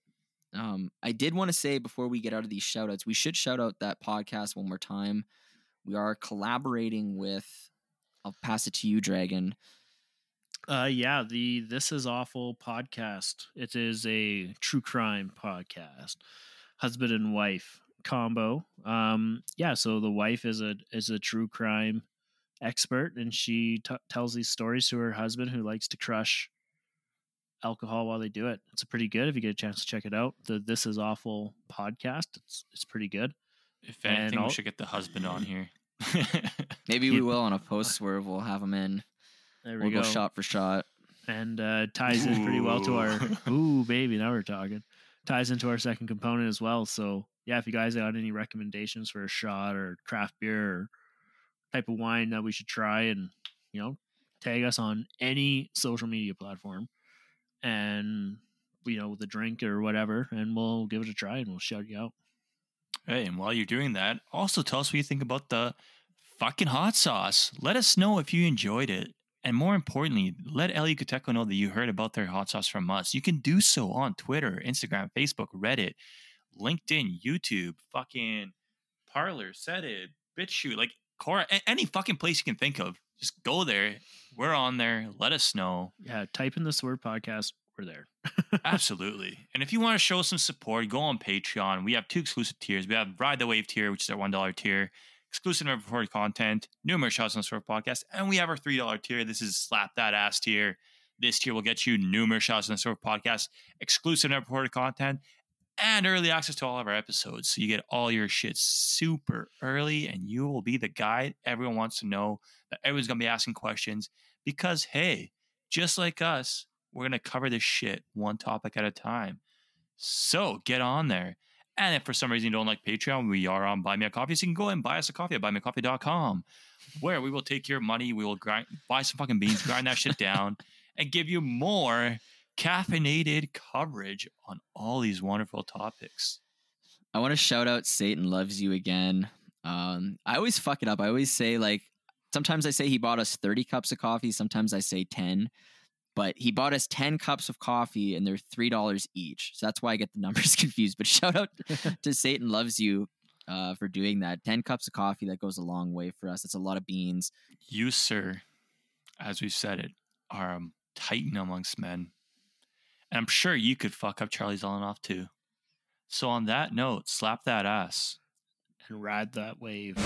Um, I did want to say before we get out of these shout outs, we should shout out that podcast one more time. We are collaborating with, I'll pass it to you, Dragon. Uh, yeah, the This Is Awful podcast. It is a true crime podcast, husband and wife combo. Um, yeah, so the wife is a is a true crime expert, and she t- tells these stories to her husband, who likes to crush alcohol while they do it. It's pretty good. If you get a chance to check it out, the This Is Awful podcast. It's it's pretty good. If anything, I'll- we should get the husband on here. (laughs) Maybe we will on a post swerve. We'll have him in. There We'll go go. shot for shot. and uh, ties in pretty well to our Ooh. (laughs) ooh baby now we're talking ties into our second component as well so yeah if you guys got any recommendations for a shot or craft beer or type of wine that we should try and you know tag us on any social media platform and you know the drink or whatever and we'll give it a try and we'll shout you out Hey, and while you're doing that, also tell us what you think about the fucking hot sauce. Let us know if you enjoyed it. And more importantly, let El Yucateco know that you heard about their hot sauce from us. You can do so on Twitter, Instagram, Facebook, Reddit, LinkedIn, YouTube, fucking Parler, Set It, bitch BitChute, like Quora, any fucking place you can think of. Just go there. We're on there. Let us know. yeah type in the word podcast we're there (laughs) Absolutely. And if you want to show some support, go on Patreon. We have two exclusive tiers. We have Ride the Wave tier, which is our $1 tier, exclusive and recorded content, numerous shots on the Swerve podcast. And we have our $3 tier. This is Slap That Ass tier. This tier will get you numerous shots on the Swerve podcast, exclusive and recorded content, and early access to all of our episodes. So you get all your shit super early, and you will be the guy everyone wants to know that everyone's going to be asking questions because, hey, just like us, we're going to cover this shit one topic at a time. So get on there. And if for some reason you don't like Patreon, we are on Buy Me a Coffee. So you can go and buy us a coffee at buymeacoffee.com, where we will take your money, we will grind, buy some fucking beans, grind that shit down, and give you more caffeinated coverage on all these wonderful topics. I want to shout out Satan loves you again. Um, I always fuck it up. I always say like sometimes I say he bought us 30 cups of coffee, sometimes I say 10. But he bought us 10 cups of coffee and they're $3 each. So that's why I get the (laughs) numbers confused. But shout out (laughs) to Satan loves you uh, for doing that. 10 cups of coffee, that goes a long way for us. It's a lot of beans. You, sir, as we've said it, are a titan amongst men. And I'm sure you could fuck up Charlie Zelenoff too. So on that note, slap that ass. And ride that wave.